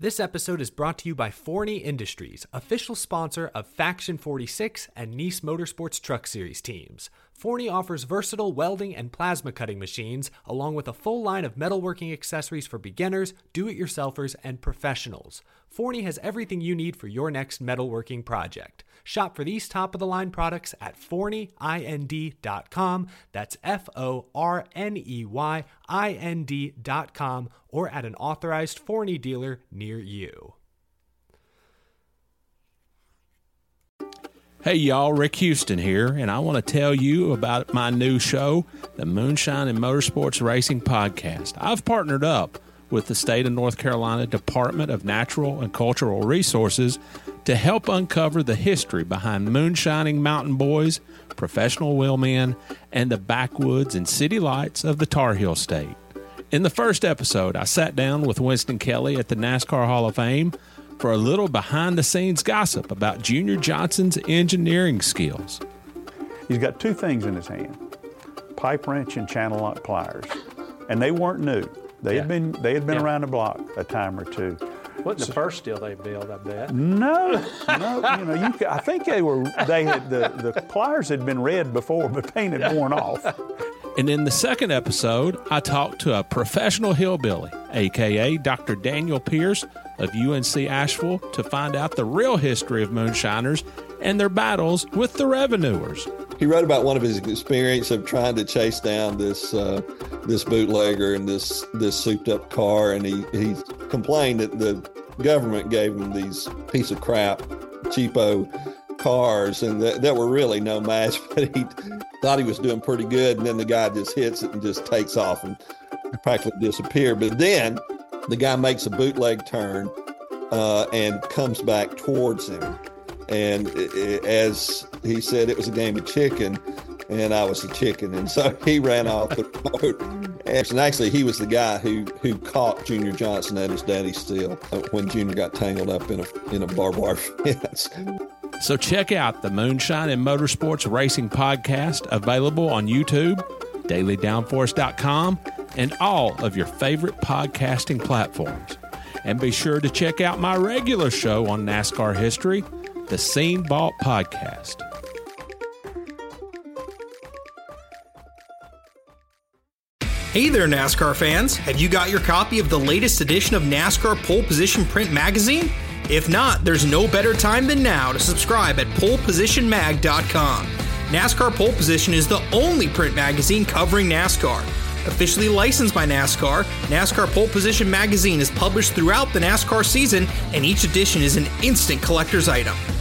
This episode is brought to you by Forney Industries, official sponsor of Faction 46 and Niece Motorsports Truck Series teams. Forney offers versatile welding and plasma cutting machines, along with a full line of metalworking accessories for beginners, do it yourselfers, and professionals. Forney has everything you need for your next metalworking project. Shop for these top of the line products at forneyind.com. That's F O R N E Y I N D.com or at an authorized Forney dealer near you. Hey y'all, Rick Houston here, and I want to tell you about my new show, the Moonshine and Motorsports Racing Podcast. I've partnered up with the state of North Carolina Department of Natural and Cultural Resources to help uncover the history behind moonshining mountain boys, professional wheelmen, and the backwoods and city lights of the Tar Heel State. In the first episode, I sat down with Winston Kelly at the NASCAR Hall of Fame for a little behind the scenes gossip about Junior Johnson's engineering skills. He's got two things in his hand pipe wrench and channel lock pliers. And they weren't new. They had been they had been Yeah. around the block a time or two. Wasn't the first deal they built, I bet. No, no, you know, you, I think they were they had the, the pliers had been red before, but paint had worn off. And in the second episode, I talked to a professional hillbilly, aka Dr. Daniel Pierce of UNC Asheville, to find out the real history of moonshiners and their battles with the revenuers. He wrote about one of his experience of trying to chase down this uh, this bootlegger in this this souped up car, and he he complained that the government gave him these piece of crap, cheapo cars, and that, that were really no match. But he thought he was doing pretty good, and then the guy just hits it and just takes off and practically disappear. But then the guy makes a bootleg turn uh, and comes back towards him. And i- i- as he said, it was a game of chicken, and I was the chicken. And so he ran off the road. And actually, he was the guy who, who caught Junior Johnson at his daddy's steel uh, when Junior got tangled up in a, in a barbed wire fence. So check out the Moonshine and Motorsports Racing Podcast, available on YouTube, dailydownforce.com, and all of your favorite podcasting platforms. And be sure to check out my regular show on NASCAR history, the Scene Vault Podcast. Hey there, NASCAR fans! Have you got your copy of the latest edition of NASCAR Pole Position Print Magazine? If not, there's no better time than now to subscribe at polepositionmag.com. NASCAR Pole Position is the only print magazine covering NASCAR. Officially licensed by NASCAR, NASCAR Pole Position Magazine is published throughout the NASCAR season, and each edition is an instant collector's item,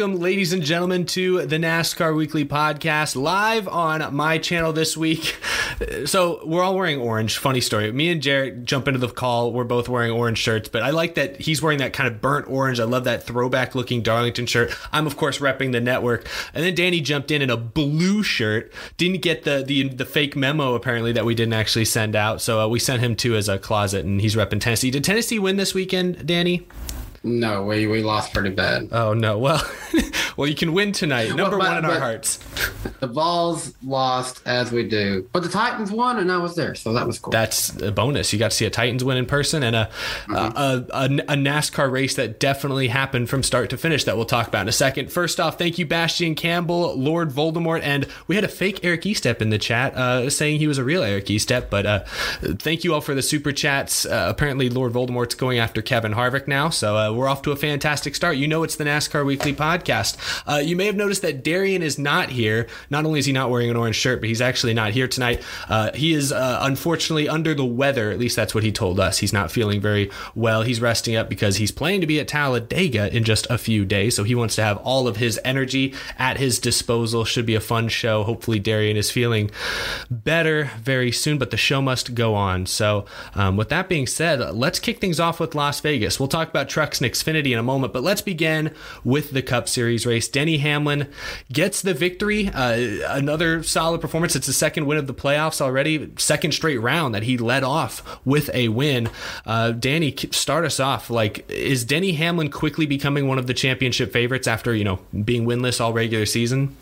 Welcome, ladies and gentlemen, to the NASCAR Weekly Podcast, live on my channel this week. So we're all wearing orange. Funny story. Me and Jarrett jump into the call. We're both wearing orange shirts, but I like that he's wearing that kind of burnt orange. I love that throwback looking Darlington shirt. I'm of course repping the network. And then Danny jumped in in a blue shirt. Didn't get the the, the fake memo apparently that we didn't actually send out. So uh, we sent him to as a closet, and he's repping Tennessee. Did Tennessee win this weekend, Danny? No, we, we lost pretty bad. Oh no. Well, well, you can win tonight. Number Well, but- one in our hearts. The Vols lost as we do, but the Titans won, and I was there, so that was cool. That's a bonus. You got to see a Titans win in person and a, a, a, a NASCAR race that definitely happened from start to finish that we'll talk about in a second. First off, thank you, Bastian Campbell, Lord Voldemort, and we had a fake Eric Estep in the chat uh, saying he was a real Eric Estep, but uh, thank you all for the super chats. Uh, apparently, Lord Voldemort's going after Kevin Harvick now, so uh, we're off to a fantastic start. You know, it's the NASCAR Weekly podcast. Uh, you may have noticed that Darian is not here. Not only is he not wearing an orange shirt, but he's actually not here tonight. Uh, he is uh, unfortunately under the weather. At least that's what he told us. He's not feeling very well. He's resting up because he's planning to be at Talladega in just a few days. So he wants to have all of his energy at his disposal. Should be a fun show. Hopefully, Darian is feeling better very soon, but the show must go on. So, um, with that being said, let's kick things off with Las Vegas. We'll talk about trucks and Xfinity in a moment, but let's begin with the Cup Series race. Denny Hamlin gets the victory. Uh, another solid performance. It's the second win of the playoffs already, second straight round that he led off with a win. Uh, Danny, start us off. Like, is Denny Hamlin quickly becoming one of the championship favorites after you know being winless all regular season?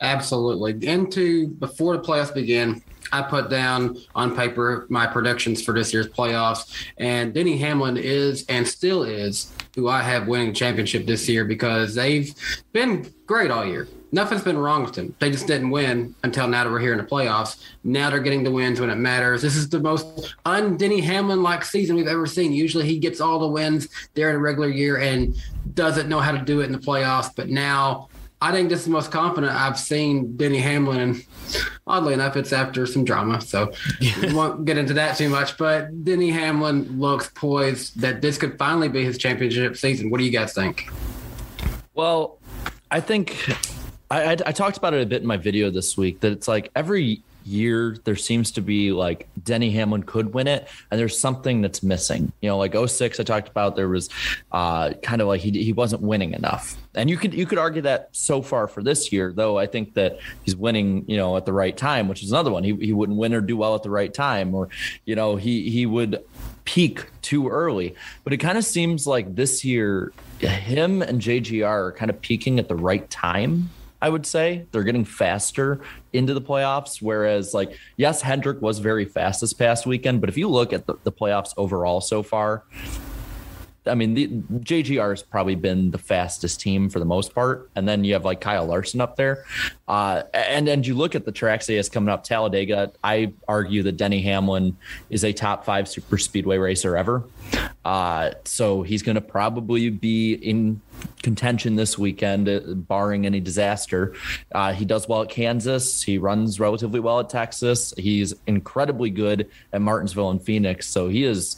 Absolutely. Into before the playoffs begin, I put down on paper my predictions for this year's playoffs, and Denny Hamlin is and still is who I have winning championship this year because they've been great all year. Nothing's been wrong with them. They just didn't win until now that we're here in the playoffs. Now they're getting the wins when it matters. This is the most un Denny Hamlin like season we've ever seen. Usually he gets all the wins there in a regular year and doesn't know how to do it in the playoffs. But now I think this is the most confident I've seen Denny Hamlin. And oddly enough, it's after some drama. So we won't get into that too much. But Denny Hamlin looks poised that this could finally be his championship season. What do you guys think? Well, I think I, I, I talked about it a bit in my video this week that it's like every year there seems to be like Denny Hamlin could win it and there's something that's missing. You know, like 06 I talked about there was uh kind of like he he wasn't winning enough. And you could you could argue that so far for this year, though I think that he's winning, you know, at the right time, which is another one. He he wouldn't win or do well at the right time or you know, he he would peak too early. But it kind of seems like this year him and JGR are kind of peaking at the right time. I would say they're getting faster into the playoffs. Whereas, like, yes, Hendrick was very fast this past weekend, but if you look at the, the playoffs overall so far, I mean, the JGR has probably been the fastest team for the most part, and then you have like Kyle Larson up there, uh, and and you look at the tracks he has coming up. Talladega, I argue that Denny Hamlin is a top five super speedway racer ever, uh, so he's going to probably be in contention this weekend, uh, barring any disaster. Uh, he does well at Kansas. He runs relatively well at Texas. He's incredibly good at Martinsville and Phoenix. So he is.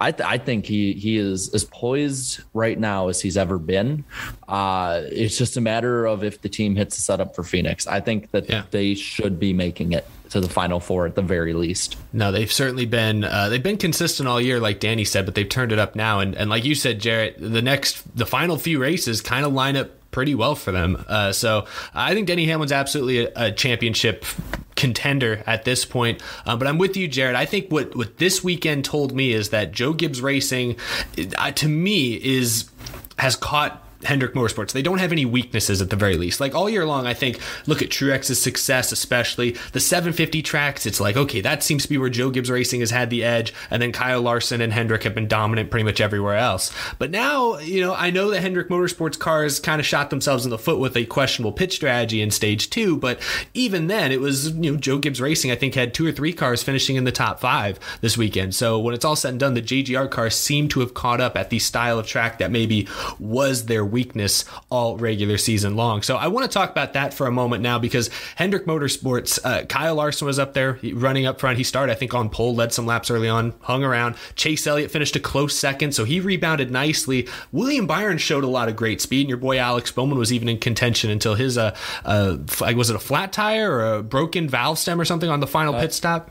I, th- I think he he is as poised right now as he's ever been. Uh, it's just a matter of if the team hits the setup for Phoenix. I think that Yeah. they should be making it to the final four at the very least. No, they've certainly been uh, they've been consistent all year, like Danny said, but they've turned it up now. And and like you said, Jarrett, the next the final few races kind of line up pretty well for them. Uh, so I think Denny Hamlin's absolutely a, a championship contender at this point. Uh, but I'm with you, Jarrett. I think what what this weekend told me is that Joe Gibbs Racing, uh, to me, is has caught. Hendrick Motorsports. They don't have any weaknesses at the very least. Like all year long, I think, look at Truex's success, especially the 750 tracks. It's like, okay, that seems to be where Joe Gibbs Racing has had the edge. And then Kyle Larson and Hendrick have been dominant pretty much everywhere else. But now, you know, I know that Hendrick Motorsports cars kind of shot themselves in the foot with a questionable pitch strategy in stage two. But even then, it was, you know, Joe Gibbs Racing, I think, had two or three cars finishing in the top five this weekend. So when it's all said and done, the JGR cars seem to have caught up at the style of track that maybe was their weakness all regular season long. So I want to talk about that for a moment now because Hendrick Motorsports, uh, Kyle Larson was up there running up front. He started, I think, on pole, led some laps early on, hung around. Chase Elliott finished a close second, so he rebounded nicely. William Byron showed a lot of great speed, and your boy Alex Bowman was even in contention until his, uh, uh was it a flat tire or a broken valve stem or something on the final pit stop?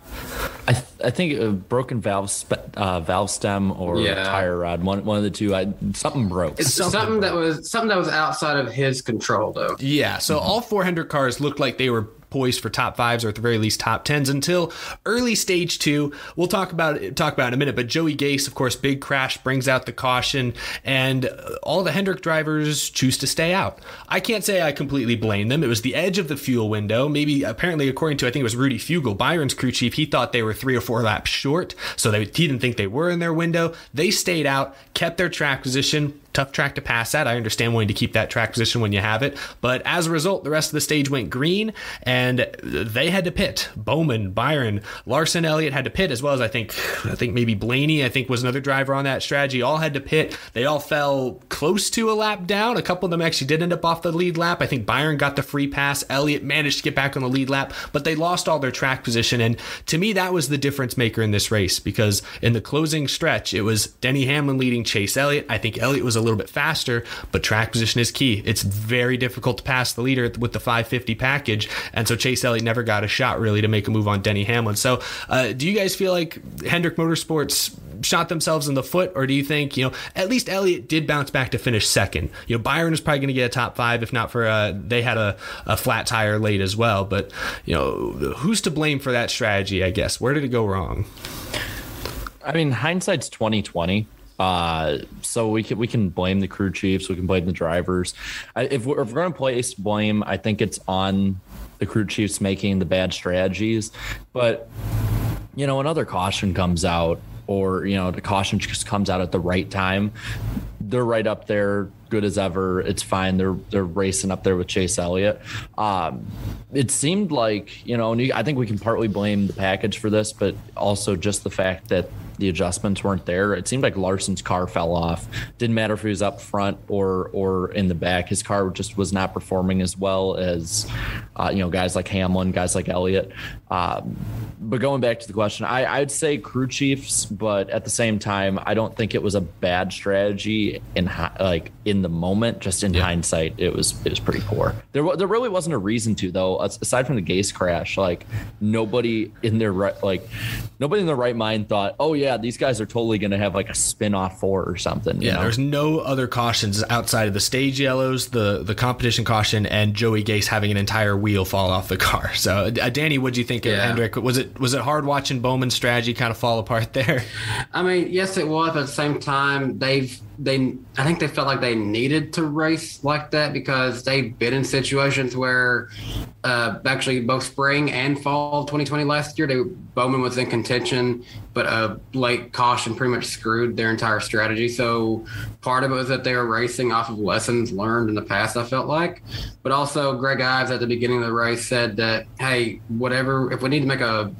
I, th- I think a broken valve spe- uh, valve stem or yeah. tire rod, one one of the two. I, something broke. It's something, something that was something that was outside of his control, though. Yeah. So mm-hmm. all 400 cars looked like they were poised for top fives or at the very least top tens until early stage two. We'll talk about it, talk about it in a minute. But Joey Gase, of course, big crash brings out the caution, and all the Hendrick drivers choose to stay out. I can't say I completely blame them. It was the edge of the fuel window. Maybe apparently, according to I think it was Rudy Fugle, Byron's crew chief, he thought they were three or four laps short, so they, he didn't think they were in their window. They stayed out, kept their track position tough track to pass at. I understand wanting to keep that track position when you have it. But as a result, the rest of the stage went green and they had to pit. Bowman, Byron, Larson, Elliott had to pit as well as I think I think maybe Blaney, I think was another driver on that strategy. All had to pit. They all fell close to a lap down. A couple of them actually did end up off the lead lap. I think Byron got the free pass. Elliott managed to get back on the lead lap, but they lost all their track position. And to me, that was the difference maker in this race because in the closing stretch, it was Denny Hamlin leading Chase Elliott. I think Elliott was a little bit faster, but track position is key. It's very difficult to pass the leader with the 550 package, and so Chase Elliott never got a shot really to make a move on Denny Hamlin. So, uh, do you guys feel like Hendrick Motorsports shot themselves in the foot, or do you think you know at least Elliott did bounce back to finish second? You know, Byron is probably going to get a top five if not for uh, they had a, a flat tire late as well. But you know, who's to blame for that strategy? I guess where did it go wrong? I mean, hindsight's twenty twenty. Uh, so we can we can blame the crew chiefs, we can blame the drivers. I, if we're, if we're going to place blame, I think it's on the crew chiefs making the bad strategies. But you know, another caution comes out, or you know, the caution just comes out at the right time. They're right up there, good as ever. It's fine. They're they're racing up there with Chase Elliott. Um, it seemed like you know, I think we can partly blame the package for this, but also just the fact that the adjustments weren't there. It seemed like Larson's car fell off. Didn't matter if he was up front or or in the back. His car just was not performing as well as uh, you know guys like Hamlin, guys like Elliott. Um, but going back to the question, I, I'd say crew chiefs, but at the same time, I don't think it was a bad strategy in like in the moment. Just in yeah. hindsight, it was it was pretty poor. There there really wasn't a reason to though. Aside from the Gase crash, like nobody in their right like nobody in their right mind thought, oh yeah yeah, these guys are totally going to have like a spin off four or something. yeah, know? there's no other cautions outside of the stage yellows, the the competition caution, and Joey Gase having an entire wheel fall off the car. So, uh, Danny, what do you think yeah. of Hendrick? Was it was it hard watching Bowman's strategy kind of fall apart there? I mean, yes, it was. But at the same time, they've they I think they felt like they needed to race like that because they've been in situations where uh, actually both spring and fall 2020 last year, they Bowman was in contention, but a late caution pretty much screwed their entire strategy. So part of it was that they were racing off of lessons learned in the past. I felt like, but also Greg Ives at the beginning of the race said that hey, whatever if we need to make a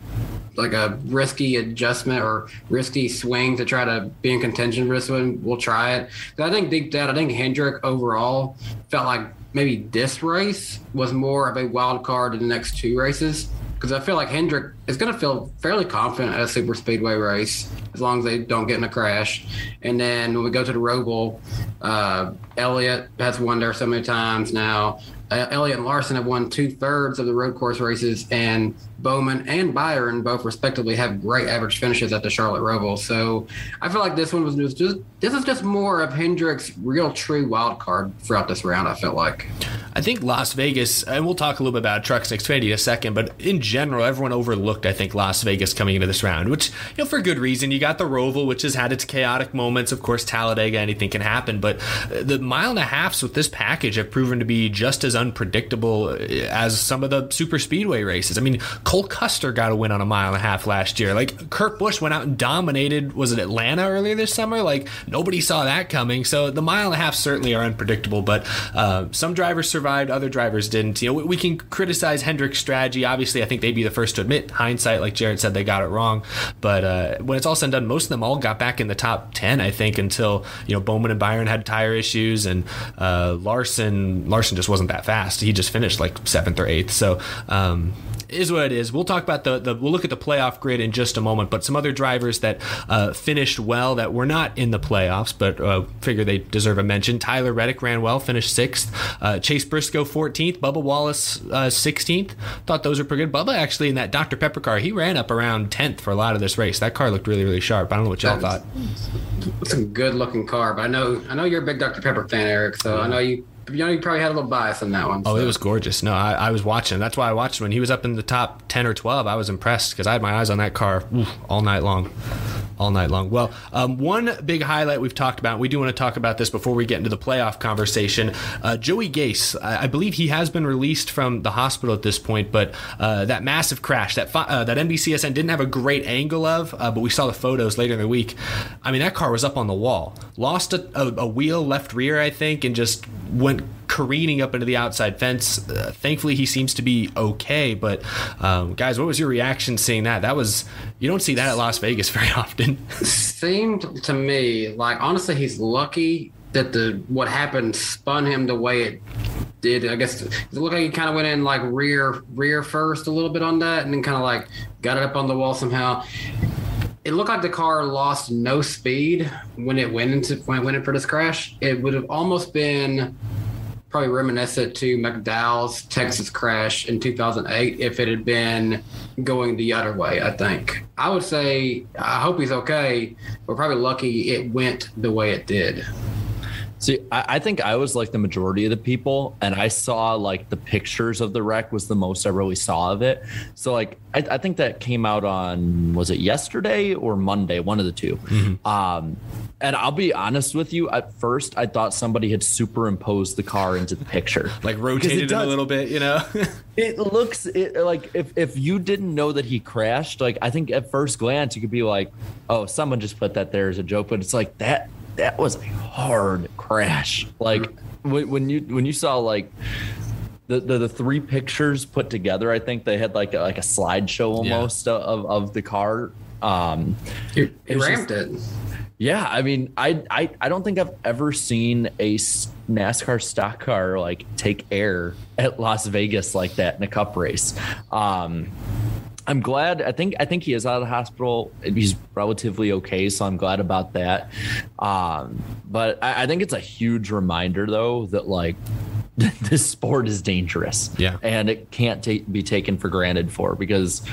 like a risky adjustment or risky swing to try to be in contention for this one, we'll try it. I think deep down, I think Hendrick overall felt like maybe this race was more of a wild card in the next two races because I feel like Hendrick is going to feel fairly confident at a super speedway race as long as they don't get in a crash. And then when we go to the Roval, uh, Elliott has won there so many times now. Uh, Elliott and Larson have won two thirds of the road course races, and Bowman and Byron both respectively have great average finishes at the Charlotte Roval. So I feel like this one was just this is just more of Hendrick's real true wild card throughout this round. I felt like. I think Las Vegas, and we'll talk a little bit about Trucks Xfinity in a second, but in general, everyone overlooked I think Las Vegas coming into this round, which you know for good reason. You got the Roval, which has had its chaotic moments. Of course, Talladega, anything can happen, but the mile and a halfs with this package have proven to be just as unpredictable as some of the super speedway races. I mean, Cole Custer got a win on a mile and a half last year. Like Kurt Busch went out and dominated. Was it Atlanta earlier this summer? Like nobody saw that coming. So the mile and a half certainly are unpredictable. But uh, some drivers survived, other drivers didn't. You know, we, we can criticize Hendrick's strategy. Obviously, I think they'd be the first to admit hindsight. Like Jarrett said, they got it wrong. But uh, when it's all said and done, most of them all got back in the top ten. I think until you know Bowman and Byron had tire issues, and uh, Larson Larson just wasn't that fast. He just finished like seventh or eighth. So. Um, is what it is. We'll talk about the, the we'll look at the playoff grid in just a moment, but some other drivers that uh, finished well that were not in the playoffs, but uh, figure they deserve a mention. Tyler Reddick ran well, finished sixth. Uh, Chase Briscoe 14th. Bubba Wallace 16th. Thought those were pretty good. Bubba actually in that Dr Pepper car, he ran up around 10th for a lot of this race. That car looked really really sharp. I don't know what y'all thought. It's a good looking car, but I know I know you're a big Dr Pepper fan, Eric. So I know you you know, you probably had a little bias on that one. Oh, so. it was gorgeous. No, I, I was watching. That's why I watched when he was up in the top ten or twelve. I was impressed because I had my eyes on that car oof, all night long, all night long. Well, um, one big highlight we've talked about. We do want to talk about this before we get into the playoff conversation. Uh, Joey Gase, I, I, believe he has been released from the hospital at this point, but uh, that massive crash that uh, that NBCSN didn't have a great angle of, uh, but we saw the photos later in the week. I mean, that car was up on the wall, lost a, a, a wheel left rear, I think, and just went careening up into the outside fence. Uh, thankfully, he seems to be okay. But um, guys, what was your reaction seeing that? That was you don't see that at Las Vegas very often. Seemed to me like honestly, he's lucky that the what happened spun him the way it did. I guess it looked like he kind of went in like rear rear first a little bit on that, and then kind of like got it up on the wall somehow it looked like the car lost no speed when it went into when it went in for this crash. It would have almost been probably reminiscent to McDowell's Texas crash in 2008 if it had been going the other way, I think. I would say, I hope he's okay. We're probably lucky it went the way it did. See, I, I, think I was like the majority of the people, and I saw like the pictures of the wreck was the most I really saw of it. So, like, I, I think that came out on was it yesterday or Monday, one of the 2 mm-hmm. Um, and I'll be honest with you, at first I thought somebody had superimposed the car into the picture, like rotated it, it a little bit, you know. it looks it, like if if you didn't know that he crashed, like I think at first glance you could be like, oh, someone just put that there as a joke, but it's like that that was a hard crash. Like when, when you when you saw like the, the, the three pictures put together, I think they had like a, like a slideshow almost yeah. of, of the car. Um, it, it ramped just, it. Yeah, I mean, I, I I don't think I've ever seen a NASCAR stock car like take air at Las Vegas like that in a cup race. Um, I'm glad. I think I think he is out of the hospital. He's relatively okay, so I'm glad about that. Um, but I, I think it's a huge reminder, though, that like this sport is dangerous. Yeah. And it can't ta- be taken for granted for because,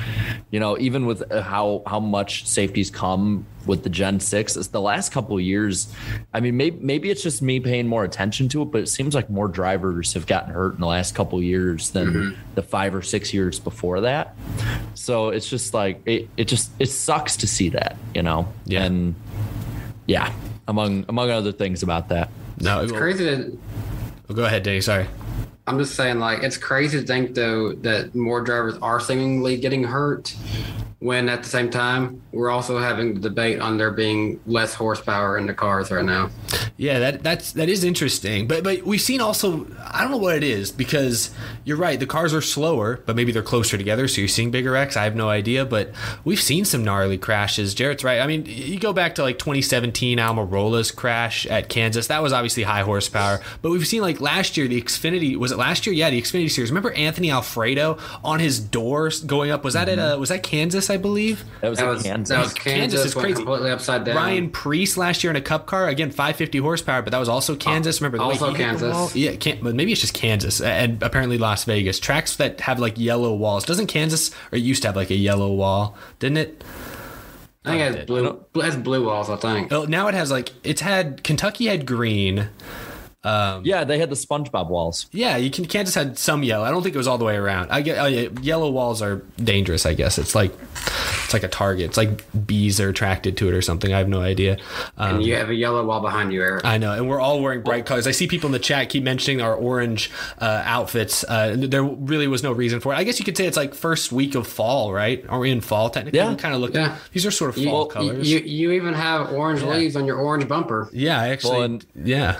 you know, even with how how much safety's come with the Gen 6, it's the last couple of years, I mean, maybe maybe it's just me paying more attention to it, but it seems like more drivers have gotten hurt in the last couple of years than mm-hmm. the 5 or 6 years before that. So it's just like it it just it sucks to see that, you know. Yeah. And yeah, among among other things about that. No, it's crazy that Oh, go ahead, Danny. Sorry. I'm just saying, like, it's crazy to think though that more drivers are seemingly getting hurt when at the same time we're also having the debate on there being less horsepower in the cars right now. Yeah, that that's that is interesting. But but we've seen also I don't know what it is because you're right, the cars are slower, but maybe they're closer together, so you're seeing bigger X. I have no idea, but we've seen some gnarly crashes. Jarrett's right. I mean, you go back to like 2017 Almirola's crash at Kansas. That was obviously high horsepower, but we've seen like last year the Xfinity was it last year? Yeah, the Xfinity series. Remember Anthony Alfredo on his doors going up? Was that mm-hmm. at uh was that Kansas? I believe. That was, that was Kansas. That was Kansas, Kansas is crazy. Completely upside down. Ryan Preece last year in a Cup car again, 550 horsepower, but that was also Kansas. Remember the also way Kansas. Yeah, can, but maybe it's just Kansas and apparently Las Vegas tracks that have like yellow walls. Doesn't Kansas or used to have like a yellow wall? Didn't it? I think it has blue. It has blue walls. I think. Oh, now it has like it's had Kentucky had green. Um, yeah, they had the SpongeBob walls. Yeah, you can, can't just have some yellow. I don't think it was all the way around. I get oh, yeah, yellow walls are dangerous. I guess it's like it's like a target. It's like bees are attracted to it or something. I have no idea. Um, and you have a yellow wall behind you, Eric. I know, and we're all wearing bright colors. I see people in the chat keep mentioning our orange uh, outfits. Uh, there really was no reason for it. I guess you could say it's like first week of fall, right? Are we in fall technically? Yeah. Kind of look. Yeah. These are sort of fall you, colors. you, you even have orange leaves on your orange bumper. yeah, I actually. Well, and- yeah.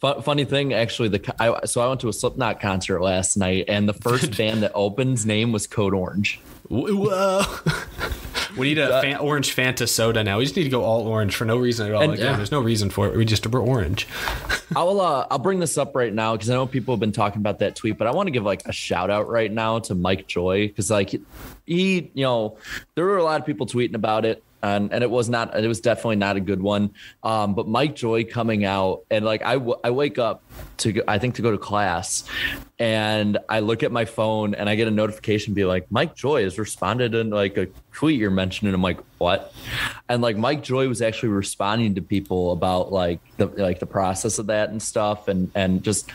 Fu- funny thing, actually, the I, so I went to a Slipknot concert last night, and the first band that opens name was Code Orange. Whoa. we need a fan, orange Fanta soda now. We just need to go all orange for no reason at all. And- Again, yeah. there's no reason for it. We just we're orange. I'll uh, I'll bring this up right now because I know people have been talking about that tweet, but I want to give like a shout out right now to Mike Joy because like he, you know, there were a lot of people tweeting about it. And, and it was not it was definitely not a good one. Um, but mike joy coming out and like I, w- I wake up to go, i think to go to class and i look at my phone and i get a notification be like mike joy has responded in like a tweet you're mentioning. I'm like what? And like mike joy was actually responding to people about like the like the process of that and stuff and and just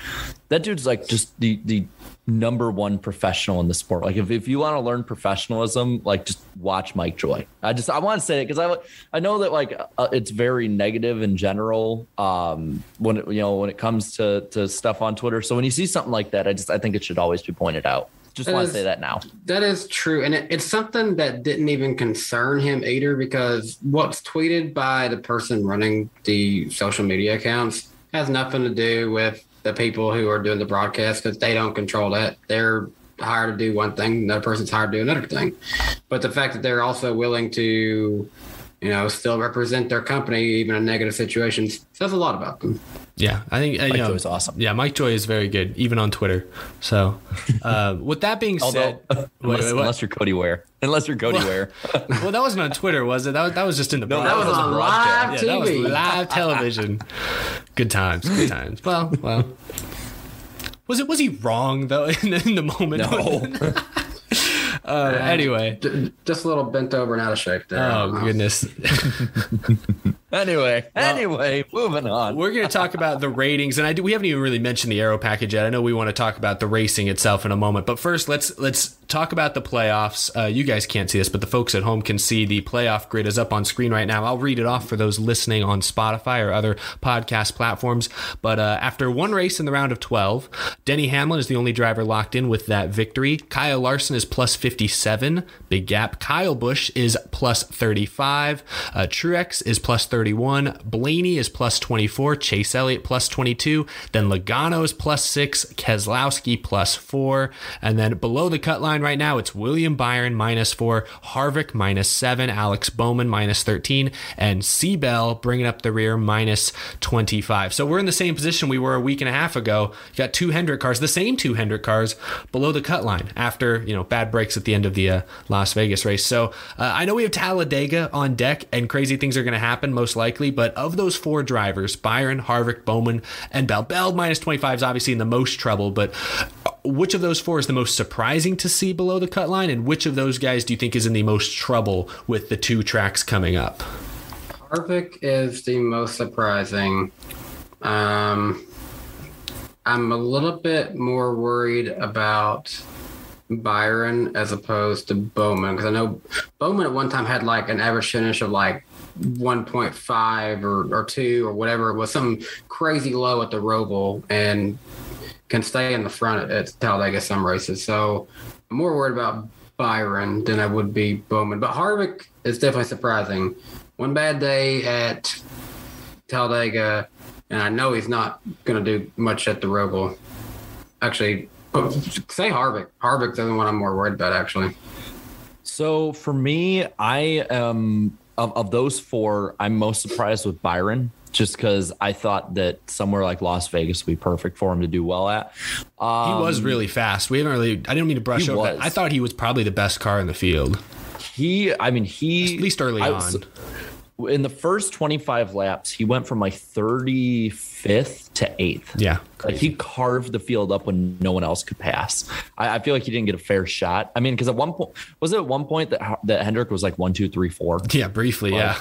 that dude's like just the the number one professional in the sport. Like if, if you want to learn professionalism like just watch mike joy. I just i want to say it because i i know that like uh, it's very negative in general um when it, you know when it comes to to stuff on twitter. So when you see something like that i just i think it should always be pointed out. Just want to say that now. That is true. And it, it's something that didn't even concern him either because what's tweeted by the person running the social media accounts has nothing to do with the people who are doing the broadcast because they don't control that. They're hired to do one thing, another person's hired to do another thing. But the fact that they're also willing to, you know, still represent their company even in negative situations says a lot about them. Yeah, I think uh, you Mike know, Joy's awesome. Yeah, Mike Joy is very good, even on Twitter. So, uh, with that being although said, Wait, unless, wait, what? unless you're cody ware unless you're cody ware well, that wasn't on Twitter, was it? That was, that was just in the No, That was broadcast. on broadcast. live yeah, that was TV. live television. good times, good times. Well, well. Was it was he wrong though in, in the moment? no Uh, anyway. D- just a little bent over and out of shape there. Oh goodness. anyway anyway moving on We're going to talk about the ratings, and I do, we haven't even really mentioned the aero package yet. I know we want to talk about the racing itself in a moment, but first let's let's talk about the playoffs. Uh, you guys can't see this, but the folks at home can see the playoff grid is up on screen right now. I'll read it off for those listening on Spotify or other podcast platforms. But uh, after one race in the round of 12, Denny Hamlin is the only driver locked in with that victory. Kyle Larson is plus 57, big gap. Kyle Busch is plus 35. Uh, Truex is plus 31. Blaney is plus 24. Chase Elliott plus 22. Then Logano is plus 6. Keselowski plus 4. And then below the cut line right now, it's William Byron minus 4. Harvick minus 7. Alex Bowman minus 13. And Seabell bringing up the rear minus 25. So we're in the same position we were a week and a half ago. You got two Hendrick cars, the same two Hendrick cars below the cut line after, you know, bad breaks at the end of the uh, Las Vegas race. So uh, I know we have Talladega on deck and crazy things are going to happen most likely, but of those four drivers, Byron, Harvick, Bowman, and Bell, Bell minus 25 is obviously in the most trouble, but which of those four is the most surprising to see below the cut line, and which of those guys do you think is in the most trouble with the two tracks coming up? Harvick is the most surprising. Um, I'm a little bit more worried about Byron as opposed to Bowman because I know Bowman at one time had like an average finish of like 1.5 or, or 2 or whatever. It was some crazy low at the Roval and can stay in the front at Talladega some races. So I'm more worried about Byron than I would be Bowman. But Harvick is definitely surprising. One bad day at Talladega, and I know he's not going to do much at the Roval. Actually, say Harvick. Harvick's the one I'm more worried about, actually. So for me, I am of, of those four, I'm most surprised with Byron, just because I thought that somewhere like Las Vegas would be perfect for him to do well at. Um, He was really fast. We haven't really. I didn't mean to brush over was. that. I thought he was probably the best car in the field, he. I mean, he at least early I on. was- in the first 25 laps, he went from like 35th to 8th. Yeah, Like he carved the field up when no one else could pass. I, I feel like he didn't get a fair shot. I mean, because at one point, was it at one point that that Hendrick was like one, two, three, four? yeah, briefly. Yeah,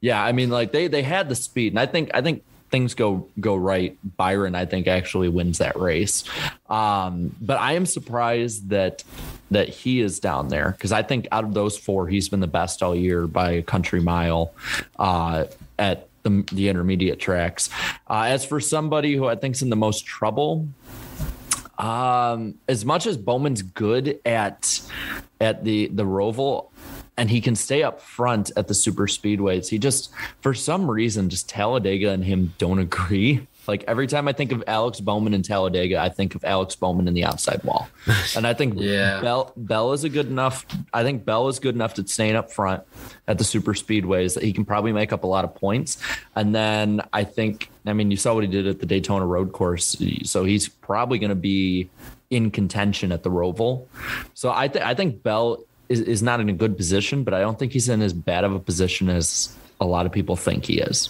Yeah, I mean, like they they had the speed, and I think I think things go go right, Byron I think actually wins that race. Um, but I am surprised that that he is down there because I think out of those four, he's been the best all year by a country mile uh, at the, the intermediate tracks. Uh, as for somebody who I think's in the most trouble, um, as much as Bowman's good at at the the Roval, and he can stay up front at the super speedways. He just, for some reason, just Talladega and him don't agree. Like every time I think of Alex Bowman in Talladega, I think of Alex Bowman in the outside wall. And I think yeah. Bell Bell is a good enough. I think Bell is good enough to staying up front at the super speedways that he can probably make up a lot of points. And then I think, I mean, you saw what he did at the Daytona Road Course, so he's probably going to be in contention at the Roval. So I think I think Bell is, is not in a good position, but I don't think he's in as bad of a position as a lot of people think he is.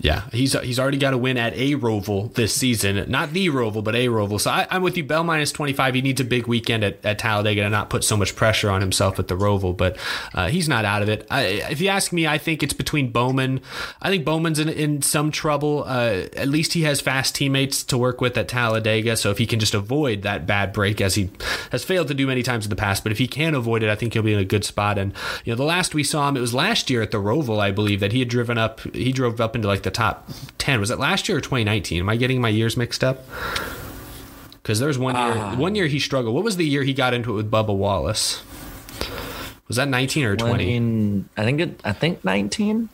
Yeah, he's he's already got a win at a Roval this season, not the Roval, but a Roval. So I, am with you. Bell minus 25. He needs a big weekend at, at Talladega to not put so much pressure on himself at the Roval, but uh, he's not out of it. I, if you ask me, I think it's between Bowman. I think Bowman's in, in some trouble. Uh, at least he has fast teammates to work with at Talladega. So if he can just avoid that bad break, as he has failed to do many times in the past, but if he can avoid it, I think he'll be in a good spot. And you know, the last we saw him, it was last year at the Roval, I believe, that he had driven up. He drove up into like the top 10 was it last year or 2019 am i getting my years mixed up? Because there's one year uh, one year he struggled. What was the year he got into it with bubba wallace? Was that 19 or 20 i think it i think 19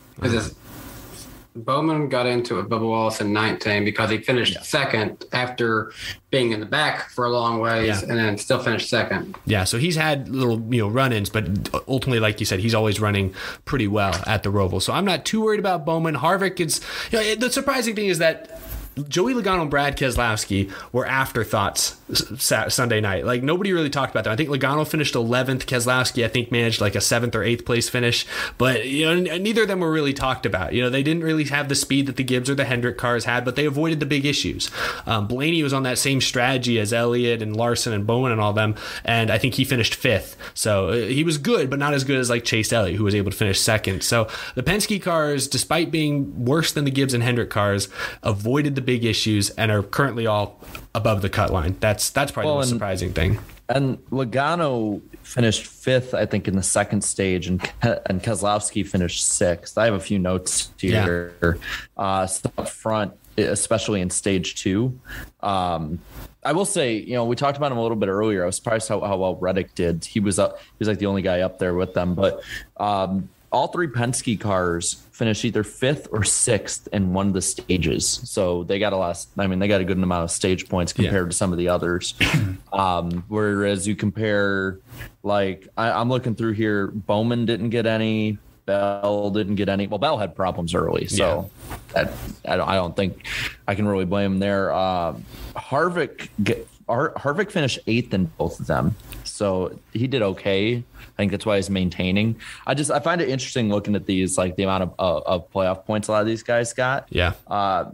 Bowman got into it, Bubba Wallace in 19 because he finished yeah. second after being in the back for a long ways yeah. and then still finished second. Yeah, so he's had little, you know, run-ins, but ultimately, like you said, he's always running pretty well at the Roval. So I'm not too worried about Bowman. Harvick is, you know, the surprising thing is that Joey Logano and Brad Keselowski were afterthoughts Sunday night. Like nobody really talked about them. I think Logano finished 11th. Keselowski, I think, managed like a seventh or eighth place finish. But you know, neither of them were really talked about. You know, they didn't really have the speed that the Gibbs or the Hendrick cars had, but they avoided the big issues. Um, Blaney was on that same strategy as Elliott and Larson and Bowman and all them, and I think he finished fifth. So uh, he was good, but not as good as like Chase Elliott, who was able to finish second. So the Penske cars, despite being worse than the Gibbs and Hendrick cars, avoided the big issues and are currently all above the cut line. That's that's probably well, the most and, surprising thing. And Logano finished fifth, I think, in the second stage, and and Keselowski finished sixth. I have a few notes here. Yeah. Uh, up front, especially in stage two. Um, I will say, you know, we talked about him a little bit earlier. I was surprised how, how well Reddick did. He was up. He was like the only guy up there with them, but um, all three Penske cars finished either fifth or sixth in one of the stages. So they got a lot. I mean, they got a good amount of stage points compared yeah. to some of the others. um, whereas you compare, like, I, I'm looking through here, Bowman didn't get any. Bell didn't get any. Well, Bell had problems early, so yeah. that, I, don't, I don't think I can really blame him there. Uh, Harvick get, Har- Harvick finished eighth in both of them, so he did okay. I think that's why he's maintaining. I just I find it interesting looking at these like the amount of uh, of playoff points a lot of these guys got. Yeah. Uh,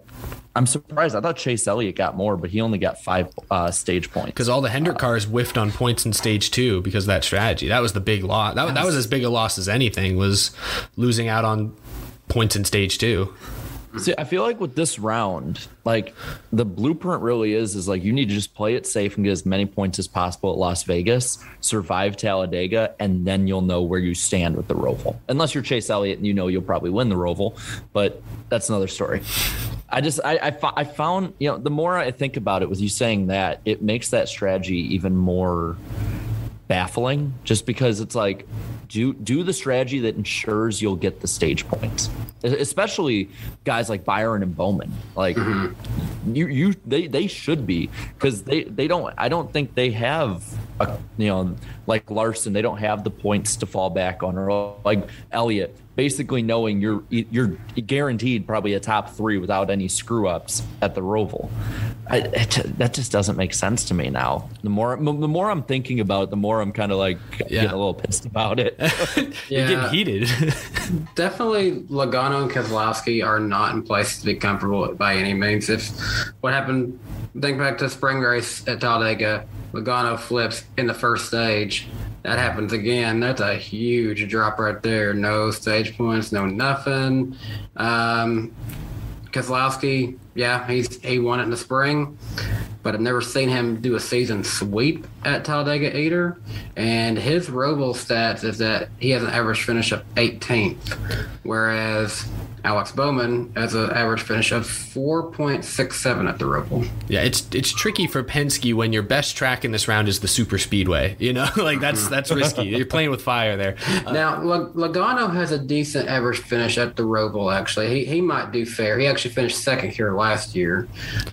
I'm surprised. I thought Chase Elliott got more, but he only got five uh, stage points. Because all the Hendrick cars whiffed on points in stage two because of that strategy. That was the big loss. That, that was as big a loss as anything was losing out on points in stage two. See, I feel like with this round, like the blueprint really is is like you need to just play it safe and get as many points as possible at Las Vegas, survive Talladega, and then you'll know where you stand with the Roval. Unless you're Chase Elliott and you know you'll probably win the Roval, but that's another story. I just I, I, I found you know the more I think about it with you saying that it makes that strategy even more baffling just because it's like do do the strategy that ensures you'll get the stage points especially guys like byron and bowman like mm-hmm. you you they they should be because they they don't i don't think they have a, you know like larson they don't have the points to fall back on or like elliott basically knowing you're you're guaranteed probably a top three without any screw ups at the Roval. I, it, that just doesn't make sense to me now. The more the more I'm thinking about it, the more I'm kind of like yeah. getting a little pissed about it. You're getting heated. Definitely, Logano and Keselowski are not in place to be comfortable by any means. If what happened, think back to spring race at Talladega, Logano flips in the first stage that happens again, that's a huge drop right there. No stage points, no nothing. Um, Keselowski, yeah, he's he won it in the spring, but I've never seen him do a season sweep at Talladega either. And his Roval stats is that he has an average finish of 18th, whereas Alex Bowman has an average finish of 4.67 at the Roval. Yeah, it's it's tricky for Penske when your best track in this round is the super speedway. You know, like that's that's risky. You're playing with fire there. Uh, now, Logano has a decent average finish at the Roval. Actually, he he might do fair. He actually finished second here last year,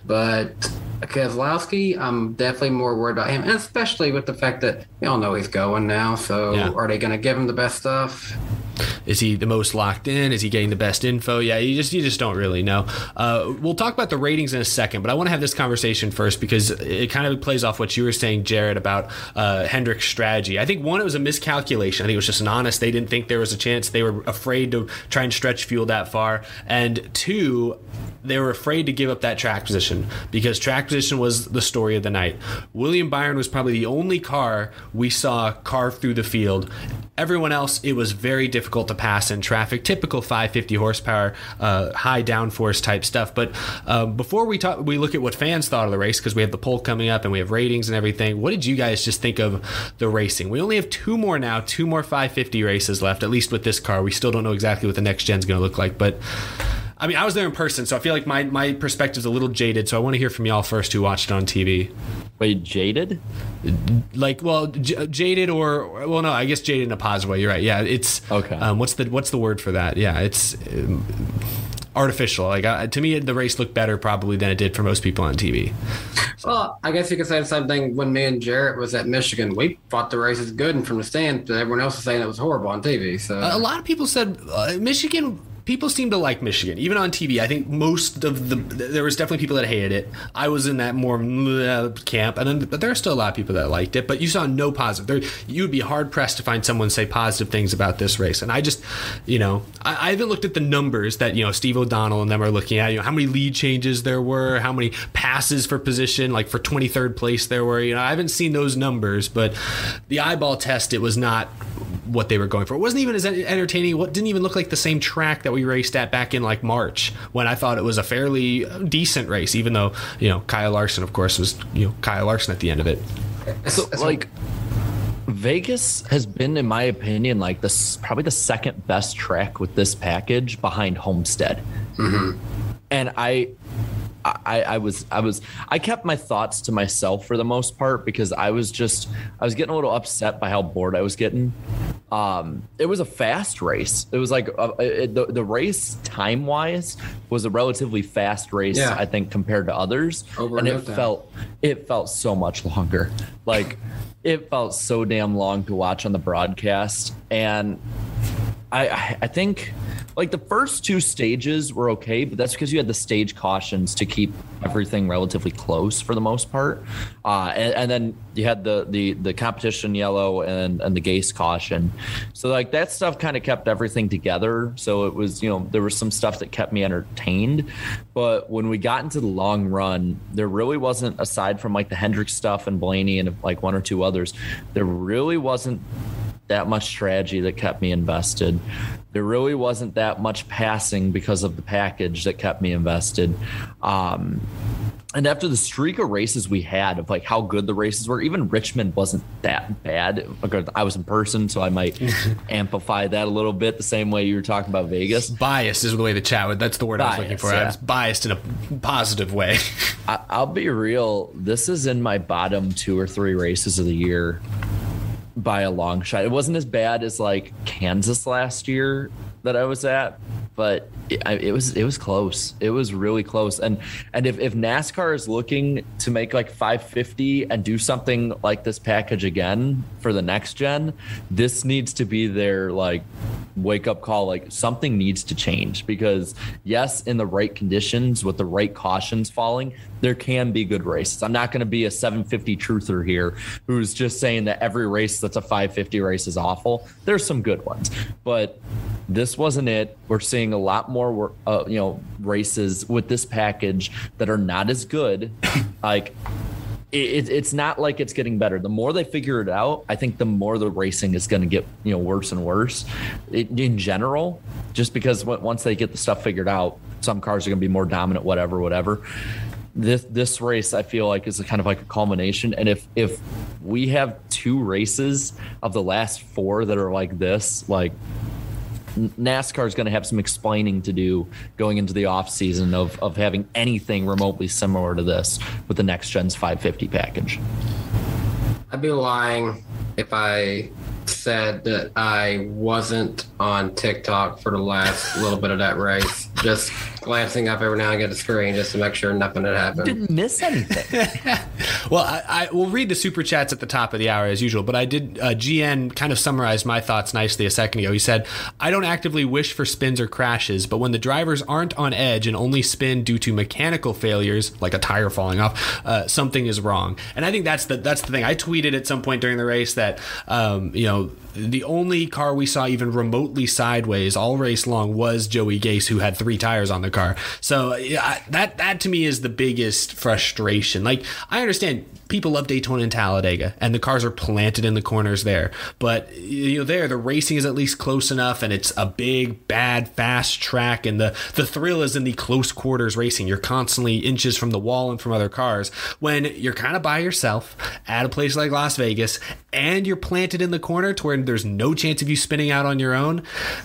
but Keselowski, I'm definitely more worried about him, and especially with the fact that we all know he's going now. So, yeah. are they going to give him the best stuff? Is he the most locked in? Is he getting the best info? Yeah, you just you just don't really know. Uh, we'll talk about the ratings in a second, but I want to have this conversation first because it kind of plays off what you were saying, Jarrett, about uh, Hendrick's strategy. I think one, it was a miscalculation. I think it was just an honest. They didn't think there was a chance. They were afraid to try and stretch fuel that far, and two, they were afraid to give up that track position because track position was the story of the night. William Byron was probably the only car we saw carve through the field. Everyone else, it was very difficult to pass in traffic. Typical 550 horsepower, uh, high downforce type stuff. But uh, before we talk, we look at what fans thought of the race because we have the poll coming up and we have ratings and everything. What did you guys just think of the racing? We only have two more now, two more 550 races left, at least with this car. We still don't know exactly what the next gen's going to look like, but. I mean, I was there in person, so I feel like my, my perspective is a little jaded. So I want to hear from y'all first who watched it on TV. Wait, jaded? Like, well, j- jaded or well, no, I guess jaded in a positive way. You're right. Yeah, it's okay. Um, what's the what's the word for that? Yeah, it's. Um, artificial. Like uh, to me, the race looked better probably than it did for most people on TV. Well, I guess you could say the same thing when me and Jarrett was at Michigan. We thought the race was good, and from the stand, but everyone else was saying it was horrible on TV. So a lot of people said uh, Michigan people seem to like Michigan, even on TV. I think most of the there was definitely people that hated it. I was in that more uh, camp, and then but there are still a lot of people that liked it. But you saw no positive. There, you would be hard pressed to find someone say positive things about this race. And I just, you know, I, I haven't looked at the numbers that you know Steve O'Donnell and them are looking at. You know, how many lead changes there were, how many passes for position, like for 23rd place there were. You know, I haven't seen those numbers, but the eyeball test, it was not what they were going for. It wasn't even as entertaining. What didn't even look like the same track that we raced at back in like March when I thought it was a fairly decent race, even though you know Kyle Larson, of course, was you know Kyle Larson at the end of it. So like. Vegas has been, in my opinion, like this probably the second best track with this package behind Homestead. Mm-hmm. And I, I, I was I was I kept my thoughts to myself for the most part because I was just I was getting a little upset by how bored I was getting. Um, it was a fast race. It was like uh, it, the the race time wise was a relatively fast race. Yeah. I think compared to others, Over and it felt it felt so much longer. Like it felt so damn long to watch on the broadcast, and I I think like the first two stages were okay, but that's because you had the stage cautions to keep everything relatively close for the most part. Uh, and, and, then you had the the the competition yellow and and the Gase caution. So like that stuff kind of kept everything together. So it was you know there was some stuff that kept me entertained, but when we got into the long run, there really wasn't aside from like the Hendrick stuff and Blaney and like one or two others, there really wasn't that much strategy that kept me invested. There really wasn't that much passing because of the package that kept me invested. Um, and after the streak of races we had of like how good the races were, even Richmond wasn't that bad. I was in person, so I might amplify that a little bit the same way you were talking about Vegas. Biased is the way the chat would. That's the word biased, I was looking for. Yeah. I was biased in a positive way. I, I'll be real. This is in my bottom two or three races of the year by a long shot. It wasn't as bad as like Kansas last year that I was at, but it, it, was it was close. It was really close. And and if, if NASCAR is looking to make like 550 and do something like this package again for the next gen, this needs to be their like wake up call. Like something needs to change because yes, in the right conditions with the right cautions falling, there can be good races. I'm not going to be a 750 truther here who's just saying that every race that's a 550 race is awful. There's some good ones, but this wasn't it. We're seeing a lot more, uh, you know, races with this package that are not as good. like it, it's not like it's getting better. The more they figure it out, I think the more the racing is going to get you know worse and worse it, in general. Just because once they get the stuff figured out, some cars are going to be more dominant, whatever, whatever. This this race, I feel like, is kind of like a culmination. And if if we have two races of the last four that are like this, like NASCAR is going to have some explaining to do going into the off season of, of having anything remotely similar to this with the next gen's 550 package. I'd be lying if I said that I wasn't on TikTok for the last little bit of that race, just glancing up every now and again at the screen just to make sure nothing had happened. Didn't miss anything. well, I, I will read the super chats at the top of the hour as usual, but I did. Uh, GN kind of summarized my thoughts nicely a second ago. He said, "I don't actively wish for spins or crashes, but when the drivers aren't on edge and only spin due to mechanical failures, like a tire falling off, uh, something is wrong." And I think that's the that's the thing. I tweeted at some point during the race that um, you know the only car we saw even remotely sideways all race long was Joey Gase, who had three tires on the car. So that that to me is the biggest frustration. Like I understand people love Daytona and Talladega, and the cars are planted in the corners there. But you know, there the racing is at least close enough, and it's a big, bad, fast track, and the the thrill is in the close quarters racing. You're constantly inches from the wall and from other cars. When you're kind of by yourself at a place like Las Vegas, and you're planted in the corner to where there's no chance of you spinning out on your own,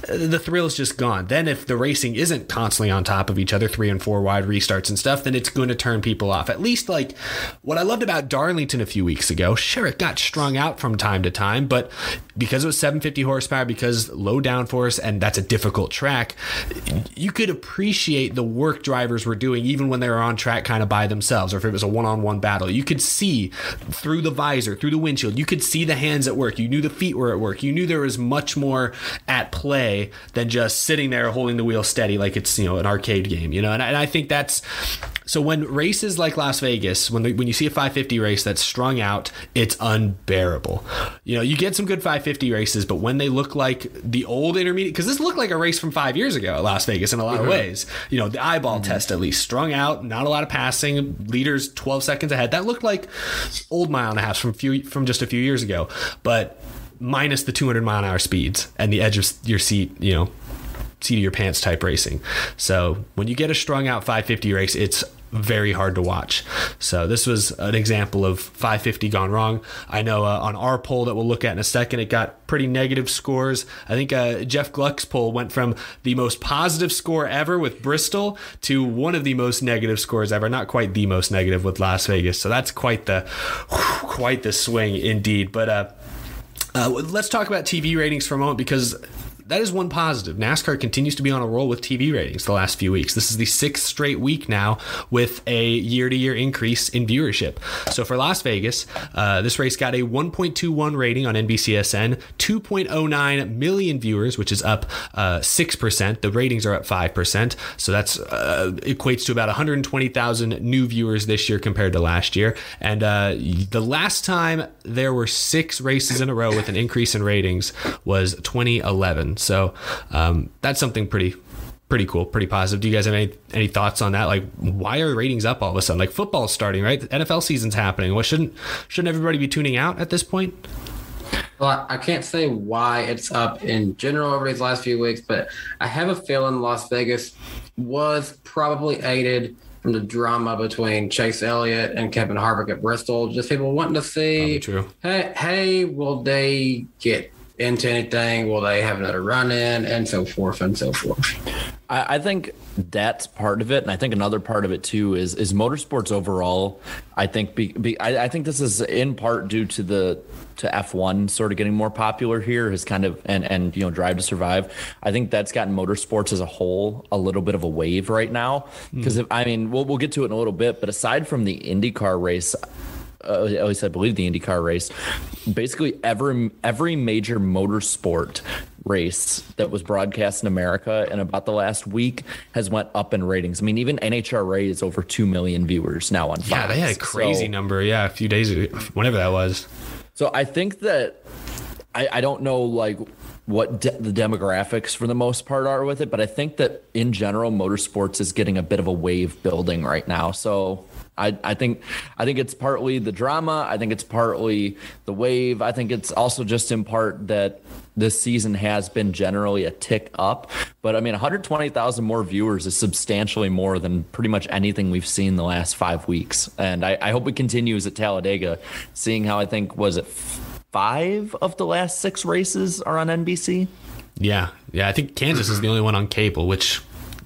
the thrill is just gone. Then if the racing isn't constantly on top of each other, three and four wide restarts and stuff, then it's going to turn people off. At least like what I loved about Darlington a few weeks ago. Sure, it got strung out from time to time, but because it was 750 horsepower, because low downforce, and that's a difficult track, you could appreciate the work drivers were doing even when they were on track kind of by themselves, or if it was a one on one battle. You could see through the visor, through the windshield, you could see the hands at work. You knew the feet were at work. You knew there was much more at play than just sitting there holding the wheel steady like it's, you know, an arcade game, you know? And I, and I think that's so when races like Las Vegas, when when you see a 550 race that's strung out, it's unbearable. You know, you get some good 550 races, but when they look like the old intermediate, because this looked like a race from five years ago at Las Vegas in a lot mm-hmm. of ways. You know, the eyeball mm-hmm. test at least strung out, not a lot of passing, leaders 12 seconds ahead. That looked like old mile and a half from few from just a few years ago, but minus the 200 mile an hour speeds and the edge of your seat, you know, seat of your pants type racing. So when you get a strung out 550 race, it's very hard to watch. So this was an example of 550 gone wrong. I know uh, on our poll that we'll look at in a second, it got pretty negative scores. I think uh, Jeff Gluck's poll went from the most positive score ever with Bristol to one of the most negative scores ever. Not quite the most negative with Las Vegas. So that's quite the quite the swing indeed. But uh, uh, let's talk about TV ratings for a moment because that is one positive. NASCAR continues to be on a roll with TV ratings the last few weeks. This is the sixth straight week now with a year to year increase in viewership. So for Las Vegas, uh, this race got a 1.21 rating on NBCSN, 2.09 million viewers, which is up uh, 6%. The ratings are up 5%. So that's uh, equates to about 120,000 new viewers this year compared to last year. And uh, the last time there were six races in a row with an increase in ratings was 2011. So um, that's something pretty pretty cool, pretty positive. Do you guys have any any thoughts on that? Like, why are ratings up all of a sudden? Like, football's starting, right? The NFL season's happening. What shouldn't shouldn't everybody be tuning out at this point? Well, I can't say why it's up in general over these last few weeks, but I have a feeling Las Vegas was probably aided from the drama between Chase Elliott and Kevin Harvick at Bristol. Just people wanting to see, hey, hey, will they get into anything? Will they have another run in and so forth and so forth? I, I think that's part of it, and I think another part of it too is is motorsports overall. I think be, be I, I think this is in part due to the to F1 sort of getting more popular here has kind of and and you know Drive to Survive. I think that's gotten motorsports as a whole a little bit of a wave right now because mm. I mean we'll we'll get to it in a little bit, but aside from the IndyCar race, uh, at least I believe the IndyCar race, basically every every major motorsport race that was broadcast in America in about the last week has went up in ratings. I mean, even NHRA is over two million viewers now on. Fox. Yeah, they had a crazy so, number. Yeah, a few days ago, whenever that was. So I think that I, I don't know like what de- the demographics for the most part are with it, but I think that in general, motorsports is getting a bit of a wave building right now. So I, I think I think it's partly the drama. I think it's partly the wave. I think it's also just in part that this season has been generally a tick up. But I mean, 120,000 more viewers is substantially more than pretty much anything we've seen the last five weeks. And I, I hope it continues at Talladega, seeing how I think was it five of the last six races are on NBC. Yeah, yeah. I think Kansas is the only one on cable, which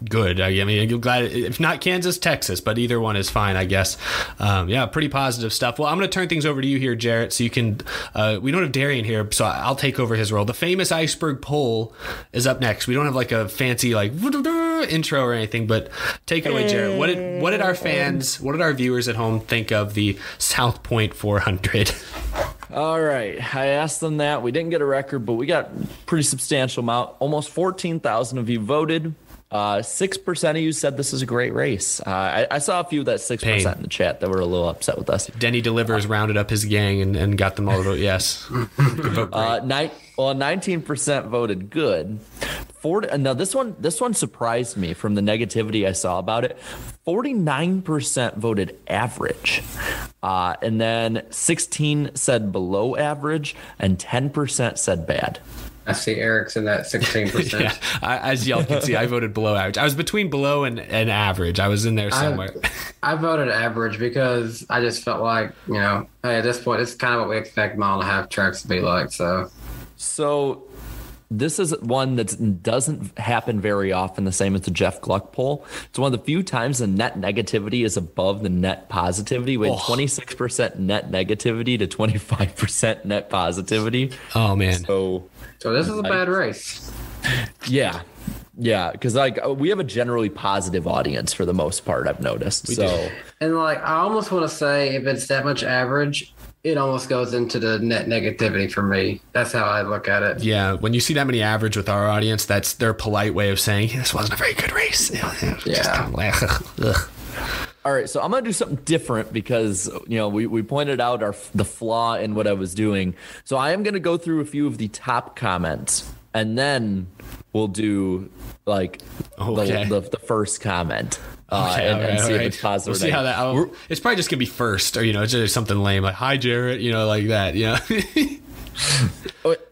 good. I mean, I'm glad if not Kansas, Texas, but either one is fine, I guess. Um, yeah, pretty positive stuff. Well, I'm going to turn things over to you here, Jarrett, so you can. Uh, we don't have Darian here, so I'll take over his role. The famous iceberg poll is up next. We don't have like a fancy like intro or anything, but take it away, Jarrett. What did what did our fans, what did our viewers at home think of the South Point 400? All right. I asked them that. We didn't get a record, but we got pretty substantial amount. Almost 14,000 of you voted. Uh, six percent of you said this is a great race. Uh, I, I, saw a few that six percent in the chat that were a little upset with us. Denny delivers uh, rounded up his gang and, and got them all to vote yes. vote uh, ni- well, nineteen percent voted good. Forty. Now this one, this one surprised me from the negativity I saw about it. Forty nine percent voted average, uh, and then sixteen said below average, and ten percent said bad. I see Eric's in that 16%. yeah, I, as y'all can see, I voted below average. I was between below and, and average. I was in there somewhere. I, I, voted average because I just felt like, you know, hey, at this point, it's kind of what we expect mile and a half tracks to be like. So, so this is one that doesn't happen very often, the same as the Jeff Gluck poll. It's one of the few times the net negativity is above the net positivity. We had 26% net negativity to 25% net positivity. Oh, man. So, so this is a bad race. Yeah. Yeah, because like uh, we have a generally positive audience for the most part. I've noticed. We so, do. and like I almost want to say, if it's that much average, it almost goes into the net negativity for me. That's how I look at it. Yeah, when you see that many average with our audience, that's their polite way of saying this wasn't a very good race. Yeah. All right, so I'm gonna do something different because you know we, we pointed out our the flaw in what I was doing. So I am gonna go through a few of the top comments, and then we'll do like okay. the, the, the first comment. Uh, okay, and, right, and see right. if it's positive. We'll see how that. it's probably just gonna be first, or you know, it's just something lame like "Hi, Jarrett," you know, like that. You know.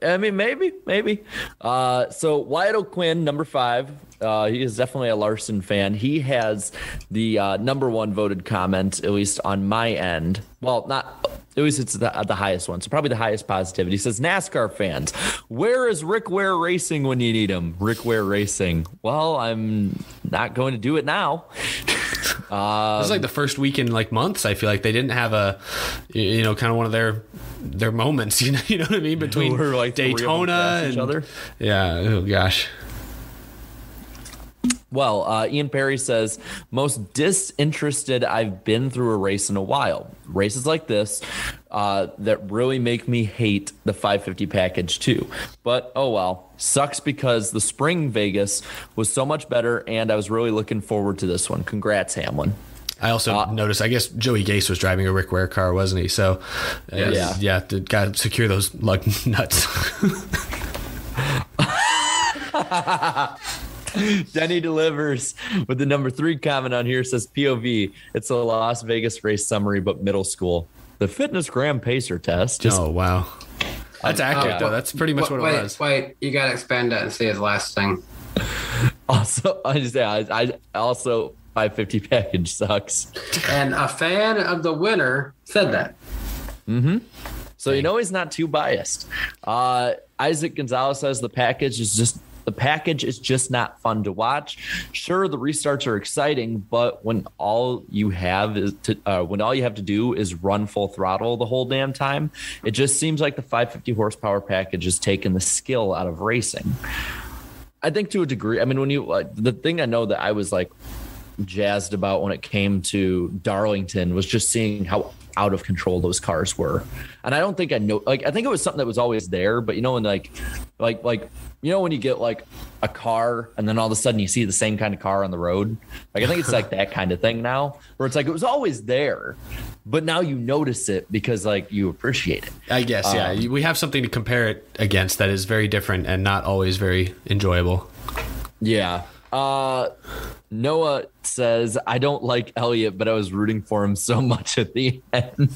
I mean, maybe, maybe. Uh, so Wyatt O'Quinn, number five. Uh, he is definitely a Larson fan. He has the uh, number one voted comment, at least on my end. Well, not at least it's the, the highest one. So probably the highest positivity. He says NASCAR fans, where is Rick Ware Racing when you need him? Rick Ware Racing. Well, I'm not going to do it now. Um, this is like the first week in like months. I feel like they didn't have a, you know, kind of one of their their moments. You know, you know what I mean between like Daytona and each other. Yeah. Oh gosh. Well, uh, Ian Perry says, most disinterested I've been through a race in a while. Races like this uh, that really make me hate the 550 package too. But oh well, sucks because the spring Vegas was so much better, and I was really looking forward to this one. Congrats, Hamlin. I also uh, noticed. I guess Joey Gase was driving a Rick Ware car, wasn't he? So, uh, yeah, yeah, got to secure those lug nuts. Denny delivers with the number three comment on here says POV. It's a Las Vegas race summary, but middle school. The fitness gram pacer test. Just, oh wow, that's accurate uh, though. That's pretty much what it was. Wait, you gotta expand that and see his last thing. Also, I just yeah, I, I also 550 package sucks. And a fan of the winner said that. Mm-hmm. So you know he's not too biased. Uh, Isaac Gonzalez says the package is just the package is just not fun to watch. Sure, the restarts are exciting, but when all you have is to uh, when all you have to do is run full throttle the whole damn time, it just seems like the 550 horsepower package is taking the skill out of racing. I think to a degree. I mean, when you uh, the thing I know that I was like jazzed about when it came to Darlington was just seeing how out of control those cars were. And I don't think I know like I think it was something that was always there, but you know when like like like you know when you get like a car and then all of a sudden you see the same kind of car on the road? Like I think it's like that kind of thing now where it's like it was always there, but now you notice it because like you appreciate it. I guess, yeah. Um, we have something to compare it against that is very different and not always very enjoyable. Yeah. Uh, Noah says, I don't like Elliott, but I was rooting for him so much at the end.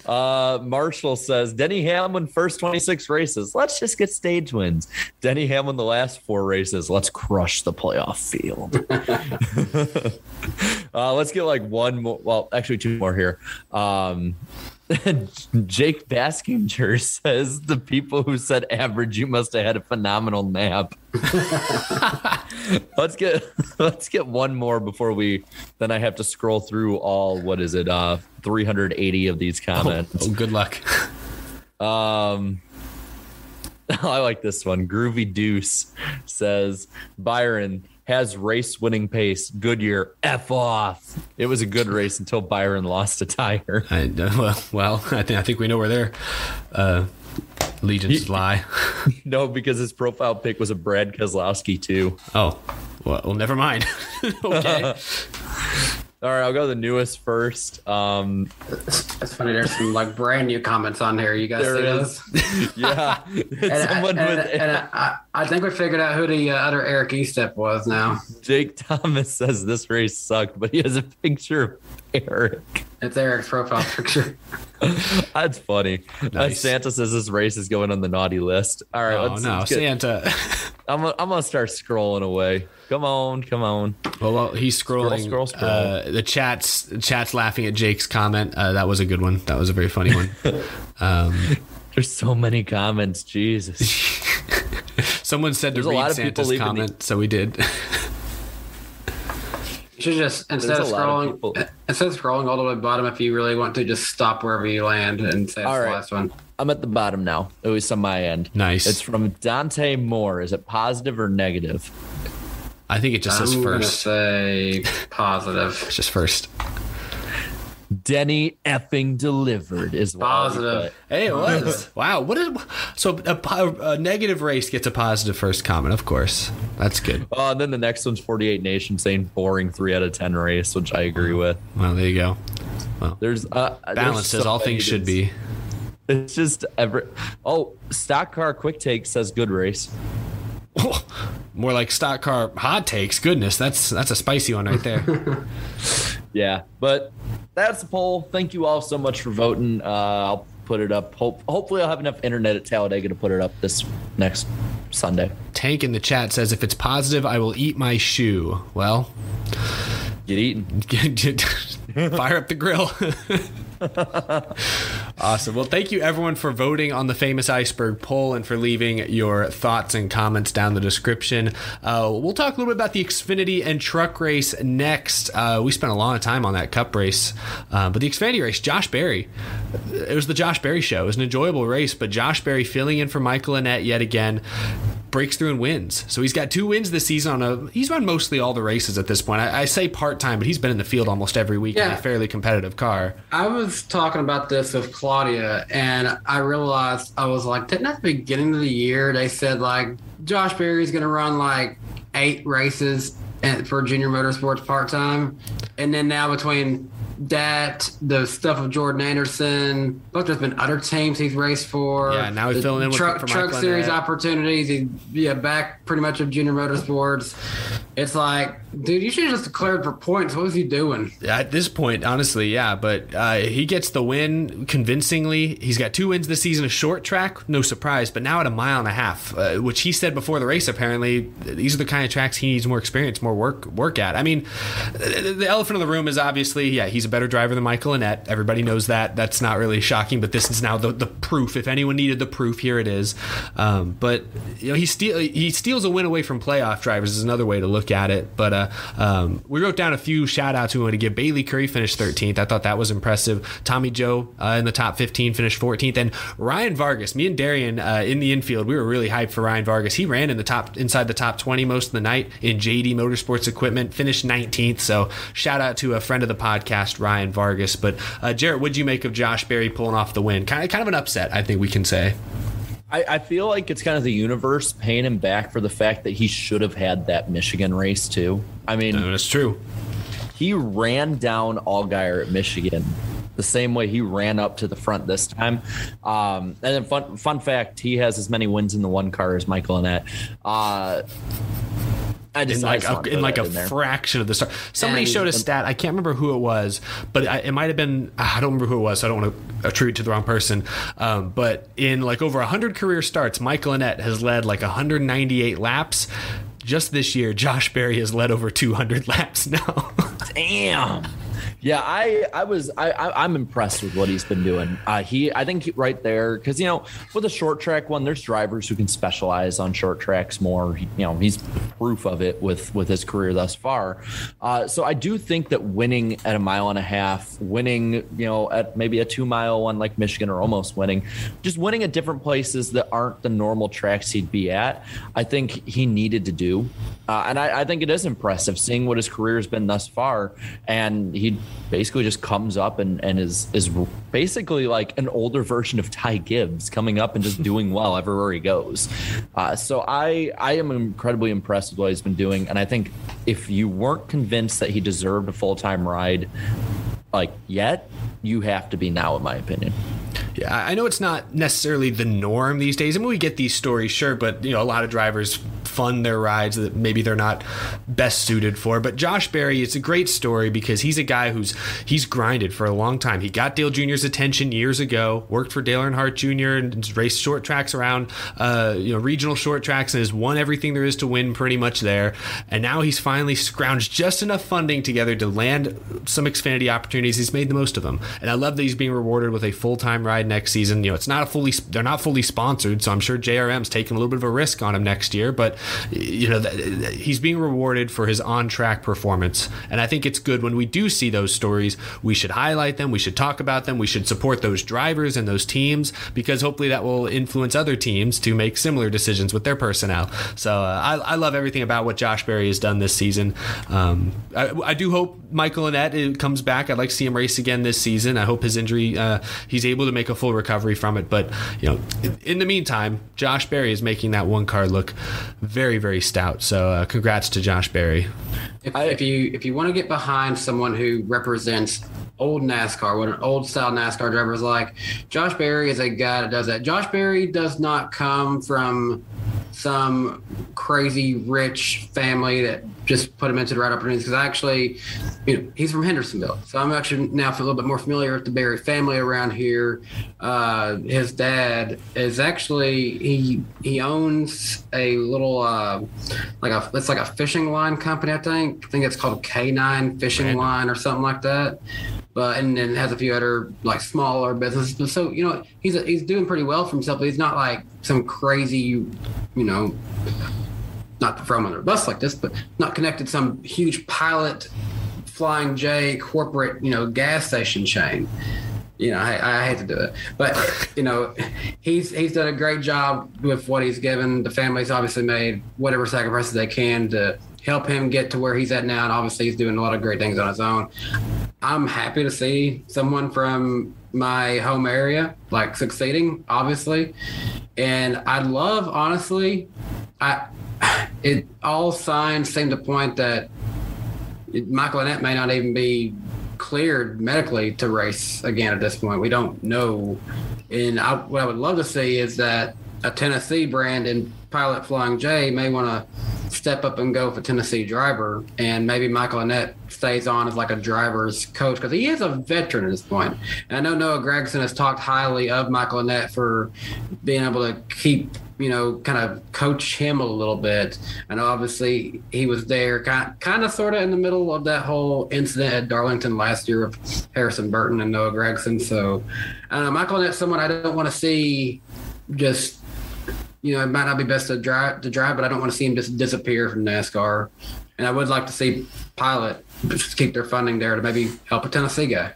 uh, Marshall says, Denny Hamlin, first 26 races. Let's just get stage wins. Denny Hamlin, the last four races. Let's crush the playoff field. uh, let's get like one more. Well, actually, two more here. Um, Jake Baskinger says the people who said average, you must have had a phenomenal nap. let's get let's get one more before we then I have to scroll through all what is it uh 380 of these comments. Oh, good luck. Um I like this one. Groovy Deuce says Byron has race winning pace. Goodyear F off. It was a good race until Byron lost a tire. I, well, well, I think I think we know where their uh, allegiances lie. no, because his profile pic was a Brad Keselowski too. Oh, well, well never mind. okay. All right, I'll go the newest first. Um, It's funny. There's some like brand new comments on here. You guys see is. those? yeah, And, someone I, with and, and I, I think we figured out who the uh, other Eric Estep was now. Jake Thomas says this race sucked, but he has a picture of Eric. It's Eric's profile picture. That's funny. Uh, Nice. Santa says this race is going on the naughty list. All right, Oh let's, no, let's get- Santa. I'm gonna, I'm gonna start scrolling away. Come on, come on. Well, well he's scrolling. Scroll, scroll, scroll. Uh, the chat's the chat's laughing at Jake's comment. Uh, that was a good one. That was a very funny one. um, There's so many comments. Jesus. someone said There's to a lot read of people Santa's leaving the- comment, so we did. You should just instead There's of a lot of scrolling eh, instead of scrolling all the way to the bottom, if you really want to, just stop wherever you land and say it's All the last one. I'm at the bottom now. At least on my end. Nice. It's from Dante Moore. Is it positive or negative? I think it just says I'm gonna first. say positive. It's just first. Denny effing delivered is what Positive. Hey, it was. wow. What is so a, a negative race gets a positive first comment? Of course, that's good. put. Uh, and then the next one's 48 Nation saying boring three out of 10 race, which I agree with. Well, there you go. Well, there's uh, Balance as so all things should be. It's just every. Oh, stock car quick take says good race. More like stock car hot takes. Goodness, that's that's a spicy one right there. Yeah, but that's the poll. Thank you all so much for voting. Uh, I'll put it up. Hope, hopefully, I'll have enough internet at Talladega to put it up this next Sunday. Tank in the chat says if it's positive, I will eat my shoe. Well, Get eaten. fire up the grill. awesome. Well, thank you everyone for voting on the famous iceberg poll and for leaving your thoughts and comments down the description. Uh, we'll talk a little bit about the Xfinity and truck race next. Uh, we spent a lot of time on that Cup race, uh, but the Xfinity race, Josh Berry, it was the Josh Berry show. It was an enjoyable race, but Josh Berry filling in for Michael Annett yet again breaks through and wins. So he's got two wins this season on a. He's run mostly all the races at this point. I, I say part time, but he's been in the field almost every week in a fairly competitive car. I was talking about this with Claudia, and I realized I was like, didn't at the beginning of the year they said like Josh Berry's going to run like eight races and- for Junior Motorsports part time, and then now between that, the stuff of Jordan Anderson, but there's been other teams he's raced for. Yeah, now he's filling in with- truck truck series opportunities. He's yeah back pretty much of Junior Motorsports. It's like, dude, you should have just declared for points. What was he doing? At this point, honestly, yeah, but uh, he gets the win convincingly. He's got two wins this season, a short track, no surprise, but now at a mile and a half, uh, which he said before the race. Apparently, these are the kind of tracks he needs more experience, more work work at. I mean, the the elephant in the room is obviously, yeah, he's a better driver than Michael Annett. Everybody knows that. That's not really shocking, but this is now the, the proof. If anyone needed the proof, here it is. Um, but you know, he steal he steals a win away from playoff drivers is another way to look at it. But uh, um, we wrote down a few shout outs we want to give. Bayley Currey finished 13th. I thought that was impressive. Tommy Joe uh, in the top 15 finished 14th, and Ryan Vargas. Me and Darian uh, in the infield, we were really hyped for Ryan Vargas. He ran in the top inside the top 20 most of the night in JD Motorsports equipment. Finished 19th. So shout out to a friend of the podcast, Ryan Vargas. But uh, Jarrett, what'd you make of Josh Berry pulling off the win? Kind of kind of an upset, I think we can say. I, I feel like it's kind of the universe paying him back for the fact that he should have had that Michigan race too. I mean, No, that's true. he ran down Allgaier at Michigan the same way he ran up to the front this time. Um, and then fun fun fact, he has as many wins in the one car as Michael Annett. Uh, I just, in like a, in like a fraction of the start. Somebody and, showed a stat. I can't remember who it was, but it might have been. I don't remember who it was. So I don't want to attribute to the wrong person. Um, but in like over 100 career starts, Michael Annett has led like 198 laps. Just this year, Josh Berry has led over 200 laps now. Damn. Yeah, I I was I, I am I'm impressed with what he's been doing. Uh, he I think right there because you know with a short track one, there's drivers who can specialize on short tracks more. You know, he's proof of it with with his career thus far. Uh, so I do think that winning at a mile and a half, winning you know at maybe a two mile one like Michigan or almost winning, just winning at different places that aren't the normal tracks he'd be at. I think he needed to do, uh, and I, I think it is impressive seeing what his career has been thus far, and he basically just comes up and, and is is basically like an older version of Ty Gibbs coming up and just doing well everywhere he goes. Uh, so I I am incredibly impressed with what he's been doing, and I think if you weren't convinced that he deserved a full time ride, like yet, you have to be now, in my opinion. Yeah, I know it's not necessarily the norm these days. I mean, we get these stories, sure, but you know, a lot of drivers fund their rides that maybe they're not best suited for. But Josh Berry, it's a great story because he's a guy who's he's grinded for a long time. He got Dale Jr.'s attention years ago, worked for Dale Earnhardt Jr. and raced short tracks around, uh, you know, regional short tracks and has won everything there is to win pretty much there. And now he's finally scrounged just enough funding together to land some Xfinity opportunities. He's made the most of them, and I love that he's being rewarded with a full time ride next season. You know, it's not a fully they're not fully sponsored, so I'm sure JRM's taking a little bit of a risk on him next year, but you know, he's being rewarded for his on track performance. And I think it's good when we do see those stories, we should highlight them, we should talk about them, we should support those drivers and those teams because hopefully that will influence other teams to make similar decisions with their personnel. So uh, I, I, love everything about what Josh Berry has done this season. Um, I, I, do hope Michael Annett uh, comes back. I'd like to see him race again this season. I hope his injury, uh, he's able to make a full recovery from it. But, you know, in the meantime, Josh Berry is making that one car look very, very stout. So uh, congrats to Josh Berry. If, if you if you want to get behind someone who represents old NASCAR, what an old style NASCAR driver is like, Josh Berry is a guy that does that. Josh Berry does not come from some crazy rich family that just put him into the right opportunities. Because actually, you know, he's from Hendersonville, so I'm actually now a little bit more familiar with the Berry family around here. Uh, his dad is actually he he owns a little uh, like a it's like a fishing line company. I think I think it's called K9 Fishing Random. Line or something like that but and then has a few other like smaller businesses. So you know, he's he's doing pretty well for himself. But he's not like some crazy, you know, not to throw under bus like this, but not connected some huge pilot flying J corporate, you know, gas station chain. You know, I, I hate to do it, but you know, he's he's done a great job with what he's given. The family's obviously made whatever sacrifices they can to help him get to where he's at now. And obviously, he's doing a lot of great things on his own. I'm happy to see someone from my home area like succeeding, obviously. And I love, honestly, I it all signs seem to point that Michael Annett may not even be cleared medically to race again at this point. We don't know. And I, what I would love to see is that a Tennessee brand and Pilot Flying J may want to step up and go for Tennessee driver, and maybe Michael Annett stays on as like a driver's coach because he is a veteran at this point. And I know Noah Gragson has talked highly of Michael Annett for being able to keep you know, kind of coach him a little bit. And obviously, he was there, kind, kind of, sort of, in the middle of that whole incident at Darlington last year of Harrison Burton and Noah Gragson. So, uh, Michael Annett's someone I don't want to see just you know, it might not be best to drive to drive, but I don't want to see him just disappear from NASCAR. And I would like to see Pilot just keep their funding there to maybe help a Tennessee guy.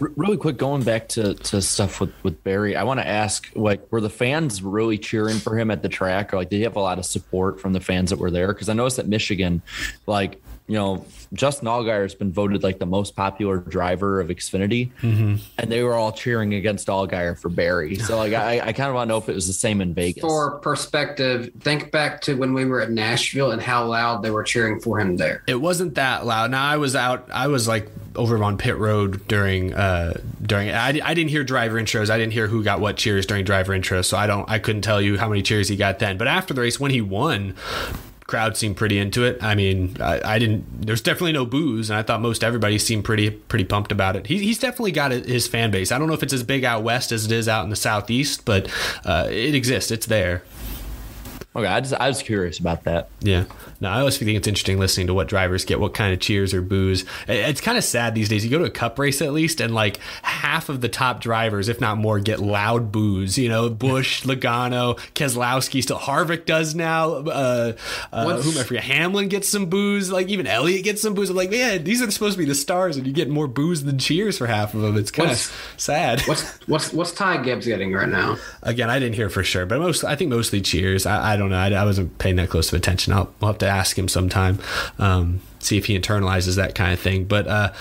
Really quick, going back to, to stuff with, with Berry, I want to ask, like, were the fans really cheering for him at the track? Or, like, did he have a lot of support from the fans that were there? Because I noticed that Michigan, like, you know, Justin Allgaier has been voted like the most popular driver of Xfinity, Mm-hmm. and they were all cheering against Allgaier for Berry. So like, I, I kind of want to know if it was the same in Vegas. For perspective, think back to when we were at Nashville and how loud they were cheering for him there. It wasn't that loud. Now I was out. I was like over on pit road during uh during. I, I didn't hear driver intros. I didn't hear who got what cheers during driver intros. So I don't. I couldn't tell you how many cheers he got then. But after the race, when he won. Crowd seemed pretty into it. I mean, I, I didn't. There's definitely no booze, and I thought most everybody seemed pretty pretty pumped about it. He, he's definitely got his fan base. I don't know if it's as big out west as it is out in the southeast, but uh, it exists. It's there. Okay, I just I was curious about that. Yeah. No, I always think it's interesting listening to what drivers get, what kind of cheers or boos. It's kind of sad these days. You go to a cup race at least, and like half of the top drivers, if not more, get loud boos. You know, Busch, Logano, Keselowski, still Harvick does now. Uh, uh, who am I forget? Hamlin gets some boos. Like even Elliott gets some boos. I'm like, man, these are supposed to be the stars, and you get more boos than cheers for half of them. It's kind of sad. What's what's what's Ty Gibbs getting right now? Again, I didn't hear for sure, but most I think mostly cheers. I, I don't know. I, I, wasn't paying that close of attention. I'll, we'll have to ask him sometime. Um, see if he internalizes that kind of thing. But uh,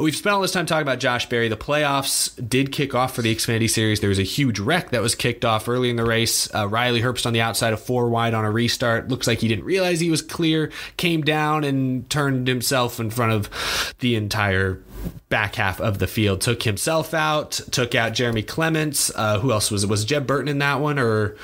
we've spent all this time talking about Josh Berry. The playoffs did kick off for the Xfinity Series. There was a huge wreck that was kicked off early in the race. Uh, Riley Herbst on the outside of four wide on a restart. Looks like he didn't realize he was clear. Came down and turned himself in front of the entire back half of the field. Took himself out. Took out Jeremy Clements. Uh, who else was it? Was Jeb Burton in that one, or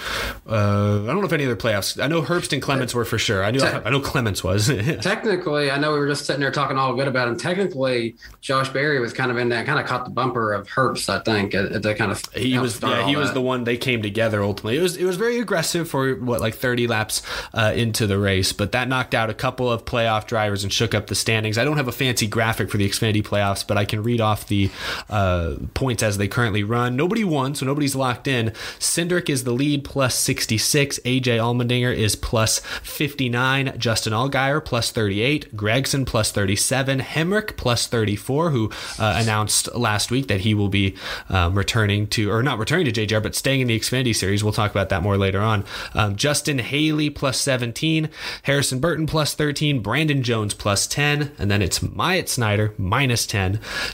uh, I don't know if any other playoffs. I know Herbst and Clements were for sure. I knew. I know Clements was. Technically, I know we were just sitting there talking all good about him. Technically, Josh Berry was kind of in that, kind of caught the bumper of Herbst. I think at, at the kind of he was. Yeah, he was that. the one. They came together ultimately. It was. It was very aggressive for what like 30 laps uh, into the race, but that knocked out a couple of playoff drivers and shook up the standings. I don't have a fancy graphic for the Xfinity playoffs, but I can read off the uh, points as they currently run. Nobody won, so nobody's locked in. Cindric is the lead, plus 66. AJ Allmendinger is plus 59. Justin Allgaier, plus 38. Gragson, plus 37. Hemric, plus 34, who uh, announced last week that he will be um, returning to, or not returning to JGR, but staying in the Xfinity Series. We'll talk about that more later on. Um, Justin Haley, plus 17. Harrison Burton, plus 13. Brandon Jones, plus 10. And then it's Myatt Snider, minus 10.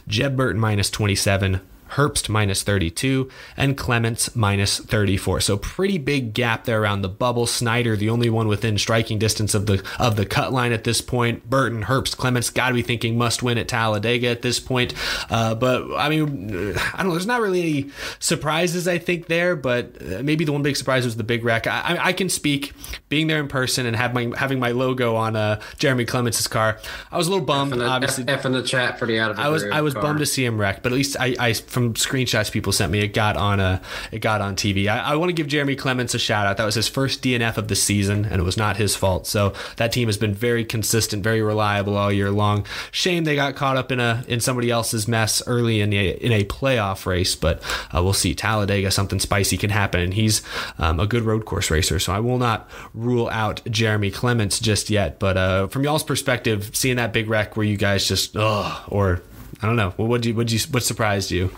Jeb Burton minus 27, Herbst minus 32, and Clements minus 34. So pretty big gap there around the bubble. Snider, the only one within striking distance of the of the cut line at this point. Burton, Herbst, Clements, got to be thinking must win at Talladega at this point. Uh, but I mean, I don't know. There's not really any surprises I think there, but maybe the one big surprise was the big wreck. I, I can speak being there in person and have my having my logo on uh, Jeremy Clements' car. I was a little bummed. F in the, obviously, F in the chat the out of the I was I was car. bummed to see him wreck, but at least I, I from screenshots people sent me, it got on a it got on TV. I, I want to give Jeremy Clements a shout out. That was his first DNF of the season, and it was not his fault. So that team has been very consistent, very reliable all year long. Shame they got caught up in a in somebody else's mess early in a in a playoff race, but uh, we'll see. Talladega, something spicy can happen, and he's um, a good road course racer. So I will not rule out Jeremy Clements just yet. But uh, from y'all's perspective, seeing that big wreck, where you guys just oh or I don't know. What would you? What you? What surprised you?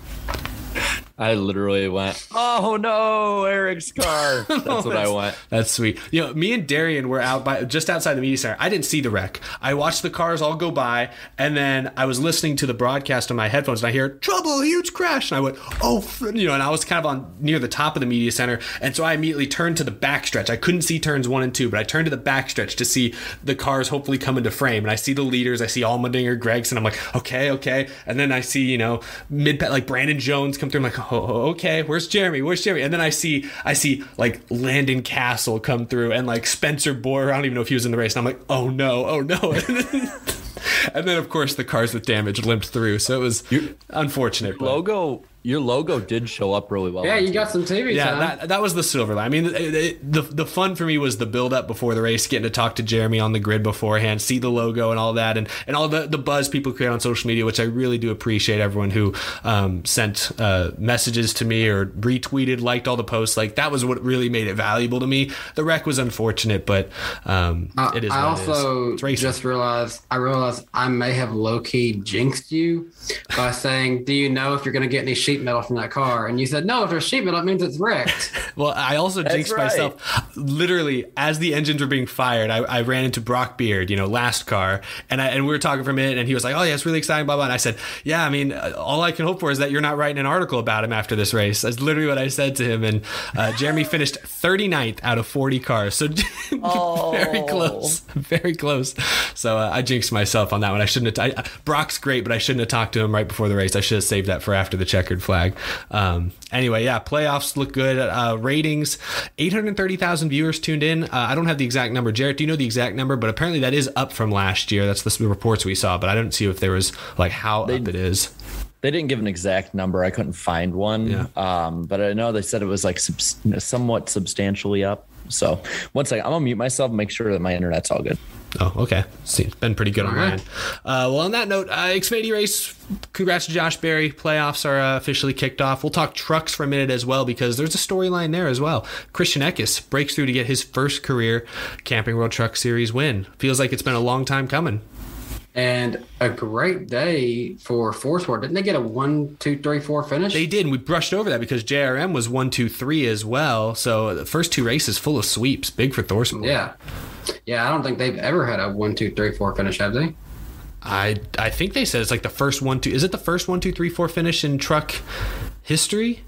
I literally went, "Oh no, Eric's car." That's what I went. That's sweet. You know, me and Darian were out by just outside the media center. I didn't see the wreck. I watched the cars all go by, and then I was listening to the broadcast on my headphones, and I hear trouble, huge crash, and I went, "Oh," you know, and I was kind of on near the top of the media center, and so I immediately turned to the backstretch. I couldn't see turns one and two, but I turned to the backstretch to see the cars hopefully come into frame, and I see the leaders. I see Allmendinger, Gragson. I'm like, okay, okay, and then I see you know mid like Brandon Jones come through. I'm like, oh, okay, where's Jeremy? Where's Jeremy? And then I see I see like Landon Cassill come through and like Spencer Boyer. I don't even know if he was in the race. And I'm like, oh no, oh no. And then, and then of course the cars with damage limped through. So it was you, unfortunate. Logo, your logo did show up really well. Yeah, you TV. got some TV yeah, time. that that was the silver line. I mean, it, it, the the fun for me was the build up before the race, getting to talk to Jeremy on the grid beforehand, see the logo and all that, and and all the the buzz people create on social media, which I really do appreciate. Everyone who um, sent uh, messages to me or retweeted, liked all the posts, like that was what really made it valuable to me. The wreck was unfortunate, but um, Uh, it is. I what also It's just realized I realized I may have low key jinxed you by saying, "Do you know if you're going to get any sheep sheet metal from that car, and you said no. If there's sheet metal, it means it's wrecked. Well, I also That's jinxed right. myself. Literally, as the engines were being fired, I, I ran into Brock Beard, you know, last car, and I, and we were talking for a minute, and he was like, "Oh yeah, it's really exciting." Blah blah. And I said, "Yeah, I mean, uh, all I can hope for is that you're not writing an article about him after this race." That's literally what I said to him. And uh, Jeremy finished 39th out of 40 cars, so very close, very close. So uh, I jinxed myself on that one. I shouldn't have. I, Brock's great, but I shouldn't have talked to him right before the race. I should have saved that for after the checkered flag. Um, anyway, yeah, playoffs look good. Uh, ratings: 830,000 viewers tuned in. Uh, I don't have the exact number. Jarrett, do you know the exact number? But apparently that is up from last year. That's the reports we saw, but I don't see if there was like how up it is. They didn't give an exact number. I couldn't find one. Yeah. Um, but I know they said it was like subs- somewhat substantially up. So one second, I'm gonna mute myself and make sure that my internet's all good. Oh, okay. See, it's been pretty good on All mine. right. Uh, well, on that note, uh, Xfinity race. Congrats to Josh Berry. Playoffs are uh, officially kicked off. We'll talk trucks for a minute as well because there's a storyline there as well. Christian Eckes breaks through to get his first career Camping World Truck Series win. Feels like it's been a long time coming. And a great day for Thorsport. Didn't they get a one, two, three, four finish? They did, and we brushed over that because JRM was one, two, three as well. So the first two races full of sweeps, big for Thorsport. yeah, yeah. I don't think they've ever had a one, two, three, four finish, have they? I I think they said it's like the first one, two. Is it the first one, two, three, four finish in truck history?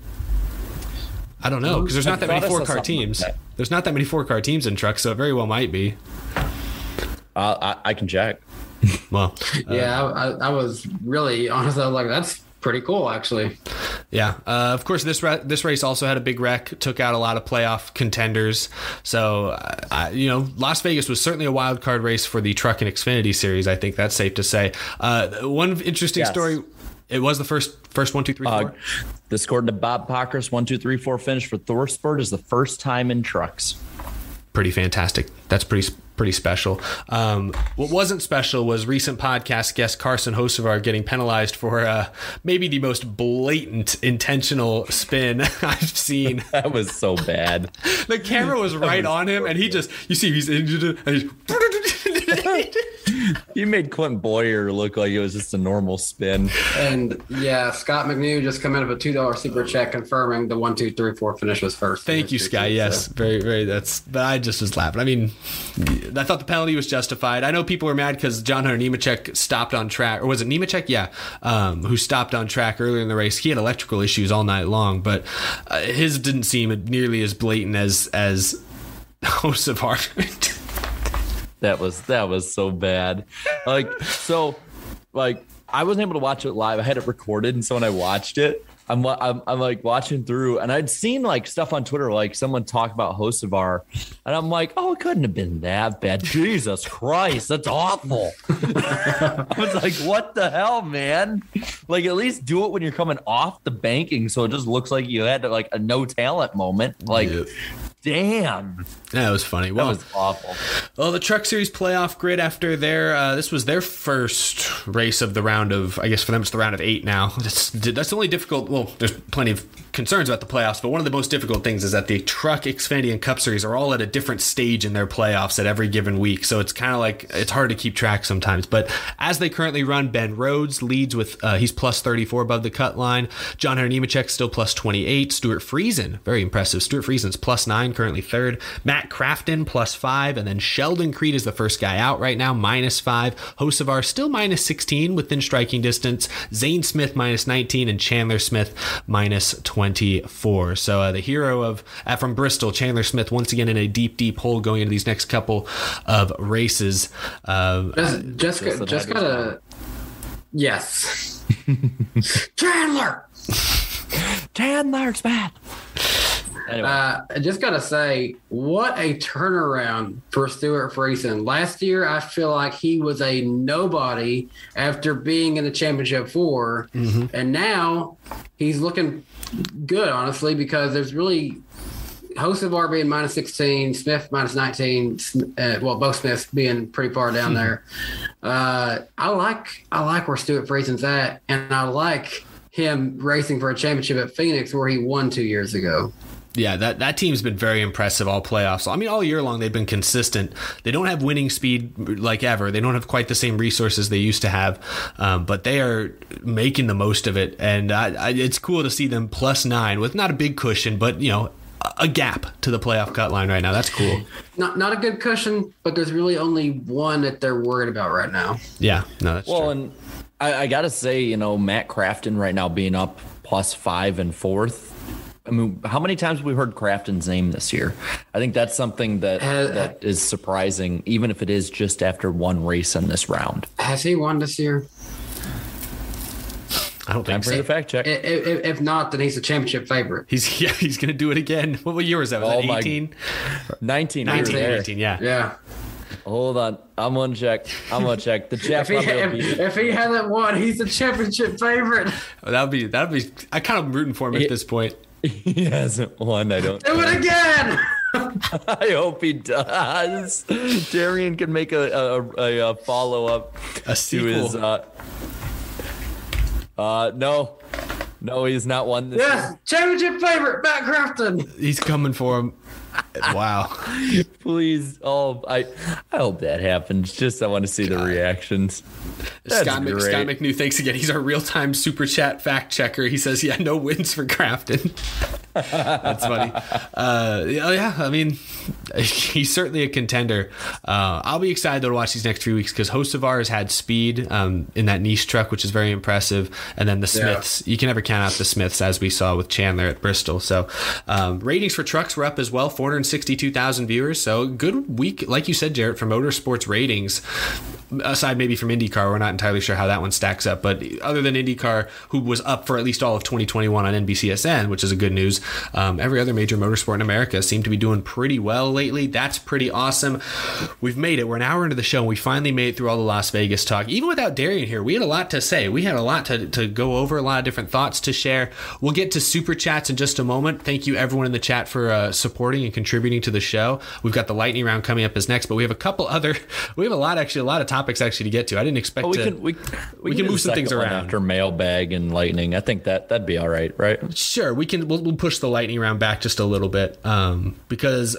I don't know because there's not that many four car something like teams. There's not that many four car teams in trucks, so it very well might be. Uh, I, I can check. Well, uh, yeah, I, I, I was really honestly I was like, that's pretty cool, actually. Yeah, uh, of course. This ra- this race also had a big wreck, took out a lot of playoff contenders. So, uh, I, you know, Las Vegas was certainly a wild card race for the Truck and Xfinity series. I think that's safe to say. Uh, one interesting Yes. story. It was the first first one two three Uh, four. this according to Bob Pockrass, one, two, three, four finish for Thorsport is the first time in trucks. pretty fantastic. That's pretty pretty special. Um, what wasn't special was recent podcast guest Carson Hosevar getting penalized for uh, maybe the most blatant intentional spin I've seen. That was so bad. The camera was right on him, and he just you see he's injured. And he's, You made Clint Bowyer look like it was just a normal spin. And yeah, Scott McNew just come in with a two dollar super check confirming the one, two, three, four finish was first. Thank you, Sky. So- Yes, very, very. That's. But I just was laughing. I mean, I thought the penalty was justified. I know people were mad because John Hunter Nemechek stopped on track, or was it Nemechek? Yeah, um, who stopped on track earlier in the race. He had electrical issues all night long, but uh, his didn't seem nearly as blatant as as Hocevar. That was that was so bad. Like so, like I wasn't able to watch it live. I had it recorded, and so when I watched it, I'm I'm, I'm like watching through, and I'd seen like stuff on Twitter, like someone talk about Hocevar, and I'm like, oh, it couldn't have been that bad. Jesus Christ, that's awful. I was like, what the hell, man? Like at least do it when you're coming off the banking, so it just looks like you had like a no talent moment. Like. Damn, that was funny. that was awful. Well, the Truck Series playoff grid after their uh, this was their first race of the round of I guess for them it's the round of eight now. That's that's the only difficult. Well, there's plenty of concerns about the playoffs, but one of the most difficult things is that the Truck, Xfinity, and Cup Series are all at a different stage in their playoffs at every given week. So it's kind of like it's hard to keep track sometimes. But as they currently run, Ben Rhodes leads with uh, he's plus 34 above the cut line. John Hunter Nemechek still plus 28. Stewart Friesen, very impressive. Stewart Friesen's plus nine, currently third. Matt Crafton plus five, and then Sheldon Creed is the first guy out right now, minus five. Hocevar still minus 16 within striking distance. Zane Smith minus 19, and Chandler Smith minus 24. So uh, the hero of uh, from Bristol, Chandler Smith, once again in a deep, deep hole going into these next couple of races. Uh, Just, just, Just just gotta. Yes. Chandler. Chandler's bad. Anyway. Uh, I just gotta say, what a turnaround for Stewart Friesen. Last year, I feel like he was a nobody after being in the championship 4 and now he's looking good, honestly, because there's really Hocevar being minus 16, Smith minus 19, uh, well, both Smiths being pretty far down there. Uh, I like I like where Stewart Friesen's at, and I like him racing for a championship at Phoenix where he won two years ago. Yeah, that, that team's been very impressive all playoffs. I mean, all year long they've been consistent. They don't have winning speed like ever. They don't have quite the same resources they used to have, um, but they are making the most of it. And I, I, it's cool to see them plus nine with not a big cushion, but you know, a- a gap to the playoff cut line right now. That's cool. Not not a good cushion, but there's really only one that they're worried about right now. Yeah, no, that's Well, true. and I, I got to say, you know, Matt Crafton right now being up plus five and fourth. I mean, how many times have we heard Crafton's name this year? I think that's something that Uh, that is surprising, even if it is just after one race in this round. Has he won this year? I don't Time think for so. you to fact check. I- i- If, if not, then he's a championship favorite. He's yeah, he's gonna do it again. What, what year was that? Was Oh that my- 18? 19. 19, 19, yeah. Yeah. Hold on. I'm going to check. I'm going to check. The chat If he, if, if he hasn't won, he's a championship favorite. Oh, That would be that would be. I kind of rooting for him at this point. He hasn't won. I don't. Do it again. I hope he does. Darian can make a a, a, a follow up A to sequel. his. Uh, uh, no, no, he's not won this. Yes, championship favorite, Matt Crafton. He's coming for him. Wow. Please, oh, I, I hope that happens. Just I want to see the reactions. That's Scott, Mc, great. Scott McNew, thanks again. He's our real time super chat fact checker. He says, yeah, no wins for Crafton. That's funny. Uh, yeah, yeah, I mean, he's certainly a contender. Uh, I'll be excited to watch these next few weeks because Hocevar has had speed um, in that Niece truck, which is very impressive. And then the Smiths, you can never count out the Smiths as we saw with Chandler at Bristol. So um, ratings for trucks were up as well, 462,000 viewers. So good week, like you said, Jarrett, for motorsports ratings. Aside maybe from IndyCar, we're not entirely sure how that one stacks up. But other than IndyCar, who was up for at least all of 2021 on NBCSN, which is a good news, um, every other major motorsport in America seemed to be doing pretty well lately. That's pretty awesome. We've made it. We're an hour into the show, and we finally made it through all the Las Vegas talk. Even without Darian here, we had a lot to say. We had a lot to, to go over, a lot of different thoughts to share. We'll get to super chats in just a moment. Thank you, everyone in the chat, for uh, supporting and contributing to the show. We've got the lightning round coming up as next, but we have a couple other, we have a lot, actually, a lot of topics actually to get to. I didn't expect Oh, we to. can we, we do can move some things around. after mailbag and lightning. I think that that'd be all right, right? Sure, we can. We'll, we'll push the lightning round back just a little bit um, because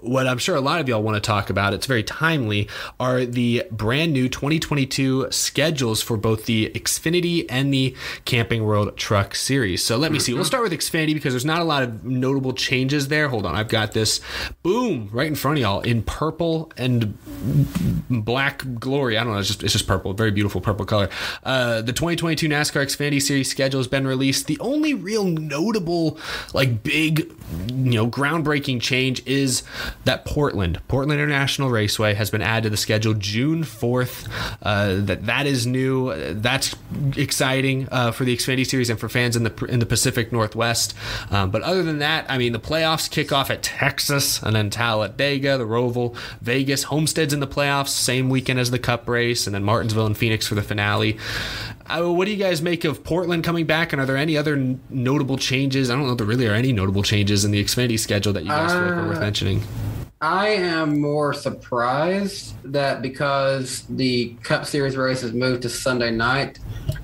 what I'm sure a lot of y'all want to talk about, it's very timely, are the brand new 2022 schedules for both the Xfinity and the Camping World Truck Series. So let me see. We'll start with Xfinity because there's not a lot of notable changes there. Hold on, I've got this. Boom, right in front of y'all in purple and black glory. I don't know. It's just it's just purple. Very beautiful purple color. Uh, the 2022 NASCAR Xfinity Series schedule has been released. The only real notable, like big, you know, groundbreaking change is that Portland, Portland International Raceway, has been added to the schedule June 4th. Uh, that that is new. That's exciting uh, for the Xfinity Series and for fans in the in the Pacific Northwest. Um, but other than that, I mean, the playoffs kick off at Texas and then Talladega, the Roval, Vegas, Homestead's in the playoffs, same weekend as the Cup race, and then Martinsville and Phoenix for the finale. Uh, what do you guys make of Portland coming back? And are there any other n- notable changes? I don't know if there really are any notable changes in the Xfinity schedule that you guys feel like are worth Uh, mentioning. I am more surprised that because the Cup Series races moved to Sunday night,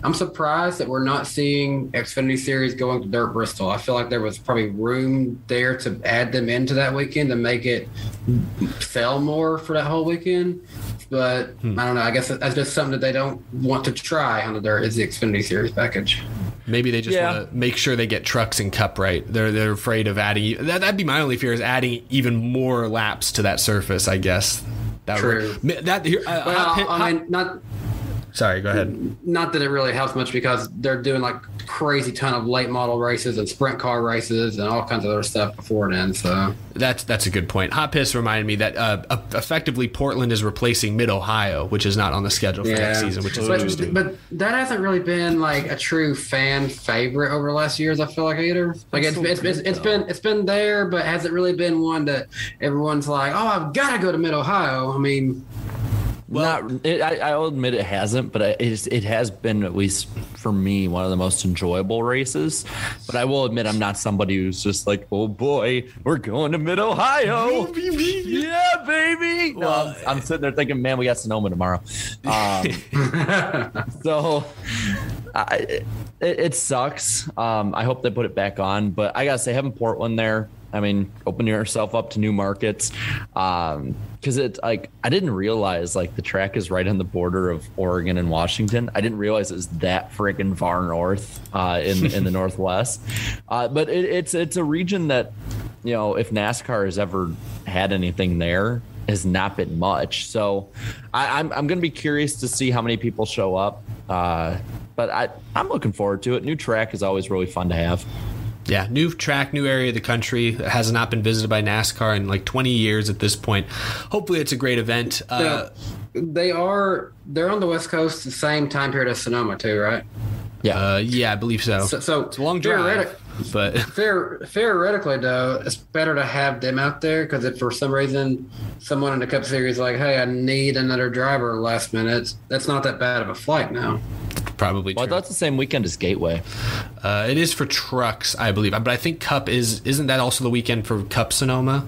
I'm surprised that we're not seeing Xfinity Series going to Dirt Bristol. I feel like there was probably room there to add them into that weekend to make it sell more for that whole weekend. But I don't know. I guess that's just something that they don't want to try on the dirt is the Xfinity Series package. Maybe they just Yeah. want to make sure they get trucks and cup right. They're they're afraid of adding. That, that'd be my only fear is adding even more laps to that surface. I guess. That True. Would, that here, uh, Well, hot I hot- mean, not sorry. Go ahead. not that it really helps much because they're doing like crazy ton of late model races and sprint car races and all kinds of other stuff before then. So That's that's a good point. Hot Piss reminded me that uh, uh, effectively Portland is replacing Mid Ohio, which is not on the schedule for next season, which is but, interesting. but that hasn't really been like a true fan favorite over the last years. I feel like either like it's, it's, it's, it's been it's been there, but hasn't really been one that everyone's like, oh, I've got to go to Mid Ohio. I mean, not. It, I, I'll admit it hasn't, but it, it has been at least for me one of the most enjoyable races. But I will admit I'm not somebody who's just like, oh boy, we're going to Mid Ohio, yeah, baby. No, I'm, I'm sitting there thinking, man, we got Sonoma tomorrow. Um, so I, it, it sucks. Um, I hope they put it back on, but I gotta say, having Portland there I mean, open yourself up to new markets. Um, because it's like I didn't realize like the track is right on the border of Oregon and Washington. I didn't realize it was that freaking far north uh, in in the northwest. Uh, but it, it's it's a region that you know if NASCAR has ever had anything there has not been much. So I, I'm I'm going to be curious to see how many people show up. Uh, but I I'm looking forward to it. New track is always really fun to have. Yeah, new track, new area of the country that has not been visited by NASCAR in like 20 years at this point. Hopefully, it's a great event. Uh, They are they're on the West Coast the same time period as Sonoma too, right? yeah, uh, yeah, I believe so. So, so it's a long drive, theoretic- but Fair, theoretically, though, it's better to have them out there because if for some reason someone in the Cup Series is like, "Hey, I need another driver last minute," that's not that bad of a flight now. Probably Well, true. that's the same weekend as Gateway. Uh, it is for trucks, I believe, but I think Cup is isn't that also the weekend for Cup Sonoma?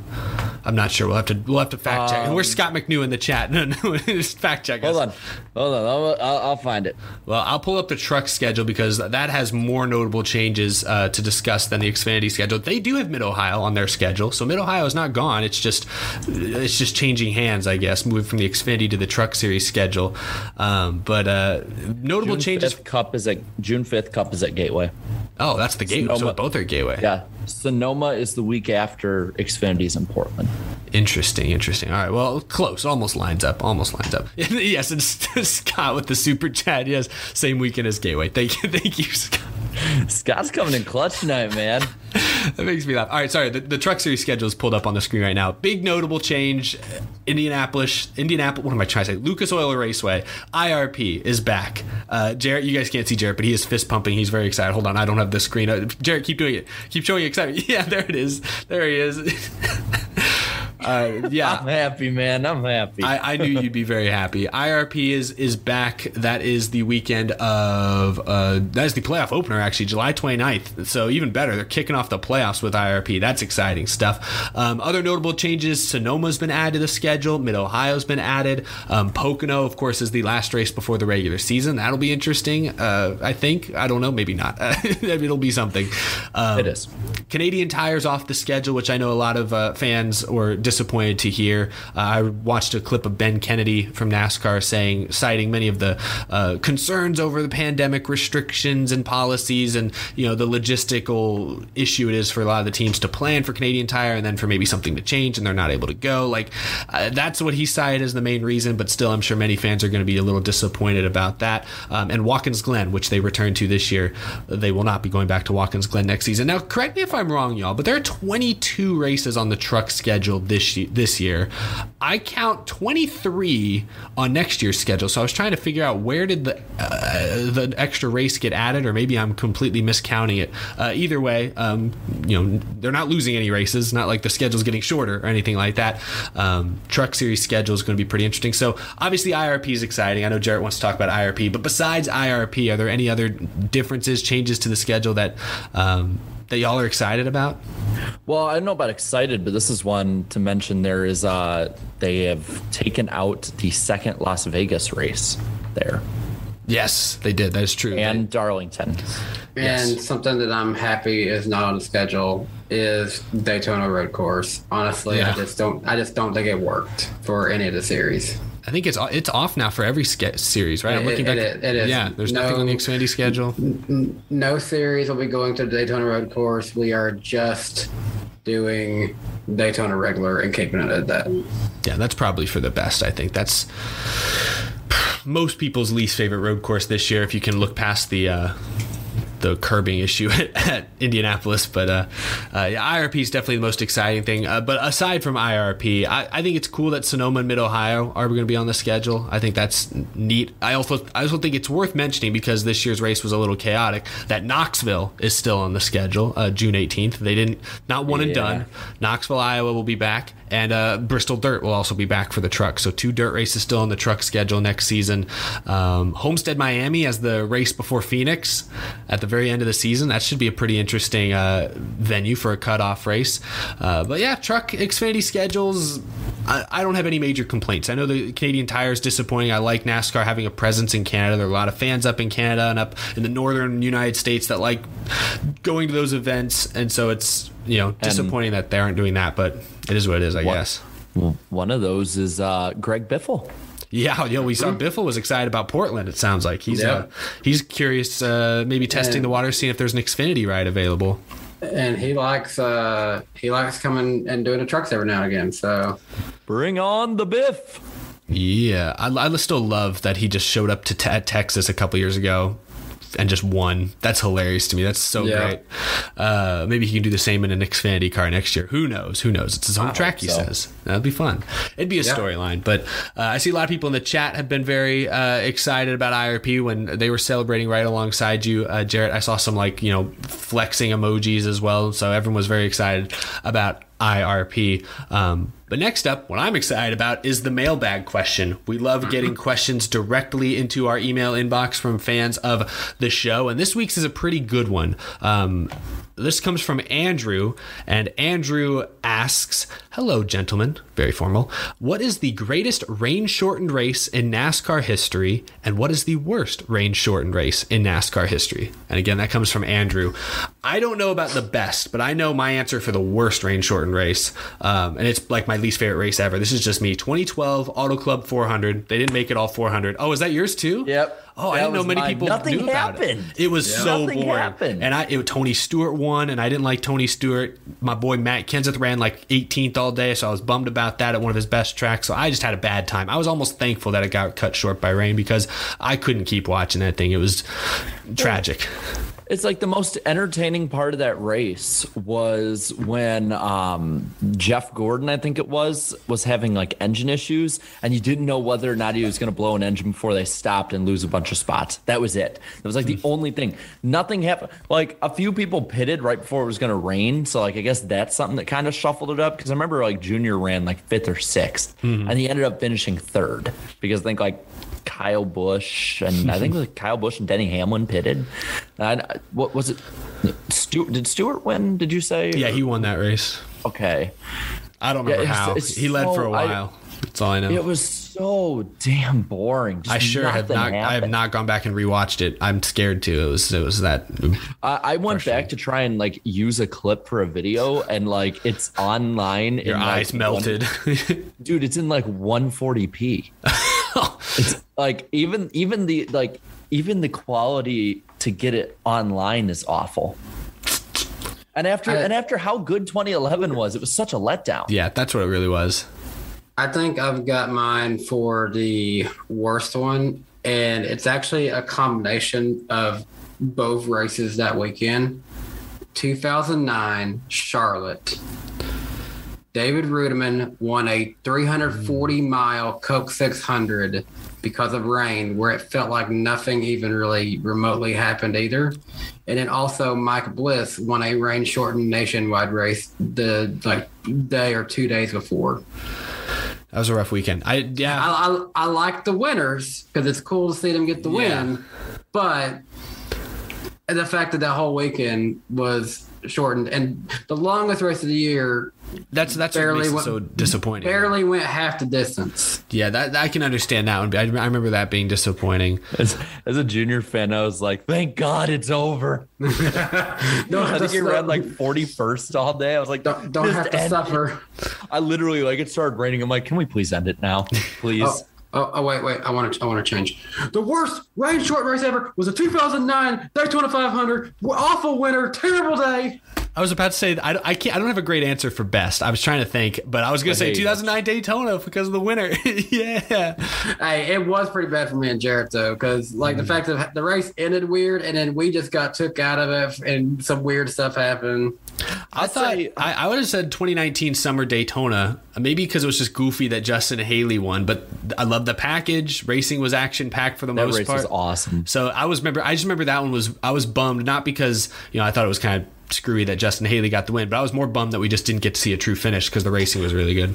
I'm not sure. We'll have to we'll have to fact check. And where's Scott McNew in the chat? No, no, just fact check. us. Hold on, hold on. I'll, I'll, I'll find it. Well, I'll pull up the truck schedule because that has more notable changes uh, to discuss than the Xfinity schedule. They do have Mid Ohio on their schedule, so Mid Ohio is not gone. It's just it's just changing hands, I guess, moving from the Xfinity to the Truck Series schedule. Um, but uh, notable June changes. 5th Cup is at June fifth. Cup is at Gateway. Oh, that's the gateway. So both are gateway. Yeah, Sonoma is the week after Xfinity's in Portland. Interesting, interesting. All right, well, close, almost lines up, almost lines up. yes, and Scott with the super chat. Yes, same weekend as Gateway. Thank you, thank you, Scott. Scott's coming in clutch tonight, man. That makes me laugh. All right, sorry. The, the Truck Series schedule is pulled up on the screen right now. Big notable change: Indianapolis, Indianapolis. What am I trying to say? Lucas Oil Raceway IRP is back. Uh, Jarrett, you guys can't see Jarrett, but he is fist pumping. He's very excited. Hold on, I don't have the screen. Uh, Jarrett, keep doing it. Keep showing excitement. Yeah, there it is. There he is. uh, yeah, I'm happy, man. I'm happy. I, I knew you'd be very happy. IRP is is back. That is the weekend of uh, that is the playoff opener actually, July 29th. So even better, they're kicking off the playoffs with IRP. That's exciting stuff. Um, other notable changes: Sonoma's been added to the schedule. Mid Ohio's been added. Um, Pocono, of course, is the last race before the regular season. That'll be interesting. Uh, I think. I don't know. Maybe not. It'll be something. Um, it is. Canadian Tires off the schedule, which I know a lot of uh, fans were disappointed to hear. Uh, I watched a clip of Ben Kennedy from NASCAR saying, citing many of the uh, concerns over the pandemic restrictions and policies, and you know the logistical issue it is for a lot of the teams to plan for Canadian Tire, and then for maybe something to change, and they're not able to go. Like uh, that's what he cited as the main reason. But still, I'm sure many fans are going to be a little disappointed about that. Um, and Watkins Glen, which they returned to this year, they will not be going back to Watkins Glen next season. Now, correct me if I'm wrong, y'all, but there are 22 races on the truck schedule this year, this year. I count 23 on next year's schedule. So I was trying to figure out where did the uh, the extra race get added, or maybe I'm completely miscounting it. Uh, either way, um, you know they're not losing any races. Not like the schedule's getting shorter or anything like that. Um, truck series schedule is going to be pretty interesting. So obviously IRP is exciting. I know Jarrett wants to talk about IRP, but besides IRP, are there any other differences, changes to the schedule that um, that y'all are excited about? Well, I don't know about excited, but this is one to mention. There is uh they have taken out the second Las Vegas race there Yes, they did. That is true. and Darlington. Yes. And something that I'm happy is not on the schedule is Daytona Road Course. Honestly, Yeah. I just don't. I just don't think it worked for any of the series. I think it's it's off now for every ske- series, right? I'm looking it- back. it- it is. Yeah, there's No- nothing on the Xfinity schedule. No series will be going to the Daytona Road Course. We are just doing Daytona regular and keeping it at that. Yeah, that's probably for the best. I think that's most people's least favorite road course this year. If you can look past the uh, the curbing issue at, at Indianapolis, but uh, uh, yeah, IRP is definitely the most exciting thing. Uh, but aside from IRP, I, I think it's cool that Sonoma and Mid Ohio are going to be on the schedule. I think that's neat. I also I also think it's worth mentioning because this year's race was a little chaotic. That Knoxville is still on the schedule, uh, June 18th. They didn't not one and done. Knoxville, Iowa will be back, and uh, Bristol Dirt will also be back for the truck. So two dirt races still on the truck schedule next season. Um, Homestead, Miami as the race before Phoenix at the very end of the season. That should be a pretty interesting uh, venue for a cutoff race. Uh, but yeah, truck Xfinity schedules. I, I don't have any major complaints. I know the Canadian Tire is disappointing. I like NASCAR having a presence in Canada. There are a lot of fans up in Canada and up in the northern United States that like going to those events, and so it's you know disappointing that they aren't doing that. But it is what it is, I What- guess. One of those is uh, Greg Biffle. Yeah, you know, we saw Biffle was excited about Portland. It sounds like he's Yeah. uh, he's curious, uh, maybe testing And- the water, seeing if there's an Xfinity ride available. and he likes uh he likes coming and doing the trucks every now and again. So Bring on the Biff. Yeah, I, I still love that he just showed up to te- Texas a couple years ago and just won. That's hilarious to me. That's so Yeah. great. Uh, maybe he can do the same in an Xfinity car next year. Who knows? Who knows? It's his home track, he so. says. That'd be fun. It'd be a Yeah. storyline. But uh, I see a lot of people in the chat have been very uh, excited about IRP when they were celebrating right alongside you, uh, Jarrett. I saw some like you know flexing emojis as well. So everyone was very excited about IRP. Um, but next up, what I'm excited about is the mailbag question. We love getting questions directly into our email inbox from fans of the show, and this week's is a pretty good one. Um, this comes from Andrew, and Andrew asks Hello, gentlemen. Very formal. What is the greatest rain shortened race in NASCAR history, and what is the worst rain shortened race in NASCAR history? And again, that comes from Andrew. I don't know about the best, but I know my answer for the worst rain shortened race. Um, and it's like my least favorite race ever. This is just me 2012 Auto Club 400. They didn't make it all 400. Oh, is that yours too? Yep. Oh, I That didn't know many mine. people Nothing knew about happened. it. It was so Nothing boring. happened. And I, it, Tony Stewart won, and I didn't like Tony Stewart. My boy Matt Kenseth ran like 18th all day, so I was bummed about that at one of his best tracks. So I just had a bad time. I was almost thankful that it got cut short by rain because I couldn't keep watching that thing. It was tragic. It's like the most entertaining part of that race was when um, Jeff Gordon, I think it was, was having like engine issues, and you didn't know whether or not he was going to blow an engine before they stopped and lose a bunch of spots. That was it. That was like the only thing. Nothing happened. Like a few people pitted right before it was going to rain, so like I guess that's something that kind of shuffled it up. Because I remember like Junior ran like fifth or 6th and he ended up finishing third because I think like Kyle Busch and I think like Kyle Busch and Denny Hamlin pitted. And uh, what was it? Did Stewart win? Did you say? Yeah, he won that race. Okay. I don't Yeah, remember it's- how. it's he led for a so- I- while. That's all I know. It was so damn boring. Just I sure have not. I have not gone back and rewatched it. I'm scared to. It was. It was that. I, I went back to try and like use a clip for a video, and like it's online. Your in, eyes like, melted. one- dude, it's in like 140p. it's like even even the like even the quality to get it online is awful. And after I- and after how good 2011 was, it was such a letdown. yeah, that's what it really was. I think I've got mine for the worst one, and it's actually a combination of both races that weekend. 2009 Charlotte. David Reutimann won a 340 mm. mile Coke 600 because of rain, where it felt like nothing even really remotely happened either. And then also Mike Bliss won a rain shortened nationwide race the like day or two days before. That was a rough weekend. I yeah. I, I, I like the winners because it's cool to see them get the Yeah. win, but the fact that that whole weekend was shortened and the longest race of the year That's that's what Barely makes it so disappointing. barely went half the distance. Yeah, that I can understand that one. I, I remember that being disappointing. As, as a junior fan, I was like, thank God it's over. Don't I think to, ran like 41st all day. I was like, don't, don't have to end suffer. it." I literally like it started raining. I'm like, can we please end it now, please? Oh, oh, oh, wait, wait. I want to I want to change. The worst rain short race ever was a 2009 Daytona 500. Awful winter, terrible day. I was about to say I, I can't I don't have a great answer for best. I was trying to think, but I was going to say hey, 2009 Daytona because of the winner. yeah. Hey, it was pretty bad for me and Jarrett though, because like the mm. fact that the race ended weird, and then we just got took out of it, and some weird stuff happened. I thought I, I would have said 2019 Summer Daytona, maybe because it was just goofy that Justin Haley won, but I love the package. Racing was action packed for the that most race part. was awesome. So I was remember I just remember that one was I was bummed not because you know I thought it was kind of screwy that Justin Haley got the win, but I was more bummed that we just didn't get to see a true finish because the racing was really good.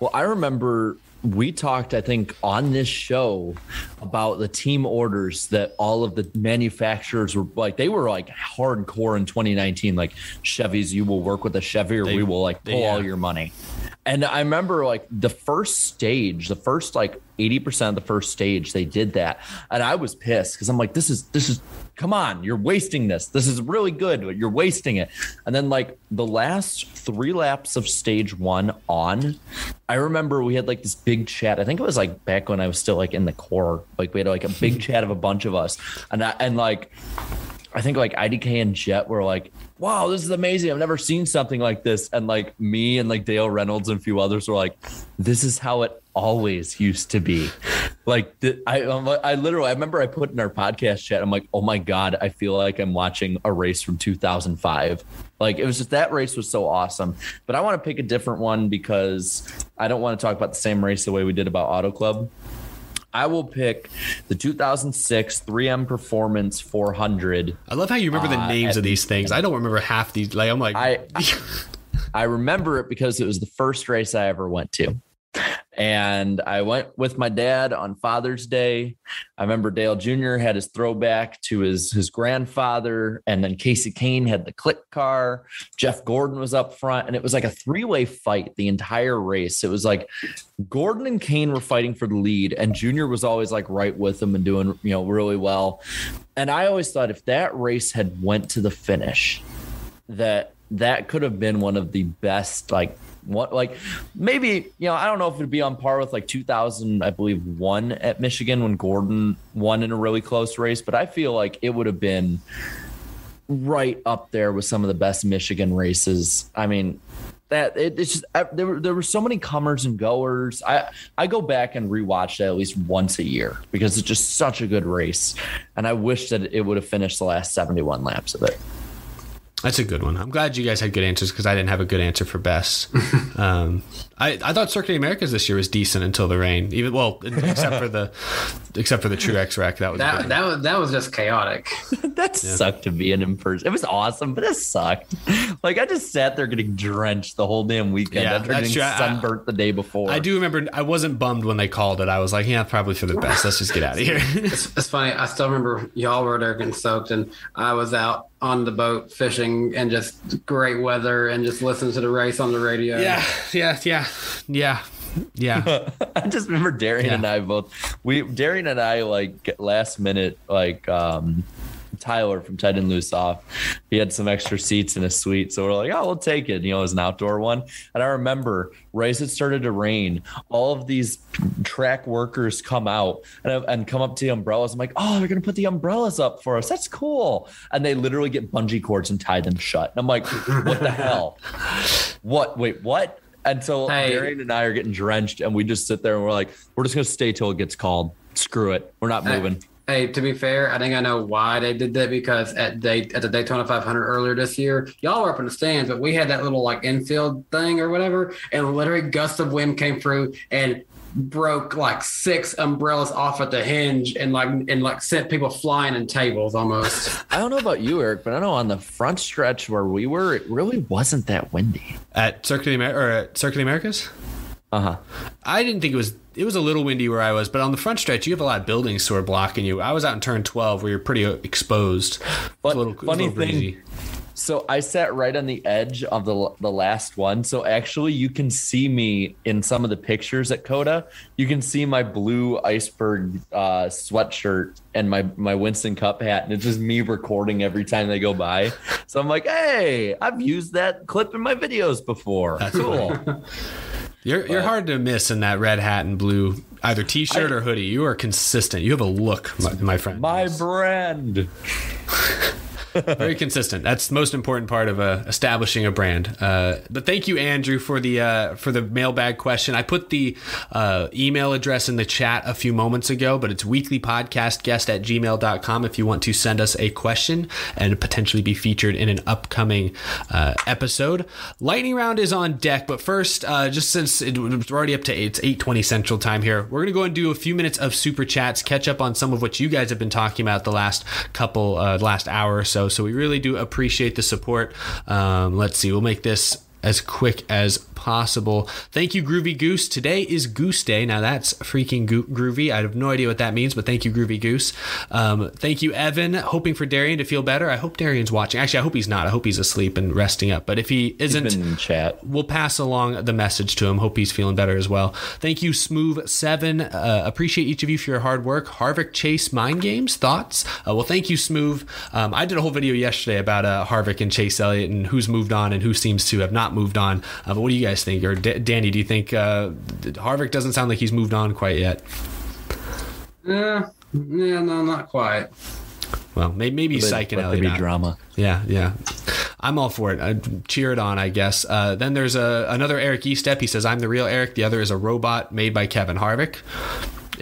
Well, I remember we talked, I think, on this show about the team orders that all of the manufacturers were like, they were like hardcore in 2019. Like Chevy's, you will work with a Chevy or They- we will like pull yeah. all your money. And I remember like the first stage, the first like 80% of the first stage, they did that. And I was pissed because I'm like, this is, this is, come on, you're wasting this. This is really good, but you're wasting it. And then like the last three laps of stage one on, I remember we had like this big chat. I think it was like back when I was still like in the core, like we had like a big chat of a bunch of us. And I, and like, I think like IDK and Jet were like, wow, this is amazing. I've never seen something like this. And like me and like Dale Reynolds and a few others were like, this is how it always used to be. Like I, I literally, I remember I put in our podcast chat, I'm like, oh my God, I feel like I'm watching a race from 2005. Like it was just that race was so awesome. But I want to pick a different one because I don't want to talk about the same race the way we did about Auto Club. I will pick the 2006 3M Performance 400. I love how you remember the Uh, names of these things. I don't remember half these. Like I'm like, I, I I remember it because it was the first race I ever went to. And I went with my dad on Father's Day. I remember Dale Jr. had his throwback to his his grandfather, and then Casey Kahne had the click car. Jeff Gordon was up front, and it was like a three way fight the entire race. It was like Gordon and Kahne were fighting for the lead, and Junior was always like right with them and doing you know really well. And I always thought if that race had went to the finish, that that could have been one of the best like what like maybe you know I don't know if it'd be on par with like 2000 I believe one at Michigan when Gordon won in a really close race, but I feel like it would have been right up there with some of the best Michigan races. I mean, that it, it's just there were there were so many comers and goers. I I go back and rewatch that at least once a year because it's just such a good race, and I wish that it would have finished the last seventy one laps of it. That's a good one. I'm glad you guys had good answers because I didn't have a good answer for best. um, I, I thought Circuit of Americas this year was decent until the rain. Even well, except for the except for the Truex wreck. That was That that was that was just chaotic. that sucked to be an in person. It was awesome, but it sucked. Like I just sat there getting drenched the whole damn weekend Yeah, after getting true. I- sunburnt the day before. I do remember. I wasn't bummed when they called it. I was like, yeah, probably for the best. Let's just get out of here. It's, it's funny. I still remember y'all were there getting soaked, and I was out on the boat fishing and just great weather and just listening to the race on the radio. yeah, yeah, yeah, yeah, yeah. I just remember Darian Yeah. and I both we Darian and I like last minute like um Tyler from Ted and Loose Off. He had some extra seats in a suite. So we're like, oh, we'll take it. You know, it was an outdoor one. And I remember right as it started to rain, all of these track workers come out and, and come up to the umbrellas. I'm like, oh, they're going to put the umbrellas up for us. That's cool. And they literally get bungee cords and tie them shut. And I'm like, what the hell? What? Wait, what? And so Hey. Darian and I are getting drenched, and we just sit there and we're like, we're just gonna stay till it gets called. Screw it, we're not Hey. moving. Hey, to be fair, I think I know why they did that because at day at the Daytona 500 earlier this year, y'all were up in the stands, but we had that little like infield thing or whatever, and literally gust of wind came through and broke like six umbrellas off at the hinge and like and like sent people flying in tables almost. I don't know about you, Eric, but I know on the front stretch where we were, it really wasn't that windy. at Circuit of Amer- or at Circuit of Americas. Uh huh. I didn't think it was. It was a little windy where I was, but on the front stretch, you have a lot of buildings sort of blocking you. I was out in turn twelve, where you're pretty exposed. It's But a little, it a funny little thing- breezy. So I sat right on the edge of the the last one. So actually, you can see me in some of the pictures at COTA. You can see my blue iceberg uh, sweatshirt and my my Winston Cup hat, and it's just me recording every time they go by. So I'm like, hey, I've used that clip in my videos before. That's cool. You're you're hard to miss in that red hat and blue either t-shirt or hoodie. You are consistent. You have a look, my, my friend. my brand. Very consistent. That's the most important part of uh, establishing a brand. Uh, but thank you, Andrew, for the uh, for the mailbag question. I put the uh, email address in the chat a few moments ago, but it's weeklypodcastguest at gmail.com if you want to send us a question and potentially be featured in an upcoming uh, episode. Lightning round is on deck, but first, uh, just since it, we're already up to it's 8.20 Central Time here, we're going to go and do a few minutes of super chats, catch up on some of what you guys have been talking about the last couple, last hour or so. So we really do appreciate the support. Um, let's see, we'll make this as quick as possible. Thank you, Groovy Goose. Today is Goose Day. Now that's freaking go- groovy. I have no idea what that means, but thank you, Groovy Goose. Um, thank you, Evan. Hoping for Darian to feel better. I hope Darian's watching. Actually, I hope he's not. I hope he's asleep and resting up. But if he isn't, in chat. we'll pass along the message to him. Hope he's feeling better as well. Thank you, Smooth Seven. Uh, appreciate each of you for your hard work. Harvick Chase Mind Games thoughts. Uh, well, thank you, Smooth. Um, I did a whole video yesterday about uh, Harvick and Chase Elliott and who's moved on and who seems to have not moved on. Uh, but what do you guys think? Or D- Danny, do you think uh, Harvick doesn't sound like he's moved on quite yet? Yeah, yeah, no, not quite. Well, maybe, maybe he's Let- psyching let there Elliott be out. drama. Yeah, yeah. I'm all for it. I cheer it on, I guess. Uh, then there's a another Eric Estep. He says, "I'm the real Eric." The other is a robot made by Kevin Harvick.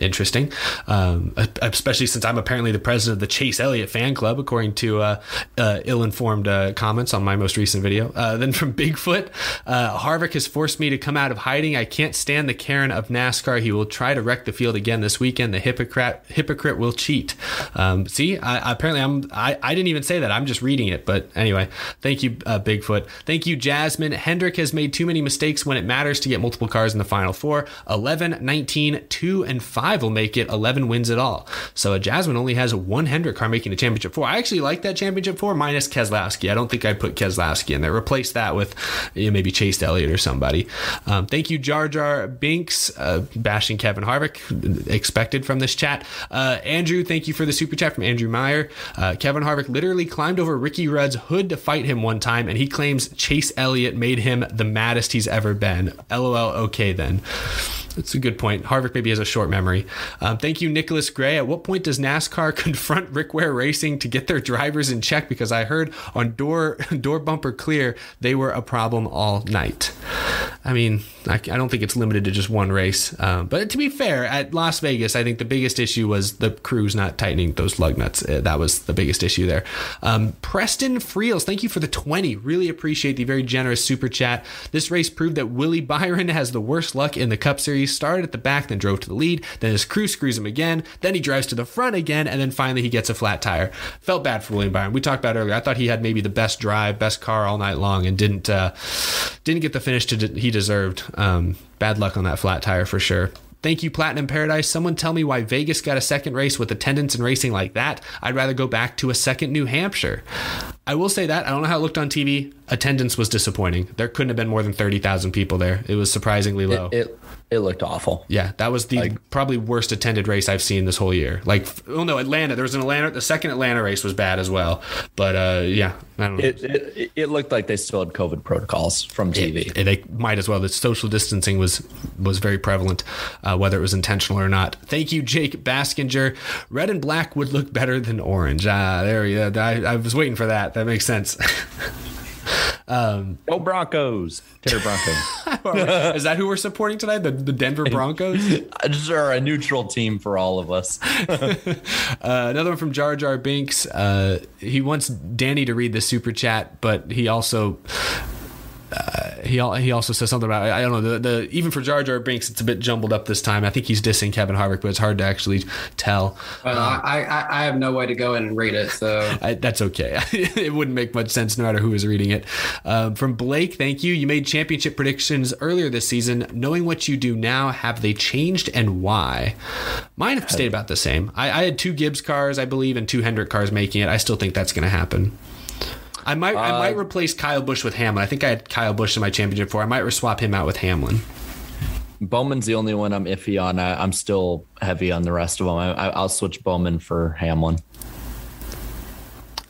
Interesting, um, especially since I'm apparently the president of the Chase Elliott fan club, according to uh, uh, ill-informed uh, comments on my most recent video. Uh, then from Bigfoot, uh, Harvick has forced me to come out of hiding. I can't stand the Karen of NASCAR. He will try to wreck the field again this weekend. The hypocrite hypocrite will cheat. Um, see, I, apparently I'm I, I didn't even say that. I'm just reading it. But anyway, thank you, uh, Bigfoot. Thank you, Jasmine. Hendrick has made too many mistakes when it matters to get multiple cars in the final four. 11, 19, 2, and 5 will make it 11 wins at all. So Jasmine only has one Hendrick car making the championship four. I actually like that championship four minus Keselowski. I don't think I'd put Keselowski in there. Replace that with you know, maybe Chase Elliott or somebody. Um, thank you, Jar Jar Binks, uh, bashing Kevin Harvick, expected from this chat. Uh, Andrew, thank you for the super chat from Andrew Meyer. Uh, Kevin Harvick literally climbed over Ricky Rudd's hood to fight him one time, and he claims Chase Elliott made him the maddest he's ever been. LOL, okay then. That's a good point. Harvick maybe has a short memory. Um, thank you, Nicholas Gray. At what point does NASCAR confront Rick Ware Racing to get their drivers in check? Because I heard on door door bumper clear they were a problem all night. I mean, I, I don't think it's limited to just one race. Um, but to be fair, at Las Vegas, I think the biggest issue was the crews not tightening those lug nuts. Uh, that was the biggest issue there. Um, Preston Freels, thank you for the 20. Really appreciate the very generous super chat. This race proved that Willie Byron has the worst luck in the Cup Series. Started at the back, then drove to the lead. Then his crew screws him again. Then he drives to the front again, and then finally he gets a flat tire. Felt bad for William Byron. We talked about earlier. I thought he had maybe the best drive, best car all night long, and didn't uh, didn't get the finish to he deserved. Um, bad luck on that flat tire for sure. Thank you, Platinum Paradise. Someone tell me why Vegas got a second race with attendance and racing like that. I'd rather go back to a second New Hampshire. I will say that. I don't know how it looked on TV. Attendance was disappointing. There couldn't have been more than 30,000 people there. It was surprisingly low. It, it it looked awful. Yeah, that was the probably worst attended race I've seen this whole year. Like, oh no, Atlanta. There was an Atlanta. The second Atlanta race was bad as well. But uh, yeah, I don't know. It, it it looked like they still had COVID protocols from TV. It- they might as well. The social distancing was was very prevalent, uh, whether it was intentional or not. Thank you, Jake Baskinger. Red and black would look better than orange. Ah, there go. I, I was waiting for that. That makes sense. Go Broncos, Terry Broncos. Is that who we're supporting tonight? The, the Denver Broncos. Are a neutral team for all of us. Uh, another one from Jar Jar Binks. Uh, he wants Danny to read the super chat, but he also. Uh, he he also says something about I don't know the, the even for Jar Jar Binks it's a bit jumbled up this time. I think he's dissing Kevin Harvick, but it's hard to actually tell. Well, I, I I have no way to go in and read it, so I, that's okay. it wouldn't make much sense no matter who is reading it. Um, from Blake, thank you. You made championship predictions earlier this season. Knowing what you do now, have they changed and why? Mine have stayed about the same. I, I had two Gibbs cars, I believe, and two Hendrick cars making it. I still think that's going to happen. I might I might replace Kyle Busch with Hamlin. I think I had Kyle Busch in my championship four. I might swap him out with Hamlin. Bowman's the only one I'm iffy on. I, I'm still heavy on the rest of them. I, I, I'll switch Bowman for Hamlin.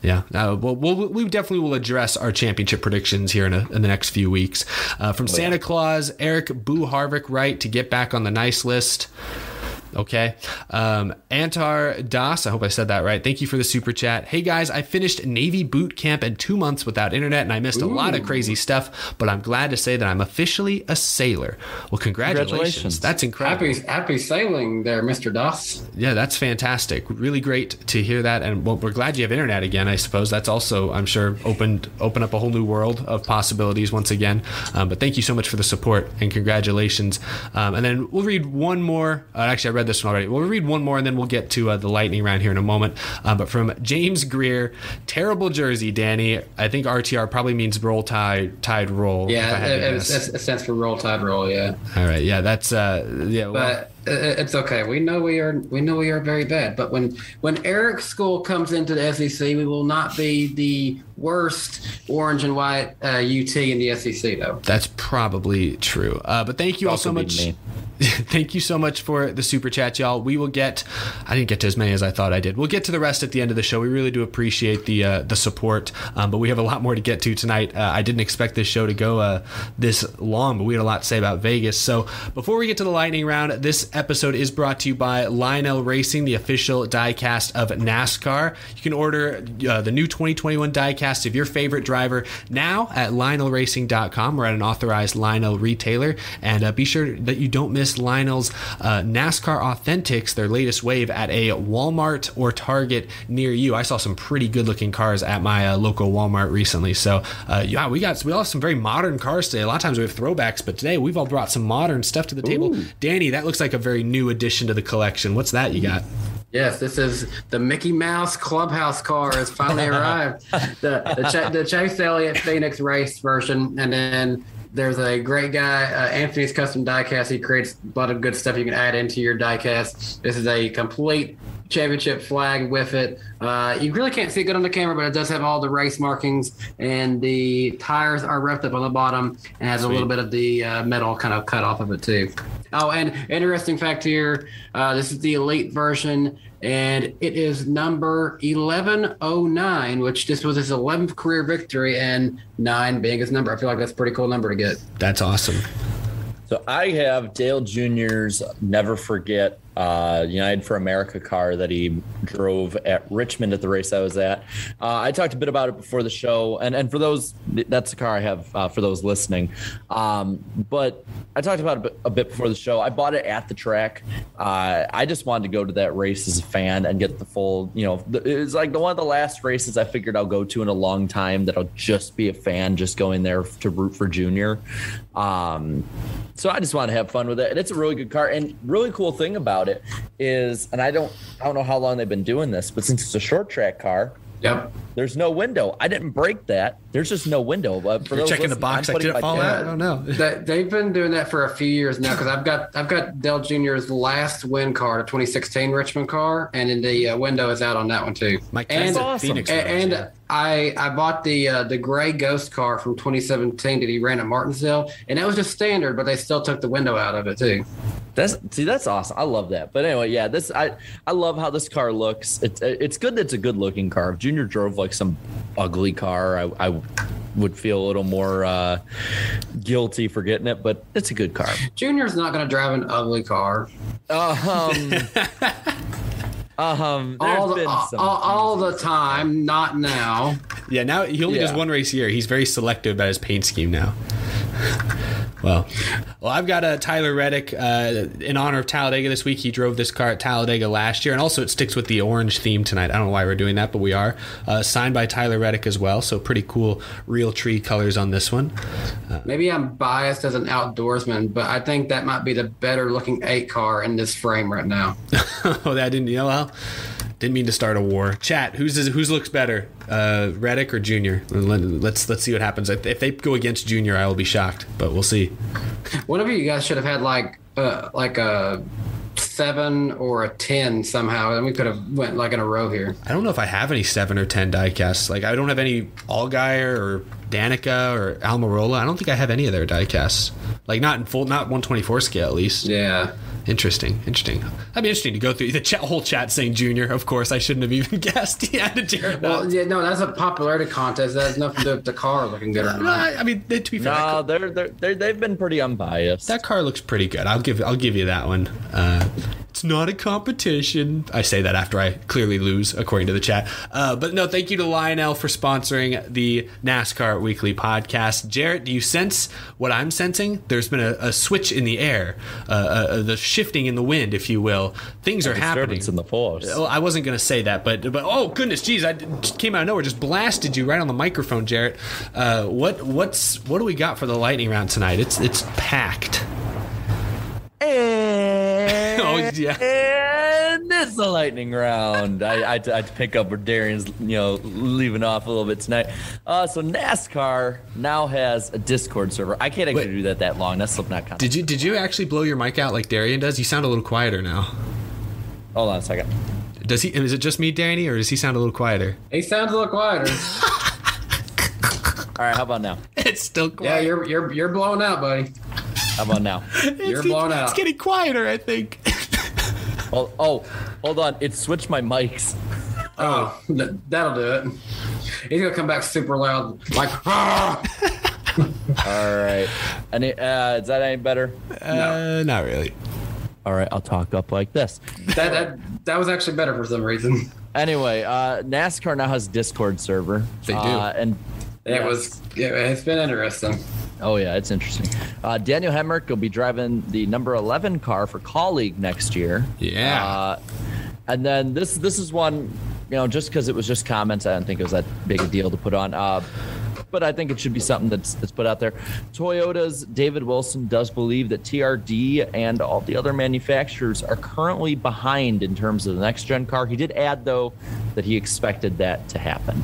Yeah, uh, well, we'll, we definitely will address our championship predictions here in, a, in the next few weeks. Uh, from Santa Claus, Eric Boo Harvick, right to get back on the nice list. Okay. Um, Antar Das, I hope I said that right. Thank you for the super chat. Hey guys, I finished Navy boot camp in two months without internet and I missed a lot of crazy stuff, but I'm glad to say that I'm officially a sailor. Well, congratulations. Congratulations. That's incredible. happy happy sailing there, Mister Doss. Yeah, that's fantastic. Really great to hear that, and well, we're glad you have internet again. I suppose that's also, I'm sure, opened open up a whole new world of possibilities once again. Um, but thank you so much for the support and congratulations. Um, and then we'll read one more. Uh, actually, I read read this one already. We'll read one more and then we'll get to uh, the lightning round here in a moment. Uh, but from James Greer, terrible jersey, Danny. I think RTR probably means roll tide, tide roll. Yeah, it, it, it, it stands for roll tide roll. Yeah, All right, yeah, that's uh, yeah. Well, but it, it's okay. We know we are we know we are very bad. But when when Eric's school comes into the SEC, we will not be the worst orange and white uh, UT in the SEC though. That's probably true. Uh, but thank you all so much. me. thank you so much for the super chat, y'all. We will get. I didn't get to as many as I thought I did. We'll get to the rest at the end of the show. We really do appreciate the uh, the support, um, but we have a lot more to get to tonight. Uh, I didn't expect this show to go uh, this long, but we had a lot to say about Vegas. So before we get to the lightning round, this episode is brought to you by Lionel Racing, the official diecast of NASCAR. You can order uh, the new 2021 diecast of your favorite driver now at lionelracing.com or at an authorized Lionel retailer. And uh, be sure that you don't miss Lionel's uh, NASCAR Authentics, their latest wave, at a Walmart or Target near you. I saw some pretty good looking cars at my uh, local Walmart recently. So, uh, yeah, we got we all have some very modern cars today. A lot of times we have throwbacks, but today we've all brought some modern stuff to the table. Danny, that looks like a very new addition to the collection. What's that you got? Yes, this is the Mickey Mouse Clubhouse car has finally arrived. the the, Ch- the Chase Elliott Phoenix race version, and then there's a great guy, uh, Anthony's Custom Diecast. He creates a lot of good stuff you can add into your diecast. This is a complete championship flag with it. Uh, you really can't see it good on the camera, but it does have all the race markings, and the tires are wrapped up on the bottom, and has a little bit of the uh, metal kind of cut off of it too. Oh, and interesting fact here: uh, this is the elite version, and it is number 1109, which this was his 11th career victory, and nine being his number. I feel like that's a pretty cool number to get. That's awesome. So I have Dale Jr.'s Never Forget uh, United for America car that he drove at Richmond at the race I was at. Uh, I talked a bit about it before the show, and and for those, that's the car I have uh, for those listening. Um, but I talked about it a bit, a bit before the show. I bought it at the track. Uh, I just wanted to go to that race as a fan and get the full, you know, the, it was like the one of the last races I figured I'll go to in a long time that I'll just be a fan, just going there to root for Junior. Um, so I just want to have fun with it, and it's a really good car. And really cool thing about it is, and I don't, I don't know how long they've been doing this, but since it's a short track car, Yep. There's no window. I didn't break that. There's just no window. But for You're those checking the box. I'm Like, did putting it fall out? I don't know. They, they've been doing that for a few years now because I've got I've got Dell Jr.'s last win car, the 2016 Richmond car, and then the uh, window is out on that one too. Mike and, awesome. Phoenix and, and yeah. I I bought the uh, the gray Ghost car from 2017 that he ran at Martinsville, and that was just standard, but they still took the window out of it too. That's see, that's awesome. I love that. But anyway, yeah, this I I love how this car looks. It's it's good that it's a good looking car. If Junior drove like some ugly car, I, I would feel a little more uh, guilty for getting it. But it's a good car. Junior's not going to drive an ugly car. Um, um, there's All the, been all, some all, all the time, not now. Yeah, now he only does one race a year. He's very selective about his paint scheme now. well, well, I've got a Tyler Reddick uh, in honor of Talladega this week. He drove this car at Talladega last year, and also it sticks with the orange theme tonight. I don't know why we're doing that, but we are. Uh, signed by Tyler Reddick as well, so pretty cool Realtree colors on this one. Maybe I'm biased as an outdoorsman, but I think that might be the better looking eight car in this frame right now. oh, that didn't. You know, well, didn't mean to start a war. Chat. Who's whose looks better, uh, Reddick or Junior? Let's let's see what happens. If, they go against Junior, I will be shocked, but we'll see. One of you guys should have had like uh, like a seven or a ten somehow, and we could have went like in a row here. I don't know if I have any seven or ten diecasts. Like I don't have any Allgaier or Danica or Almirola. I don't think I have any of their diecasts. Like not in full, not 124 scale at least. Yeah. Interesting, interesting. That'd be interesting to go through the chat, whole chat saying Junior. Of course, I shouldn't have even guessed. Yeah, to Jarrett. Well, yeah, no, that's a popularity contest. That has nothing to do with the car looking good or No, not. I, I mean, to be fair, that No, they're, they're they're they've been pretty unbiased. that car looks pretty good. I'll give I'll give you that one. Uh, it's not a competition. I say that after I clearly lose, according to the chat. Uh, but no, thank you to Lionel for sponsoring the NASCAR Weekly podcast. Jarrett, do you sense what I'm sensing? There's been a, a switch in the air, uh, uh, the shifting in the wind, if you will. Things are happening. disturbance in the force. Well, I wasn't going to say that, but but oh goodness, geez, I just came out of nowhere, just blasted you right on the microphone, Jarrett. Uh, what what's what do we got for the lightning round tonight? It's it's packed. oh Oh, yeah. And it's the lightning round. I, I, I pick up where Darian's, you know, leaving off a little bit tonight. Uh, so NASCAR now has a Discord server. I can't actually Wait. do that that long. That's Slipknot content. Did you did you actually blow your mic out like Darian does? You sound a little quieter now. Hold on a second. Does he? Is it just me, Danny, or does he sound a little quieter? He sounds a little quieter. All right, how about now? It's still quiet. yeah, you're you're you're blown out, buddy. How about now? You're blown out. It's getting quieter, I think. Oh, oh, hold on. It switched my mics. Oh, th- that'll do it. He's gonna come back super loud, like. "Ah!" All right. Any, uh, is that any better? Uh, not really. All right, I'll talk up like this. That, that that was actually better for some reason. Anyway, uh, NASCAR now has Discord server. They do. Uh, and It was. Yeah, it's been interesting. Oh yeah, it's interesting. Uh, Daniel Hemric will be driving the number eleven car for Kaulig next year. Yeah. Uh, and then this this is one, you know, just because it was just comments, I do not think it was that big a deal to put on. Uh, but I think it should be something that's that's put out there. Toyota's David Wilson does believe that TRD and all the other manufacturers are currently behind in terms of the next gen car. He did add though that he expected that to happen.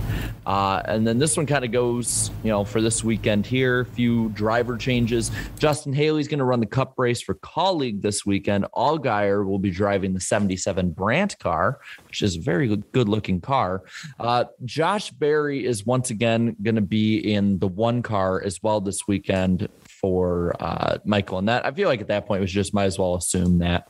Uh, and then this one kind of goes, you know, for this weekend here, A few driver changes. Justin Haley's going to run the Cup race for Kaulig this weekend. Allgaier will be driving the 77 Brandt car, which is a very good looking car. Uh, Josh Berry is once again going to be in the one car as well this weekend for uh, Michael. And that I feel like at that point, we just might as well assume that.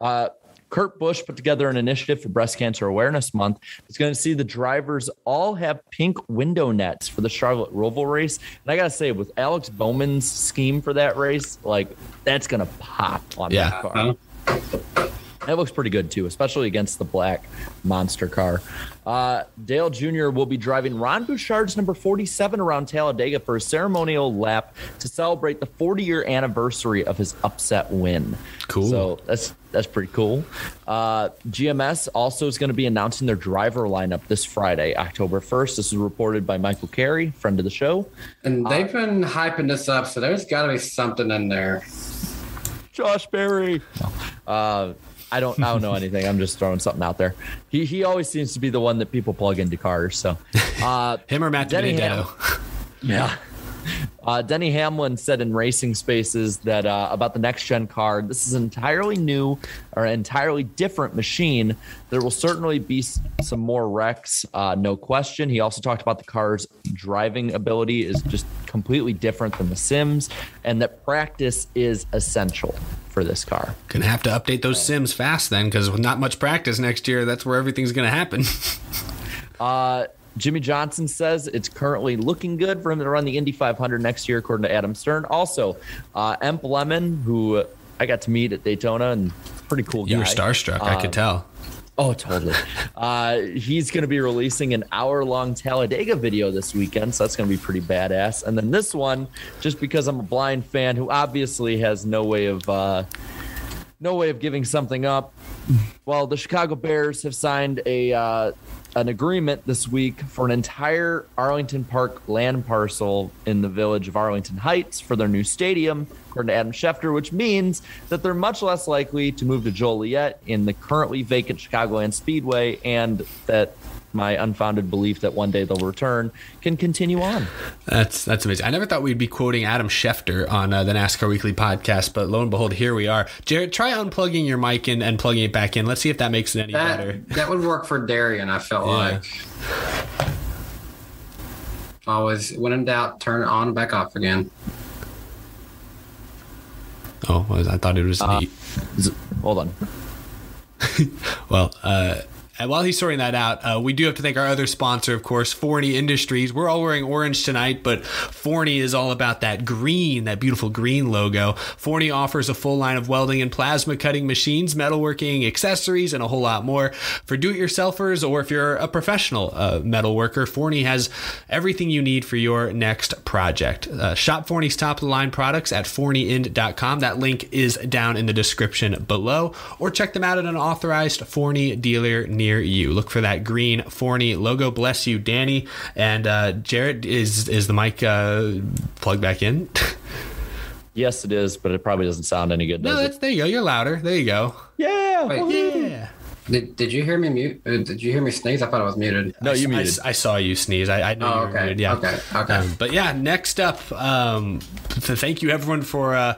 Uh, Kurt Busch put together an initiative for Breast Cancer Awareness Month. It's going to see the drivers all have pink window nets for the Charlotte Roval race. And I got to say, with Alex Bowman's scheme for that race, like that's going to pop on Yeah. that car. That looks pretty good too, especially against the black monster car. Uh, Dale Jr. will be driving Ron Bouchard's number 47 around Talladega for a ceremonial lap to celebrate the 40 year anniversary of his upset win. Cool. So that's that's pretty cool. Uh, GMS also is going to be announcing their driver lineup this Friday, October 1st. This is reported by Michael Carey, friend of the show. And they've been hyping this up, so there's got to be something in there. Josh Berry. Uh, I don't. I don't know anything. I'm just throwing something out there. He he always seems to be the one that people plug into cars. So, uh, Him or Matt DiBenedetto? Yeah. Uh, Denny Hamlin said in Racing Spaces that uh, about the next gen car, this is an entirely new or an entirely different machine. There will certainly be some more wrecks, uh, no question. He also talked about the car's driving ability is just completely different than the Sims, and that practice is essential for this car. Gonna have to update those sims fast then, because with not much practice next year, that's where everything's gonna happen. Uh, Jimmie Johnson says it's currently looking good for him to run the Indy 500 next year, according to Adam Stern. Also, uh, Emplemon, who I got to meet at Daytona, and pretty cool you were guy. starstruck, I Um, could tell. Oh, totally. uh, he's going to be releasing an hour long Talladega video this weekend, so that's going to be pretty badass. And then this one, just because I'm a blind fan who obviously has no way of. Uh, no way of giving something up. Well, the Chicago Bears have signed a uh, an agreement this week for an entire Arlington Park land parcel in the village of Arlington Heights for their new stadium, according to Adam Schefter, which means that they're much less likely to move to Joliet in the currently vacant Chicagoland Speedway, and that my unfounded belief that one day they'll return can continue on. That's that's amazing. I never thought we'd be quoting Adam Schefter on uh, the NASCAR Weekly podcast, but lo and behold, here we are. Jarrett, try unplugging your mic and, and plugging it back in. Let's see if that makes it any better. That that would work for Darian. I felt Yeah. like. Always, when in doubt, turn it on and back off again. Oh, I thought it was neat. Hold on. Well, uh, and while he's sorting that out, uh, we do have to thank our other sponsor, of course, Forney Industries. We're all wearing orange tonight, but Forney is all about that green, that beautiful green logo. Forney offers a full line of welding and plasma cutting machines, metalworking, accessories, and a whole lot more. For do it yourselfers or if you're a professional uh, metal worker, Forney has everything you need for your next project. Uh, shop Forney's top of the line products at forneyind.com. That link is down in the description below, or check them out at an authorized Forney dealer near you. Look for that green Forney logo. Bless you, Danny. And uh, Jarrett, is is the mic uh, plugged back in? Yes, it is, but it probably doesn't sound any good. No, Does that's it? there you go. You're louder. There you go. Yeah. Yeah. Did, did you hear me mute? uh, Did you hear me sneeze? I thought I was muted. No, you I, muted. I saw you sneeze. I, I knew Oh, you okay. muted. Yeah. Okay. Okay. Um, but yeah, next up, um, th- thank you everyone for uh,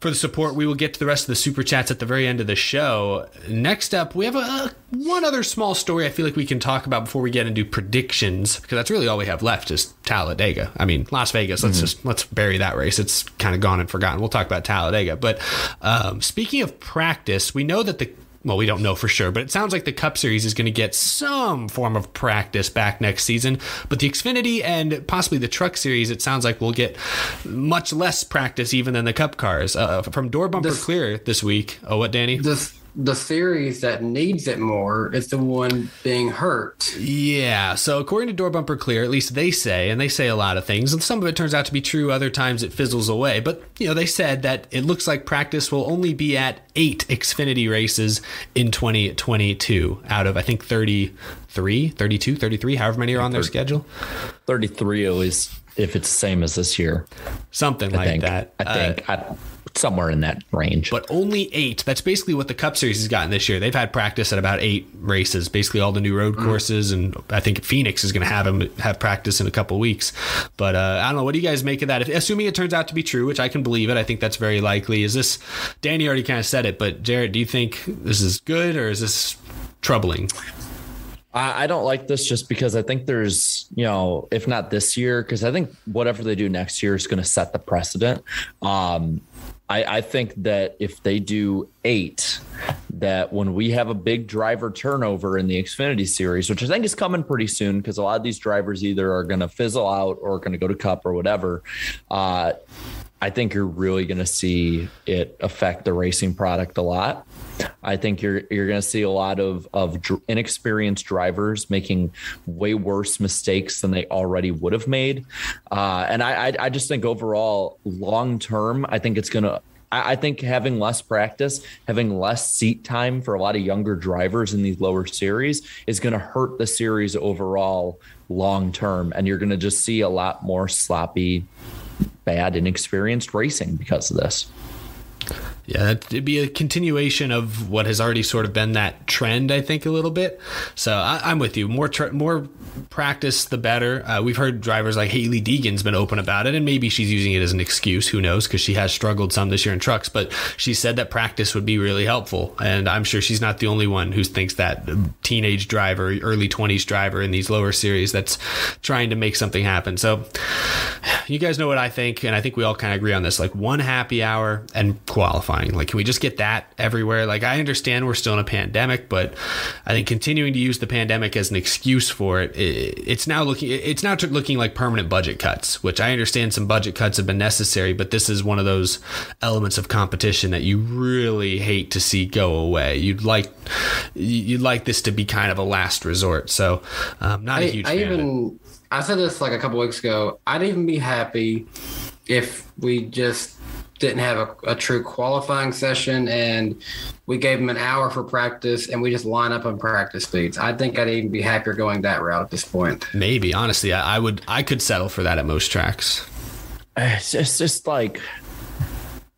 for the support. We will get to the rest of the super chats at the very end of the show. Next up, we have a, a one other small story I feel like we can talk about before we get into predictions because that's really all we have left is Talladega. I mean, Las Vegas. Let's just let's bury that race. It's kind of gone and forgotten. We'll talk about Talladega. But um, speaking of practice, we know that the well, we don't know for sure, but it sounds like the Cup Series is going to get some form of practice back next season. But the Xfinity and possibly the Truck Series, it sounds like we'll get much less practice even than the Cup cars. Uh, from door bumper This- clear this week. Oh, what, Danny? The the series that needs it more is the one being hurt. Yeah. So according to Door Bumper Clear, at least they say, and they say a lot of things, and some of it turns out to be true. Other times it fizzles away. But you know, they said that it looks like practice will only be at eight Xfinity races in 2022 out of I think 33, 32, 33, however many are on their schedule. 33 at least if it's the same as this year. Something I like think. that. I Uh, think I, somewhere in that range. but only eight. That's basically what the Cup Series has gotten this year. They've had practice at about eight races, basically all the new road courses, and I think Phoenix is going to have them have practice in a couple weeks. But uh, I don't know. What do you guys make of that? If, assuming it turns out to be true, which I can believe it, I think that's very likely. Is this? Danny already kind of said it, but Jarrett, do you think this is good or is this troubling? I, I don't like this just because I think there's, you know, if not this year, because I think whatever they do next year is going to set the precedent. Um, I, I think that if they do eight, that when we have a big driver turnover in the Xfinity series, which I think is coming pretty soon, because a lot of these drivers either are going to fizzle out or going to go to Cup or whatever. Uh, I think you're really going to see it affect the racing product a lot. I think you're you're going to see a lot of of inexperienced drivers making way worse mistakes than they already would have made, uh, and I, I I just think overall long term, I think it's going to. I think having less practice, having less seat time for a lot of younger drivers in these lower series is going to hurt the series overall long term. And you're going to just see a lot more sloppy, bad, inexperienced racing because of this. Yeah, it'd be a continuation of what has already sort of been that trend, I think, a little bit. So I, I'm with you. More more practice, the better. Uh, we've heard drivers like Hailie Deegan's been open about it, and maybe she's using it as an excuse. Who knows? Because she has struggled some this year in trucks, but she said that practice would be really helpful. And I'm sure she's not the only one who thinks that teenage driver, early 20s driver in these lower series that's trying to make something happen. So you guys know what I think, and I think we all kind of agree on this. Like one happy hour and qualifying. Like, can we just get that everywhere? Like, I understand we're still in a pandemic, but I think continuing to use the pandemic as an excuse for it, it it's now looking it's now looking like permanent budget cuts. Which I understand some budget cuts have been necessary, but this is one of those elements of competition that you really hate to see go away. You'd like you'd like this to be kind of a last resort. So, um, not a I, huge. I fan of it. even I said this like a couple weeks ago. I'd even be happy if we just didn't have a, a true qualifying session and we gave them an hour for practice and we just line up on practice speeds. I think I'd even be happier going that route at this point. Maybe honestly, I, I would I could settle for that at most tracks. It's just, it's just like,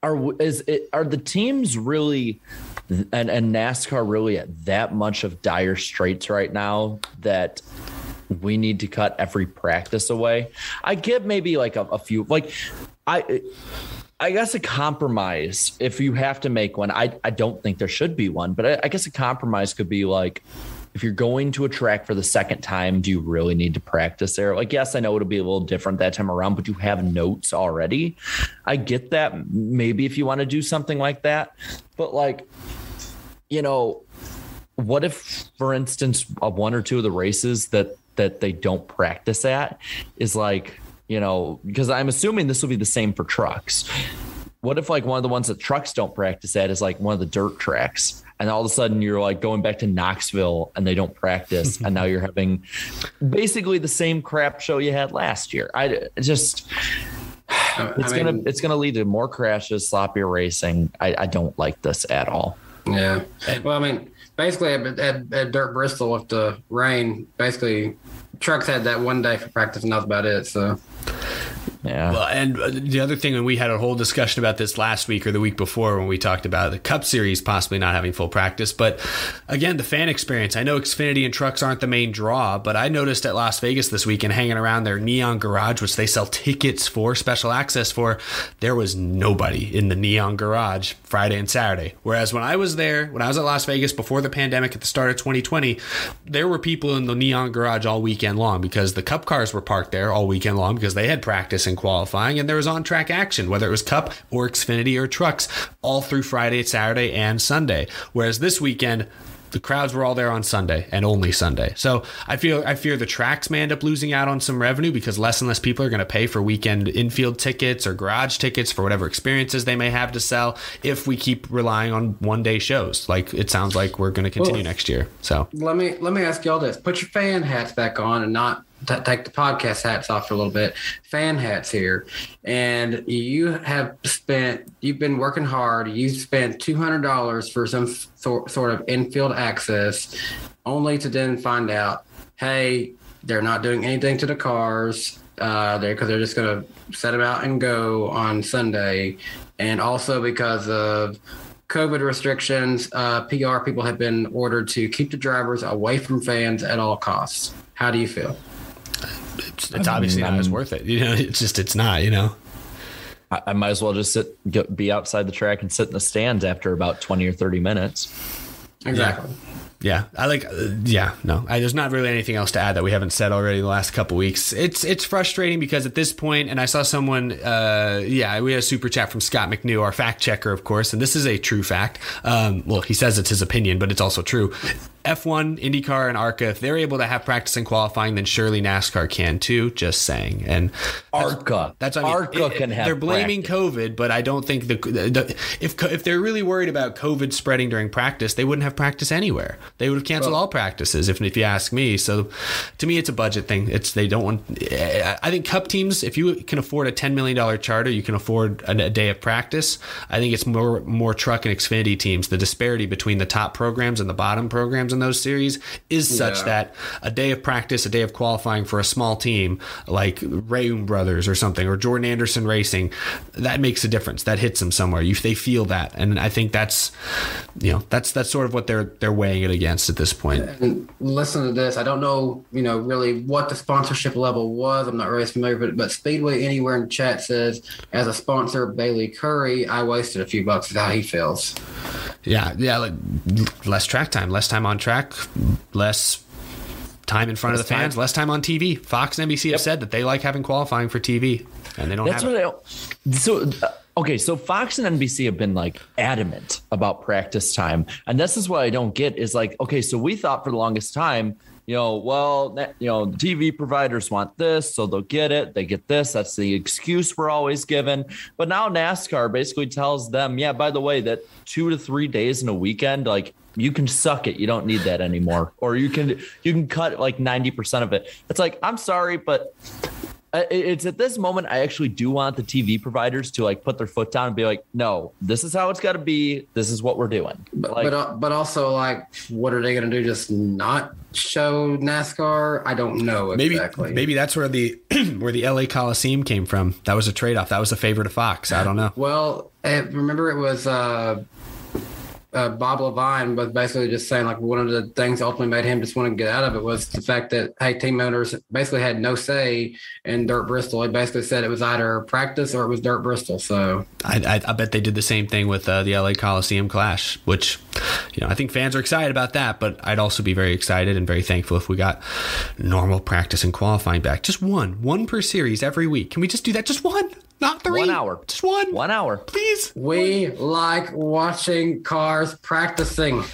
are is it are the teams really, and and NASCAR really at that much of dire straits right now that we need to cut every practice away? I get maybe like a, a few like I. I guess a compromise, if you have to make one, I, I don't think there should be one, but I, I guess a compromise could be like, if you're going to a track for the second time, do you really need to practice there? Like, yes, I know it'll be a little different that time around, but you have notes already. I get that. Maybe if you want to do something like that, but like, you know, what if, for instance, one or two of the races that that they don't practice at is like, you know, because I'm assuming this will be the same for trucks. What if like one of the ones that trucks don't practice at is like one of the dirt tracks? And all of a sudden you're like going back to Knoxville and they don't practice. and now you're having basically the same crap show you had last year. I just it's I mean- gonna it's gonna lead to more crashes, sloppier racing. I, I don't like this at all. Yeah. Well, I mean, basically at, at, at Dirt Bristol with the rain, basically trucks had that one day for practice and that's about it. So Yeah. Well, and uh, the other thing, and we had a whole discussion about this last week or the week before when we talked about the Cup Series possibly not having full practice. But again, the fan experience. I know Xfinity and trucks aren't the main draw, but I noticed at Las Vegas this weekend, hanging around their Neon Garage, which they sell tickets for, special access for, there was nobody in the Neon Garage Friday and Saturday. Whereas when I was there, when I was at Las Vegas before the pandemic at the start of 2020, there were people in the Neon Garage all weekend long because the Cup cars were parked there all weekend long because they had practice and qualifying and there was on track action, whether it was Cup or Xfinity or trucks, all through Friday, Saturday, and Sunday. Whereas this weekend, the crowds were all there on Sunday and only Sunday. So I feel I fear the tracks may end up losing out on some revenue because less and less people are going to pay for weekend infield tickets or garage tickets for whatever experiences they may have to sell if we keep relying on one day shows. Like it sounds like we're going to continue Well, next year. So Let me let me ask y'all this: Put your fan hats back on, and not take the podcast hats off for a little bit. Fan hats here, and you have spent. You've been working hard. You spent two hundred dollars for some sort of infield access, only to then find out, hey, they're not doing anything to the cars. Uh, they because they're just gonna set them out and go on Sunday, and also because of COVID restrictions, uh, PR people have been ordered to keep the drivers away from fans at all costs. How do you feel? It's, it's obviously not as worth it. You know, it's just it's not. You know. I, I might as well just sit, go, be outside the track and sit in the stands after about 20 or 30 minutes. Exactly. Yeah, I like. Uh, yeah, no, I, there's not really anything else to add that we haven't said already in the last couple weeks. It's it's frustrating because at this point, and I saw someone. Uh, yeah, we had a super chat from Scott McNew, our fact checker, of course, and this is a true fact. Um, well, he says it's his opinion, but it's also true. F1, IndyCar, and ARCA, if they're able to have practice and qualifying, then surely NASCAR can too. Just saying. And ARCA, that's what I mean. ARCA It- can have They're blaming COVID, but I don't think the, the if if they're really worried about COVID spreading during practice, they wouldn't have practice anywhere. They would have canceled all practices. If if you ask me, so to me, it's a budget thing. It's they don't want. I think Cup teams, if you can afford a ten million dollar charter, you can afford a, a day of practice. I think it's more more truck and Xfinity teams. The disparity between the top programs and the bottom programs in those series is such Yeah. that a day of practice, a day of qualifying for a small team like Reaume Brothers or something, or Jordan Anderson Racing, that makes a difference. That hits them somewhere. You, they feel that, and I think that's, you know, that's that's sort of what they're they're weighing it against at this point. And listen to this. I don't know, you know, really what the sponsorship level was. I'm not really familiar with it, but Speedway Anywhere in chat says, as a sponsor, Bayley Currey, I wasted a few bucks. Is how he feels. Yeah, yeah, like less track time, less time on track, less time in front of the fans, time. less time on TV. Fox and NBC have said that they like having qualifying for TV, and they don't That's have it. what I, so uh, okay so fox and nbc have been like adamant about practice time and this is what i don't get is like okay so we thought for the longest time you know well you know tv providers want this so they'll get it they get this that's the excuse we're always given. But now nascar basically tells them yeah by the way that two to three days in a weekend like you can suck it you don't need that anymore. Or you can you can cut like 90% of it. It's like i'm sorry but it's at this moment I actually do want the TV providers to like put their foot down and be like, no, this is how it's got to be. This is what we're doing. But Like, but, uh, but also like, what are they going to do? Just not show NASCAR? I don't know Maybe exactly. maybe that's where the where the LA Coliseum came from. That was a trade off. That was a favor to Fox. I don't know. Well, eh, remember it was uh, uh, Bob Leavine was basically just saying like one of the things ultimately made him just want to get out of it was the fact that hey, team owners basically had no say in Dirt Bristol. He basically said it was either practice or it was Dirt Bristol. So I, I, I bet they did the same thing with uh, the LA Coliseum Clash, which, you know, I think fans are excited about that, but I'd also be very excited and very thankful if we got normal practice and qualifying back. Just one, one per series every week. Can we just do that? Just one, not three. One hour. Just one. one hour. Please. we like watching cars practicing.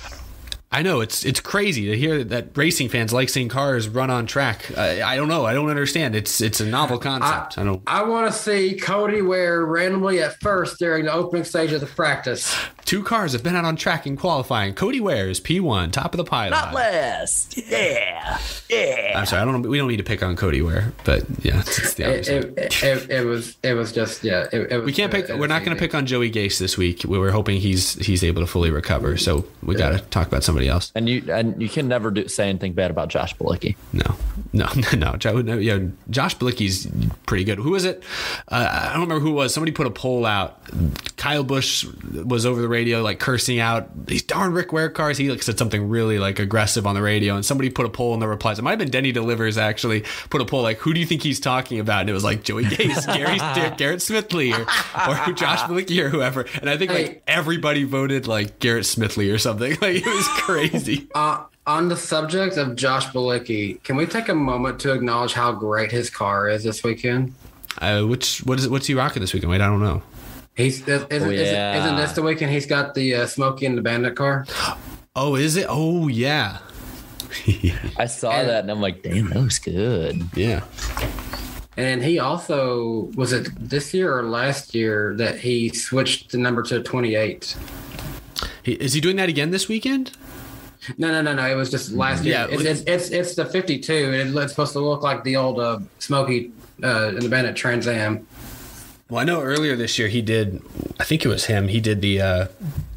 I know it's it's crazy to hear that racing fans like seeing cars run on track. I, I don't know. I don't understand. It's it's a novel concept. I, don't. I want to see Cody Ware randomly at first during the opening stage of the practice. Two cars have been out on track in qualifying. Cody Ware is P1, top of the pile. Not last. Yeah. Yeah. I'm sorry, I don't. We don't need to pick on Cody Ware, but yeah, it's, it's the It, opposite. it, it, it was it was just yeah. It, it was, we can't pick. it was We're not going to pick on Joey Gase this week. We We're hoping he's he's able to fully recover. So we got to talk about somebody else. And you and you can never do, say anything bad about Josh Bilicki. No, no, no. Jo- no yeah, Josh Bilicki's pretty good. Who was it? Uh, I don't remember who it was. Somebody put a poll out. Kyle Busch was over the radio, like cursing out these darn Rick Ware cars. He like said something really like aggressive on the radio, and somebody put a poll in the replies. It might have been Denny Delivers actually put a poll like, "Who do you think he's talking about?" And it was like Joey Gase, Gary Garrett Smithley, or, or Josh Bilicki, or whoever. And I think like Hey. everybody voted like Garrett Smithley or something. Like it was crazy. Uh, on the subject of Josh Bilicki, can we take a moment to acknowledge how great his car is this weekend? Uh, which what is it? What's he rocking this weekend? Wait, I don't know. He's isn't, isn't, isn't this the weekend he's got the uh, Smokey and the Bandit car? Oh, is it? Oh, yeah. I saw And- that and I'm like, damn, that looks good. yeah. And he also was it this year or last year that he switched the number to twenty eight. He, is he doing that again this weekend? No, no, no, no. It was just last year. Yeah, it's, it's, it's it's the fifty two, and it's supposed to look like the old uh, Smokey uh, and the Bandit Trans Am. Well, I know earlier this year he did. I think it was him. He did the uh,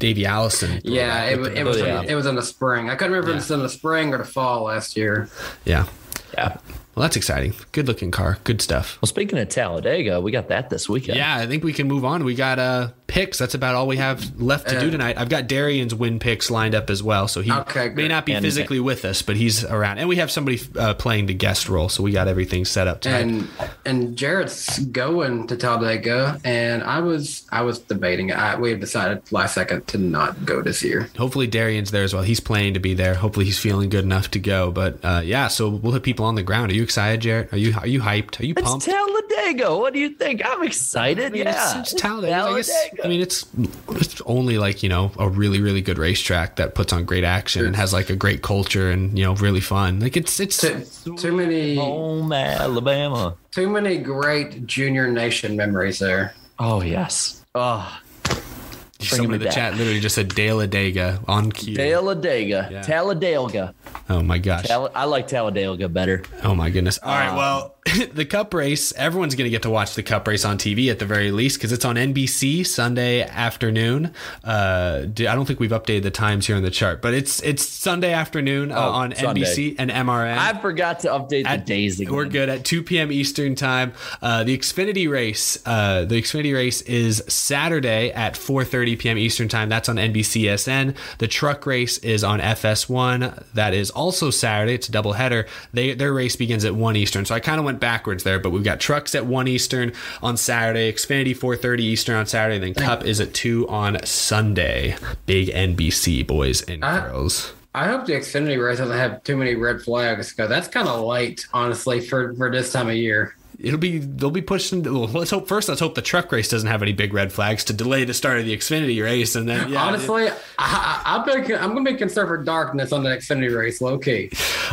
Davey Allison. Yeah, it, was it was yeah. in, it was in the spring. I couldn't remember if it was in the spring or the fall last year. Yeah. Yeah. Well, that's exciting. Good looking car. Good stuff. Well, speaking of Talladega, we got that this weekend. Yeah, I think we can move on. We got uh picks. That's about all we have left to do Uh, tonight. I've got Darian's win picks lined up as well, so he Okay, may not be And- physically with us, but he's around. And we have somebody uh, playing the guest role, so we got everything set up tonight. And and Jarrett's going to Talladega, and I was I was debating. I we have decided last second to not go this year. Hopefully Darian's there as well. He's planning to be there. Hopefully he's feeling good enough to go. But uh, yeah, so we'll have people on the ground. Are you excited, Jarrett? Are you are you hyped? Are you pumped? It's pumped? Talladega. What do you think? I'm excited. I mean, yeah. it's, it's Talladega. I, guess, I mean, it's it's only like you know a really really good racetrack that puts on great action and has like a great culture and you know really fun. Like it's it's Too, too many Home Alabama. too many great Junior Nation memories there. Oh yes. Oh, someone me in the back. chat literally just said Talladega on cue. Talladega. Yeah. Talladega. oh my gosh. Tal- I like Talladega better. Oh my goodness. All right. Uh, well, the cup race, everyone's going to get to watch the cup race on TV at the very least because it's on NBC Sunday afternoon. Uh, I don't think we've updated the times here on the chart, but it's it's Sunday afternoon uh, Oh, on Sunday. NBC and MRN. I forgot to update the days again. We're good at 2 p.m. Eastern time. Uh, the Xfinity race, uh, the Xfinity race is Saturday at 4:30 p.m. Eastern time. That's on NBCSN. The truck race is on FS1. That is also Saturday. It's a double header. They their race begins at 1 Eastern. So I kind of went backwards there, but we've got trucks at 1 Eastern on Saturday, Xfinity 4:30 Eastern on Saturday, then Cup is at 2 on Sunday. Big NBC boys and I- girls. I hope the Xfinity race doesn't have too many red flags because that's kind of light, honestly, for for this time of year. It'll be they'll be pushing. Well, let's hope first. Let's hope the truck race doesn't have any big red flags to delay the start of the Xfinity race, and then yeah, honestly, I, I, I'm going to be concerned for darkness on the Xfinity race, low key.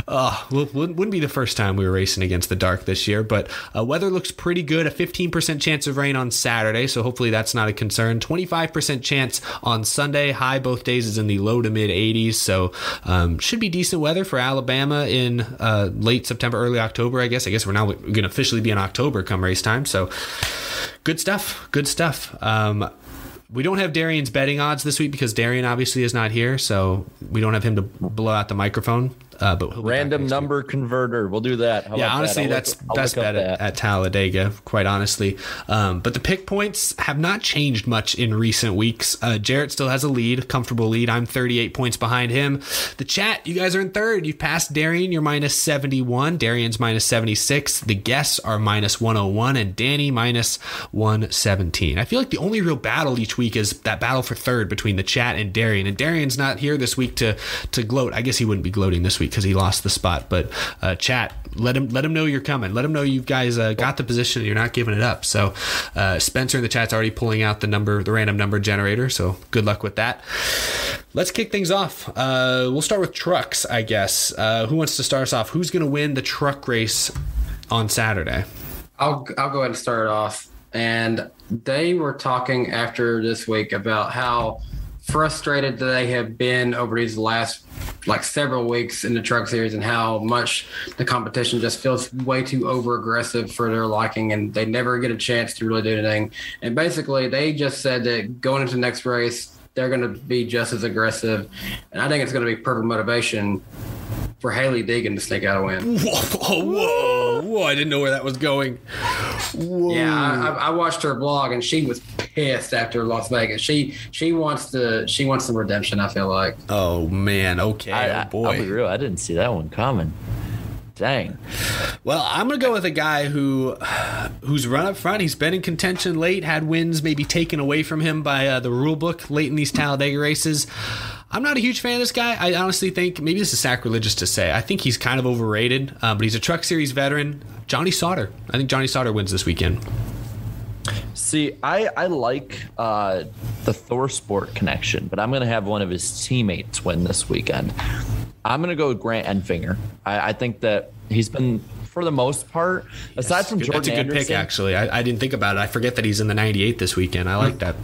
Uh, well, wouldn't wouldn't be the first time we were racing against the dark this year, but uh, weather looks pretty good. A 15% chance of rain on Saturday, so hopefully that's not a concern. 25% chance on Sunday. High both days is in the low to mid 80s, so um, should be decent weather for Alabama in uh, late September, early October. I guess. I guess we're now going to officially be in October come race time. So good stuff. Good stuff. Um, we don't have Darian's betting odds this week because Darian obviously is not here, so we don't have him to blow out the microphone. Uh, but Random next week. number converter. We'll do that. How Yeah, about that? honestly, that's look- best bet at, at Talladega, quite honestly. Um, but the pick points have not changed much in recent weeks. Uh, Jarrett still has a lead, comfortable lead. I'm 38 points behind him. The chat, you guys are in third. You've passed Darian. You're minus 71. Darian's minus 76. The guests are minus 101, and Danny minus 117. I feel like the only real battle each week is that battle for third between the chat and Darian. And Darian's not here this week to to gloat. I guess he wouldn't be gloating this week because he lost the spot. But uh, chat, let him let him know you're coming. Let him know you guys uh, got the position. and You're not giving it up. So uh, Spencer in the chat's already pulling out the number, the random number generator. So good luck with that. Let's kick things off. Uh, we'll start with trucks, I guess. Uh, who wants to start us off? Who's going to win the truck race on Saturday? I'll I'll go ahead and start it off. And they were talking after this week about how frustrated they have been over these last like several weeks in the truck series and how much the competition just feels way too over aggressive for their liking and they never get a chance to really do anything. And basically they just said that going into the next race, they're going to be just as aggressive. And I think it's going to be perfect motivation for Hailie Deegan to sneak out a win. Whoa, whoa, whoa! I didn't know where that was going. Whoa. Yeah, I, I- I watched her blog and she was pissed after Las Vegas. She she wants to she wants some redemption. I feel like. Oh man. Okay. I, oh I, I'll boy. be real. I didn't see that one coming. Dang. Well, I'm gonna go with a guy who, who's run up front. He's been in contention late, had wins maybe taken away from him by uh, the rule book late in these Talladega races. I'm not a huge fan of this guy. I honestly think maybe this is sacrilegious to say. I think he's kind of overrated, uh, but he's a Truck Series veteran. Johnny Sauter. I think Johnny Sauter wins this weekend. See, I, I like uh, the Thorsport connection, but I'm going to have one of his teammates win this weekend. I'm going to go with Grant Enfinger. I, I think that he's been, for the most part, aside from Good- Jordan That's a good Anderson, pick, actually. I, I didn't think about it. I forget that he's in the 98 this weekend. I like that.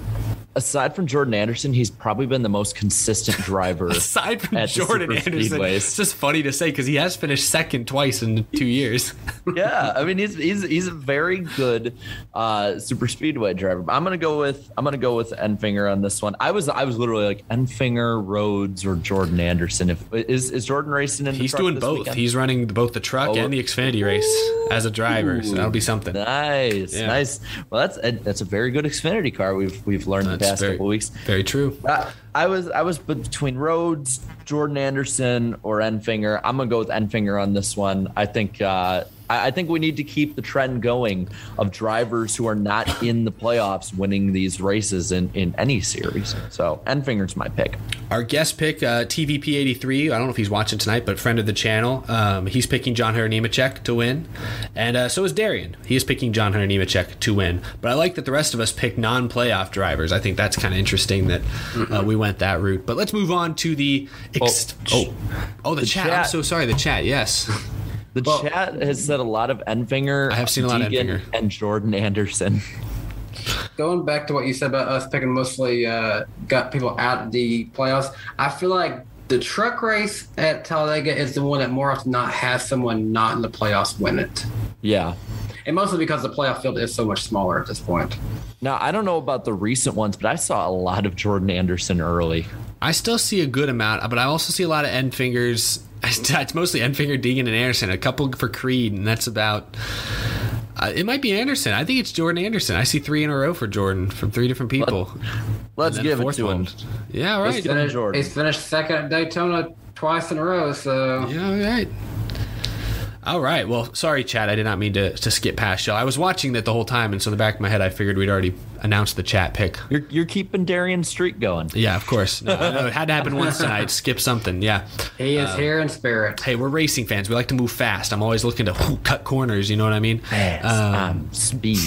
Aside from Jordan Anderson, he's probably been the most consistent driver. Aside from at the Jordan super Anderson, speedways. it's just funny to say because he has finished second twice in two years. yeah, I mean he's he's he's a very good uh, super speedway driver. But I'm gonna go with I'm gonna go with Enfinger on this one. I was I was literally like Enfinger, Rhodes, or Jordan Anderson. If is is Jordan racing in? the He's doing both. weekend? He's running both the truck Oh, and the Xfinity race as a driver, so that'll be something. Nice, Yeah. nice. Well, that's that's a very good Xfinity car. We've we've learned the That's past very- couple weeks. Very true. I, I was I was between Rhodes, Jordan Anderson, or Enfinger. I'm gonna go with Enfinger on this one. I think uh, I, I think we need to keep the trend going of drivers who are not in the playoffs winning these races in, in any series. So Enfinger's my pick. Our guest pick, uh, TVP83. I don't know if he's watching tonight, but friend of the channel. Um, he's picking John Hunter Nemechek to win, and uh, so is Darian. He is picking John Hunter Nemechek to win. But I like that the rest of us pick non-playoff drivers. I think that's kind of interesting that uh, we went that route. But let's move on to the ex- oh, oh, the, chat. I'm so sorry. The chat. Yes. The chat has said a lot of Enfinger. I have seen a lot of Deegan, Enfinger. and Jordan Anderson. Going back to what you said about us picking mostly uh, got people out of the playoffs, I feel like the truck race at Talladega is the one that more often not has someone not in the playoffs win it. Yeah. And mostly because the playoff field is so much smaller at this point. Now I don't know about the recent ones, but I saw a lot of Jordan Anderson early. I still see a good amount, but I also see a lot of Enfingers. It's mostly Enfinger, Deegan, and Anderson. A couple for Creed, and that's about. Uh, it might be Anderson. I think it's Jordan Anderson. I see three in a row for Jordan from three different people. Let's And then a give it fourth to one. him. Yeah, Let's right. give Finished- Jordan. He's finished second at Daytona twice in a row, so Yeah, all right. All right. Well, sorry, Chad. I did not mean to, to skip past you. I was watching that the whole time, and so in the back of my head, I figured we'd already announced the chat pick. You're you're keeping Darian's streak going. Yeah, of course. No, I know it had to happen once tonight. Skip something. Yeah. he is here in spirit. Hey, we're racing fans. We like to move fast. I'm always looking to whoo, cut corners. You know what I mean? Fast. Um, I'm speed.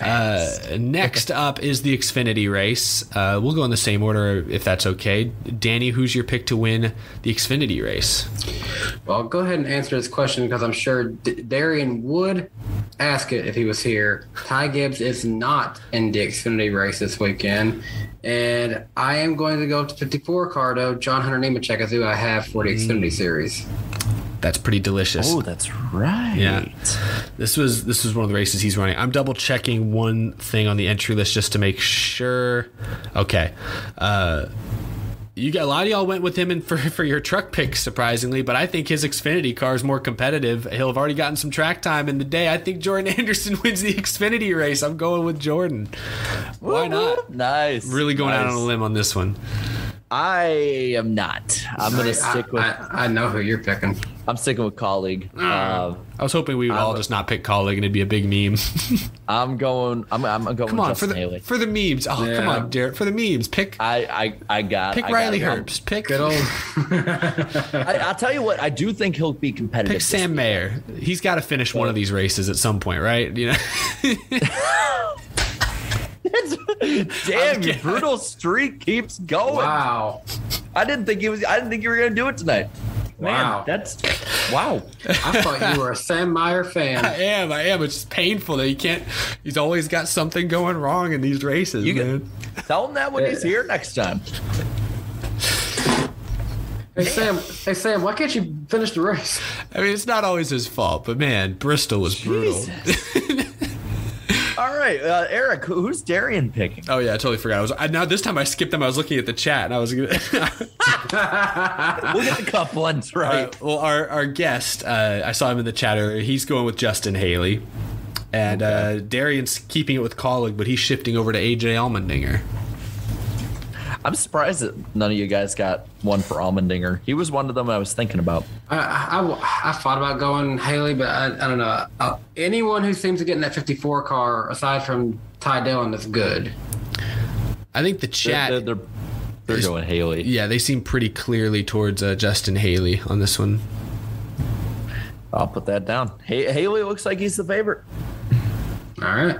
Uh, next up is the Xfinity race. Uh, we'll go in the same order if that's okay. Danny, who's your pick to win the Xfinity race? Well, go ahead and answer this question because I'm sure D- Darian would ask it if he was here. Ty Gibbs is not in the Xfinity race this weekend, and I am going to go to 54 car though. John Hunter Nemechek is who I have for the Xfinity series. That's pretty delicious. Oh, that's right. Yeah. This was this was one of the races he's running. I'm double checking one thing on the entry list just to make sure. Okay. Uh you got a lot of y'all went with him in for, for your truck pick, surprisingly, but I think his Xfinity car is more competitive. He'll have already gotten some track time in the day. I think Jordan Anderson wins the Xfinity race. I'm going with Jordan. Why not? Nice. Really going out on a limb on this one. I am not. I'm gonna I, stick with. I, I know who you're picking. I'm sticking with Kaulig. Um, I was hoping we would all just not pick Kaulig and it'd be a big meme. I'm going. I'm. I'm going. come on for the Haley. for the memes. Oh, come on, Derek, for the memes. Pick I. I. I got. pick I Riley gotta go. Herbst. Pick Good old. I, I'll tell you what. I do think he'll be competitive. Pick Sam Mayer. He's got to finish one of these races at some point, right? You know. Damn, your brutal streak keeps going. wow. I didn't think he was. I didn't think you were gonna do it tonight. Man, Wow. that's wow. I thought you were a Sam Mayer fan. I am. I am. It's just painful that he can't. He's always got something going wrong in these races, You man. get, Tell him that when he's here next time. Hey Sam, hey Sam, why can't you finish the race? I mean, it's not always his fault, but man, Bristol was brutal. All right, uh, Eric, who's Darian picking? Oh yeah, I totally forgot. I was I, now this time I skipped them. I was looking at the chat and I was gonna. We'll get the cup ones right. right, well, our our guest, uh, I saw him in the chat earlier. He's going with Justin Haley, and uh, Darian's keeping it with Kaulig, but he's shifting over to AJ Allmendinger. I'm surprised that none of you guys got one for Allmendinger. He was one of them I was thinking about. I, I, I thought about going Haley, but I, I don't know. Uh, anyone who seems to get in that 54 car, aside from Ty Dillon, is good. I think the They're, chat. they're, they're, they're going Haley. yeah, they seem pretty clearly towards uh, Justin Haley on this one. I'll put that down. Ha- Haley looks like he's the favorite. All right.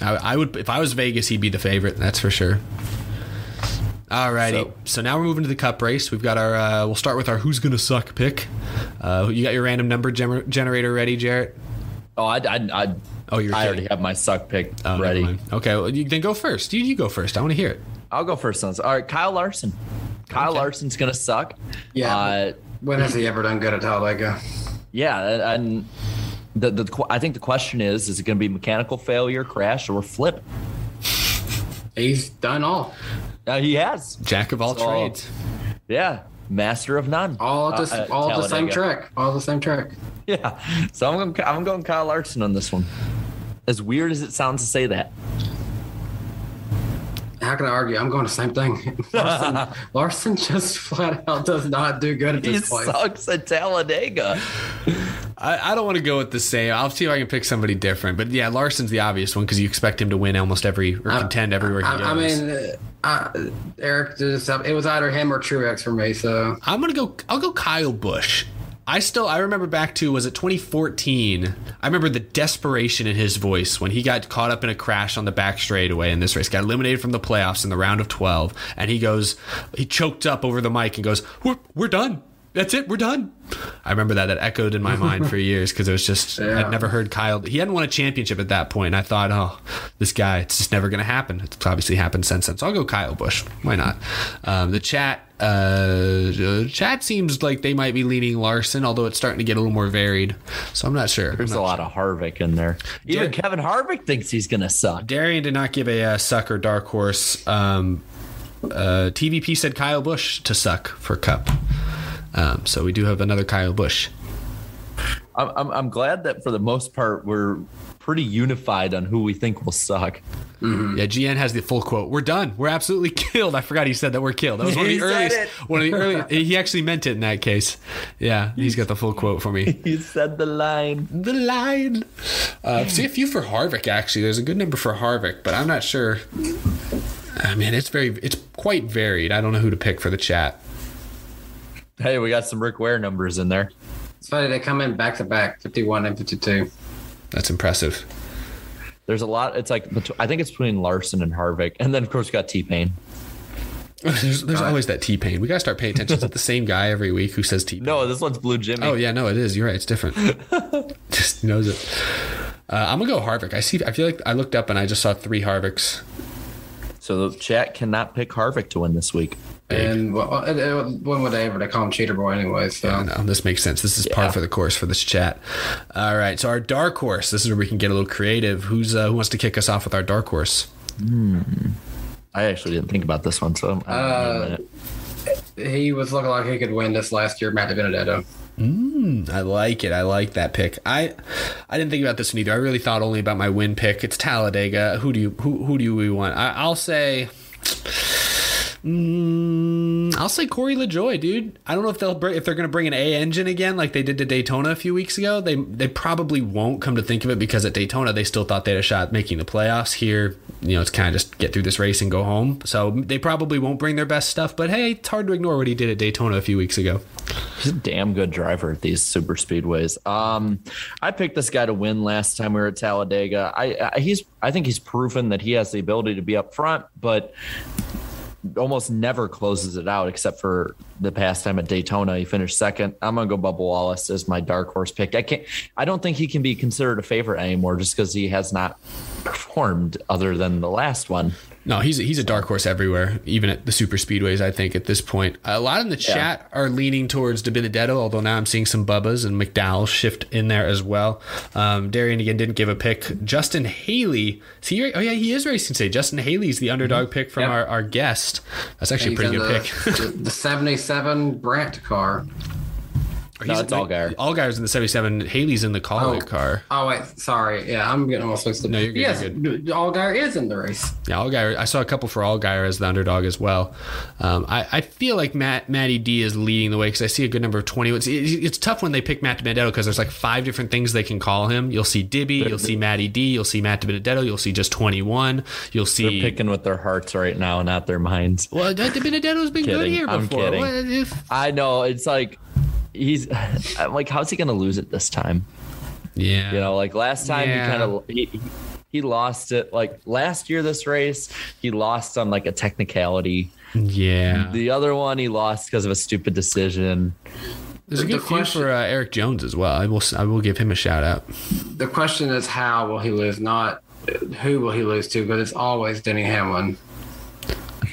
I, I would, if I was Vegas, he'd be the favorite. That's for sure. Alrighty, so, So- now we're moving to the cup race. We've got our. Uh, we'll start with our who's gonna suck pick. Uh, you got your random number gener- generator ready, Jarrett? Oh, I, I, I, Oh, you're I already kidding. have my suck pick Oh, ready. Okay, well, you, then go first. You, you go first. I want to hear it. I'll go first. Sons. All right, Kyle Larson. Kyle Okay. Larson's gonna suck. Yeah. Uh, When has he ever done good at Talladega? yeah, and the, the qu- I think the question is: Is it going to be mechanical failure, crash, or flip? He's done all. Uh, he has. Jack of all So- trades. Yeah, master of none. All at the, Uh, uh, all the same trick. All the same trick. Yeah, so I'm going. I'm going Kyle Larson on this one. As weird as it sounds to say that. How can I argue? I'm going the same thing. Larson, Larson just flat out does not do good at He this place. sucks at Talladega. I, I don't want to go with the same. I'll see if I can pick somebody different. But yeah, Larson's the obvious one because you expect him to win almost every or contend everywhere he I, goes. I mean, uh, I, Eric just it was either him or Truex for me. So I'm gonna go. I'll go Kyle Busch. I still I remember back to was it 2014. I remember the desperation in his voice when he got caught up in a crash on the back straightaway in this race. Got eliminated from the playoffs in the round of 12, and he goes, he choked up over the mic and goes, "We're we're done. That's it. We're done." I remember that. That echoed in my mind for years because it was just Yeah. I'd never heard Kyle. He hadn't won a championship at that point. And I thought, oh, this guy, it's just never going to happen. It's obviously happened since then. So I'll go Kyle Busch. Why not? Um, the chat. Uh, uh, chat seems like they might be leaning Larson, although it's starting to get a little more varied. So I'm not sure. There's I'm a not lot of Harvick in there. Even Yeah. Kevin Harvick thinks he's gonna suck. Darian did not give a uh, suck or dark horse. Um, uh, TVP said Kyle Busch to suck for Cup. Um, so we do have another Kyle Busch. I'm, I'm, I'm glad that for the most part we're pretty unified on who we think will suck. Yeah, GN has the full quote. We're done. We're absolutely killed. I forgot he said that we're killed. That was one of the earliest. One of the early. He actually meant it in that case. Yeah, he's got the full quote for me. He said the line. the line. Uh, see a few for Harvick. Actually, there's a good number for Harvick, but I'm not sure. I mean, it's very, it's quite varied. I don't know who to pick for the chat. Hey, we got some Rick Ware numbers in there. it's funny they come in back to back, 51 and 52. That's impressive. There's a lot. It's like I think it's between Larson and Harvick, and then of course we got T Pain. There's, there's always that T Pain. We gotta start paying attention to the same guy every week who says T Pain. No, this one's Blue Jimmy. Oh yeah, no, it is. You're right. It's different. just knows it. Uh, I'm gonna go Harvick. I see. I feel like I looked up and I just saw three Harvicks. So the chat cannot pick Harvick to win this week. And well, it, it, when would they ever? They call him Cheater Boy anyway. So Oh, no, this makes sense. This is par Yeah. for the course for this chat. All right, so our dark horse. This is where we can get a little creative. Who's uh, who wants to kick us off with our dark horse? I actually didn't think about this one, so I'm, Uh, he was looking like he could win this last year, Matt DiBenedetto. Mm, I like it. I like that pick. I I didn't think about this one either. I really thought only about my win pick. It's Talladega. Who do you who who do we want? I, I'll say. Mm, I'll say Corey LaJoie, dude. I don't know if they'll if they're going to bring an A engine again like they did to Daytona a few weeks ago. They they probably won't come to think of it because at Daytona they still thought they had a shot making the playoffs. Here, you know, it's kind of just get through this race and go home. So they probably won't bring their best stuff. But hey, it's hard to ignore what he did at Daytona a few weeks ago. He's a damn good driver at these super speedways. Um, I picked this guy to win last time we were at Talladega. I, I he's I think he's proven that he has the ability to be up front, but almost never closes it out except for the past time at Daytona. He finished second. I'm gonna go Bubba Wallace as my dark horse pick. I can't. I don't think he can be considered a favorite anymore just because he has not performed other than the last one. No, he's a, he's a dark horse everywhere, even at the super speedways. I think at this point, a lot in the Yeah. chat are leaning towards DiBenedetto. Although now I'm seeing some Bubbas and McDowell shift in there as well. Um, Darian again didn't give a pick. Justin Haley, is he? Oh yeah, he is racing today. Justin Haley's the underdog pick from Yep. our, our guest. That's actually a pretty good the, pick. the, the 77 Brant car. No, it's Allgaier. Allgaier's in the 77. Haley's in the Kaulig Oh. car. Oh wait, sorry. Yeah, I'm getting all mixed up. No, you're good, Yes, you're Allgaier is in the race. Yeah, Allgaier. I saw a couple for Allgaier as the underdog as well. Um, I, I feel like Matt Matty D is leading the way because I see a good number of twenty. It's, it's tough when they pick Matt DiBenedetto because there's like five different things they can call him. You'll see Dibby, you'll see Matty D, you'll see Matt DiBenedetto, you'll see just twenty one, you'll They're see. picking with their hearts right now, not their minds. well, Matt DiBenedetto's been good Kidding. here I'm before. kidding. What if- I know it's like he's I'm like, how's he gonna lose it this time? yeah, You know, like last time Yeah. he kind of he, he lost it. Like last year, this race he lost on like a technicality. yeah. The other one he lost because of a stupid decision. There's a the good few question- for uh, Erik Jones as well. I will I will give him a shout out. The question is how will he lose, not who will he lose to, but it's always Denny Hamlin.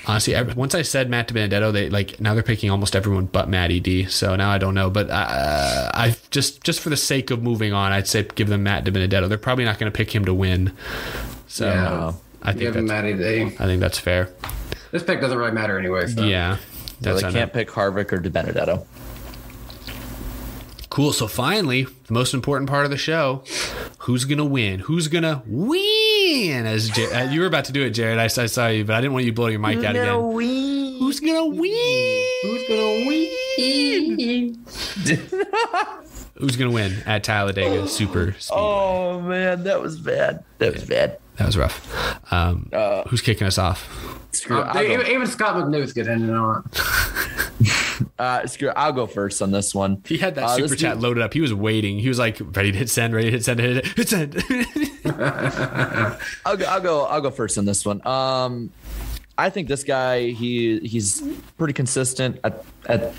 Honestly, every- once I said Matt DiBenedetto, they like now they're picking almost everyone but Matt Ed. So now I don't know, but uh, I just just for the sake of moving on, I'd say give them Matt DiBenedetto. They're probably not going to pick him to win. So Yeah. I think Give him that's, Matty D. I think that's fair. This pick doesn't really matter anyway. So. Yeah, So they can't pick Harvick or DiBenedetto. cool. So finally, the most important part of the show: who's going to win? Who's going to win? As Jar- uh, you were about to do it, Jared, I, I saw you, but I didn't want you to blow your mic out again. Who's going to win? Who's gonna win? Who's going to win at Talladega Super Speedway? Oh man, that was bad. That was bad. That was rough. Um, who's kicking us off? Screw it. Uh, I'll even, go, even Scott McNew's get in on it. uh, screw it. I'll go first on this one. He had that Uh, super chat dude- loaded up. He was waiting. He was like ready to hit send, ready to hit send, hit, hit send. I'll go. I'll go. I'll go first on this one. Um, I think this guy he he's pretty consistent at at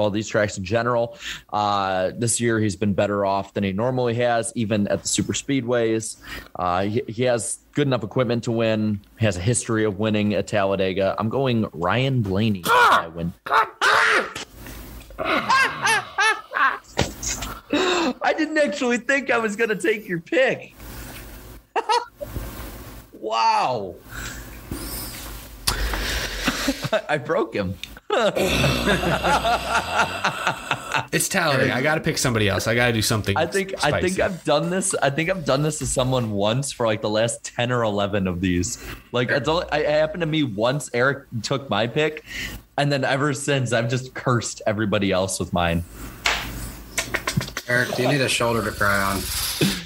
well these tracks in general. Uh, this year he's been better off than he normally has, even at the super speedways. Uh, he, he has good enough equipment to win. He has a history of winning at Talladega. I'm going Ryan Blaney. I win. I didn't actually think I was going to take your pick. wow. I broke him. It's Talladega. I got to pick somebody else. I got to do something. I think I think I've done this. I think I've done this to someone once for like the last ten or eleven of these. Like it's only, it happened to me once. Eric took my pick, and then ever since I've just cursed everybody else with mine. Eric, do you need a shoulder to cry on?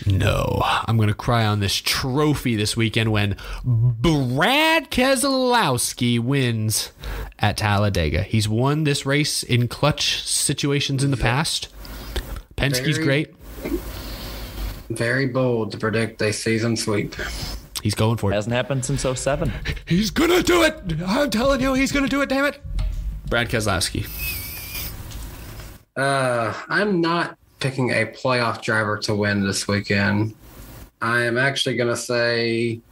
no. I'm gonna cry on this trophy this weekend when Brad Keselowski wins at Talladega. He's won this race in clutch situations in the past. Penske's Very- great. Very bold to predict a season sweep. He's going for it. Hasn't happened since 07. He's gonna do it. I'm telling you, he's gonna do it. Damn it. Brad Keselowski. Uh, I'm not picking a playoff driver to win this weekend. I am actually going to say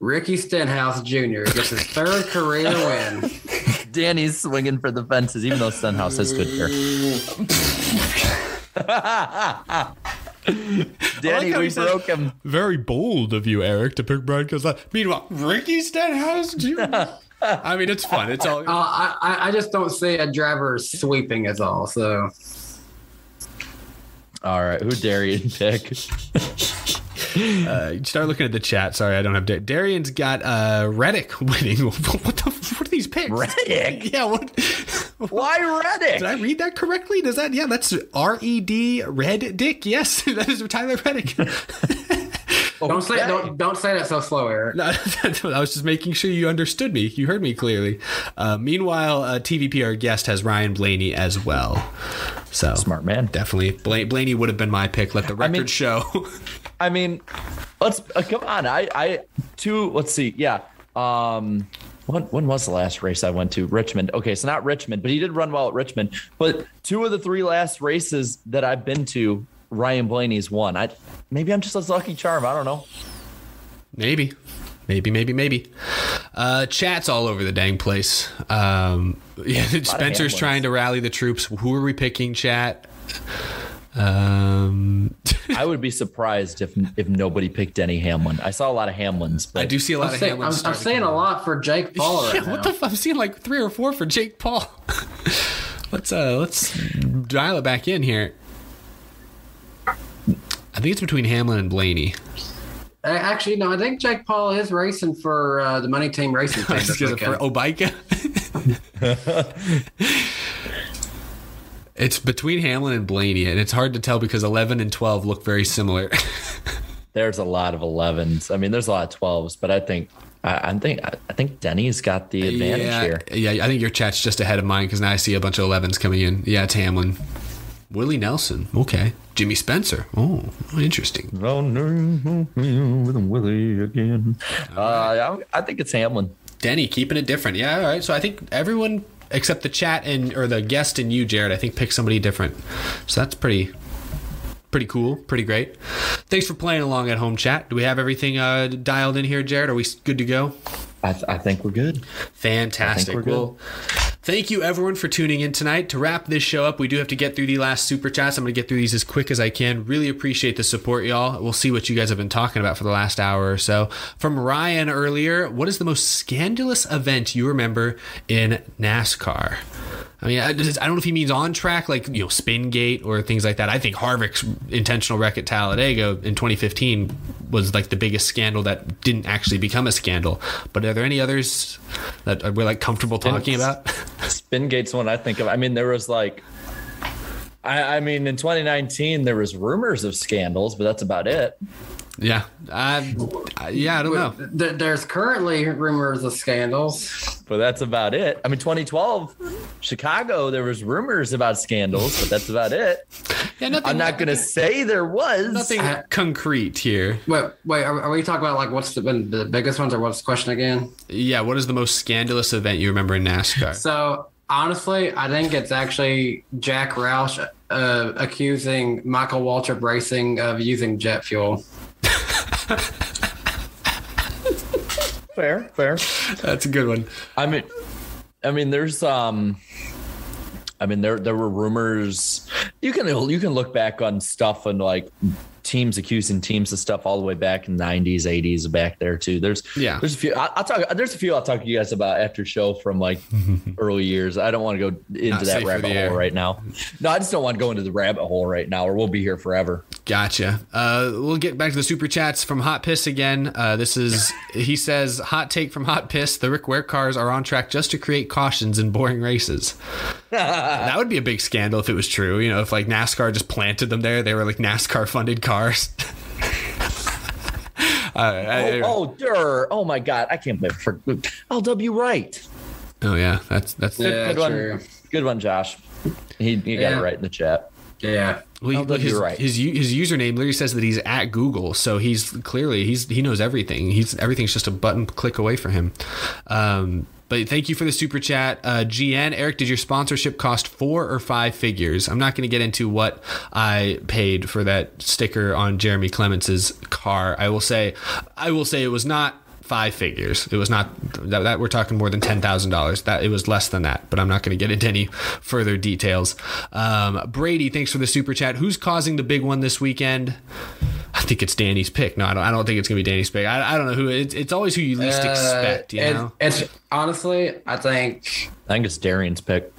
Ricky Stenhouse Jr. gets his third career win. Danny's swinging for the fences, even though Stenhouse has good hair. Danny, how we said- broke him. Very bold of you, Eric, to pick Brad Keselowski. Meanwhile, Ricky Stenhouse Jr. I mean, it's fun. It's all. Uh, I, I- I just don't see a driver sweeping as all. So All right, who Darian pick? Uh, start looking at the chat. Sorry, I don't have. Dar- Darian's got uh, Reddick winning. what the? What are these picks? Reddick? Yeah. What? Why Reddick? Did I read that correctly? Does that? Yeah, that's R E D Red Dick. Yes, that is Tyler Reddick. Don't say don't don't say that so slow, Eric. No, I was just making sure you understood me. You heard me clearly. Uh, meanwhile, uh, TVP, our guest, has Ryan Blaney as well. So Smart man. definitely. Bla- Blaney would have been my pick. Let the record mean- show. I mean, let's uh, come on. I I two. Let's see. Yeah. Um. When, when was the last race I went to? Richmond. Okay, so not Richmond, but he did run well at Richmond. But two of the three last races that I've been to, Ryan Blaney's one. I maybe I'm just a lucky charm. I don't know. Maybe. Maybe, maybe, maybe. Uh, chat's all over the dang place. Um, yeah, Spencer's trying to rally the troops. Who are we picking? Chat. Um, I would be surprised if if nobody picked Denny Hamlin. I saw a lot of Hamlins, but I do see a lot I'm, of saying, Hamlins. I'm, I'm saying a lot for Jake Paul right Yeah, now. what the? F- I'm seeing like three or four for Jake Paul. let's uh, let's dial it back in here. I think it's between Hamlin and Blaney. Uh, Actually, no, I think Jake Paul is racing for uh, the money team racing team for weekend. Obika. it's between Hamlin and Blaney, and it's hard to tell because 11 and 12 look very similar. there's a lot of 11s. I mean, there's a lot of 12s, but I think I, I think I think Denny's got the advantage yeah, here. yeah, I think your chat's just ahead of mine because now I see a bunch of 11s coming in. Yeah, it's Hamlin. Willie Nelson. Okay. Jimmy Spencer. Oh, interesting. with Willie again. Uh, I, I think it's Hamlin. Denny keeping it different. Yeah, all right. So I think everyone except the chat and or the guest and you, Jared, I think pick somebody different. So that's pretty pretty cool, pretty great. Thanks for playing along at home chat. Do we have everything uh, dialed in here, Jared? Are we good to go? I, th- I think we're good. Fantastic. we're good. Thank you everyone for tuning in tonight. To wrap this show up, we do have to get through the last super chats. I'm going to get through these as quick as I can. Really appreciate the support, y'all. We'll see what you guys have been talking about for the last hour or so. From Ryan earlier, what is the most scandalous event you remember in NASCAR? I mean, I, just- I don't know if he means on track, like you know, spin gate or things like that. I think Harvick's intentional wreck at Talladega in 2015 was like the biggest scandal that didn't actually become a scandal. But are there any others that we're like comfortable talking about? Spin Gate's one I think of. I mean, there was like, I, I mean, in 2019 there was rumors of scandals, but that's about it. Yeah, I, I- yeah, I don't know. There's currently rumors of scandals. But that's about it. I mean, 2012, Chicago, there was rumors about scandals, but that's about it. Yeah, nothing. I'm not going to say there was. nothing concrete here. Wait, wait, are, are we talking about like what's the, been the biggest ones or what's the question again? Yeah, what is the most scandalous event you remember in NASCAR? So honestly, I think it's actually Jack Roush uh, accusing Michael Waltrip Racing of using jet fuel. Fair, fair. That's a good one. I mean, I mean, there's um, I mean, there there were rumors. You can you can look back on stuff and like teams accusing teams of stuff all the way back in the 90s, 80s, back there too. There's Yeah. there's a few. I, I'll talk. There's a few I'll talk to you guys about after show from like early years. I don't want to go into Not that rabbit hole air. right now. No, I just don't want to go into the rabbit hole right now, or we'll be here forever. Gotcha. Uh, we'll get back to the super chats from Hot Piss again. Uh, this is he says hot take from Hot Piss: the Rick Ware cars are on track just to create cautions in boring races. that would be a big scandal if it was true. You know, if like NASCAR just planted them there, they were like NASCAR funded cars. uh, I- Oh, oh, Durr. Oh my God, I can't believe for LW right. oh yeah, that's that's Yeah, Good one. Good one, Josh. He, he got it right in the chat. Yeah. Well, he- Oh, look, his, right. his his username literally says that he's at Google, so he's clearly he's he knows everything. He's everything's just a button click away for him. Um, but thank you for the super chat, uh, GN Eric. Did your sponsorship cost four or five figures? I'm not going to get into what I paid for that sticker on Jeremy Clements's car. I will say, I will say it was not five figures. It was not that, that we're talking more than ten thousand dollars. That it was less than that, but I'm not going to get into any further details. Um, Brady, thanks for the super chat. Who's causing the big one this weekend? I think it's Danny's pick. No, I don't. I don't think it's going to be Danny's pick. I, I don't know who. It's, it's always who you least Uh, expect. You it- know, It's honestly, I think I think it's Darian's pick.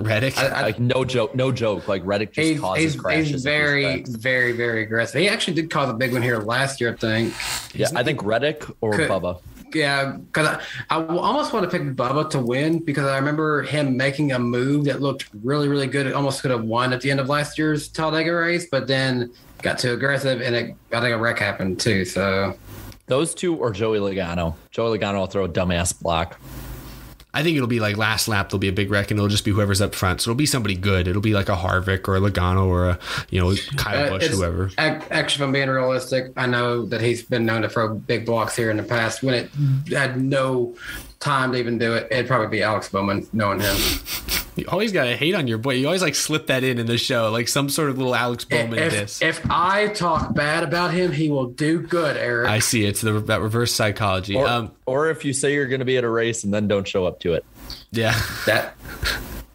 Reddick. I- I- Like no joke, no joke. Like Reddick just he's, causes he's, crashes. he's very, very, very aggressive. He actually did cause a big one here last year, I think. Yeah, I think Reddick or Could- Bubba. Yeah, because I almost want to pick Bubba to win because I remember him making a move that looked really, really good. It almost could have won at the end of last year's Talladega race, but then got too aggressive and it, I think a wreck happened too. So Those two or Joey Logano. Joey Logano will throw a dumbass block. I think it'll be like last lap. There'll be a big wreck, and it'll just be whoever's up front. So it'll be somebody good. It'll be like a Harvick or a Logano or a you know Kyle Uh, Busch, whoever. ac- Actually, if I'm being realistic, I know that he's been known to throw big blocks here in the past when it had no time to even do it. It'd probably be Alex Bowman, knowing him. You always gotta hate on your boy. You always like slip that in in the show, like some sort of little Alex Bowman if, diss. if I talk bad about him, he will do good, Eric. I see. It's the that reverse psychology. Or, um, or if you say you're going to be at a race and then don't show up to it. yeah, that.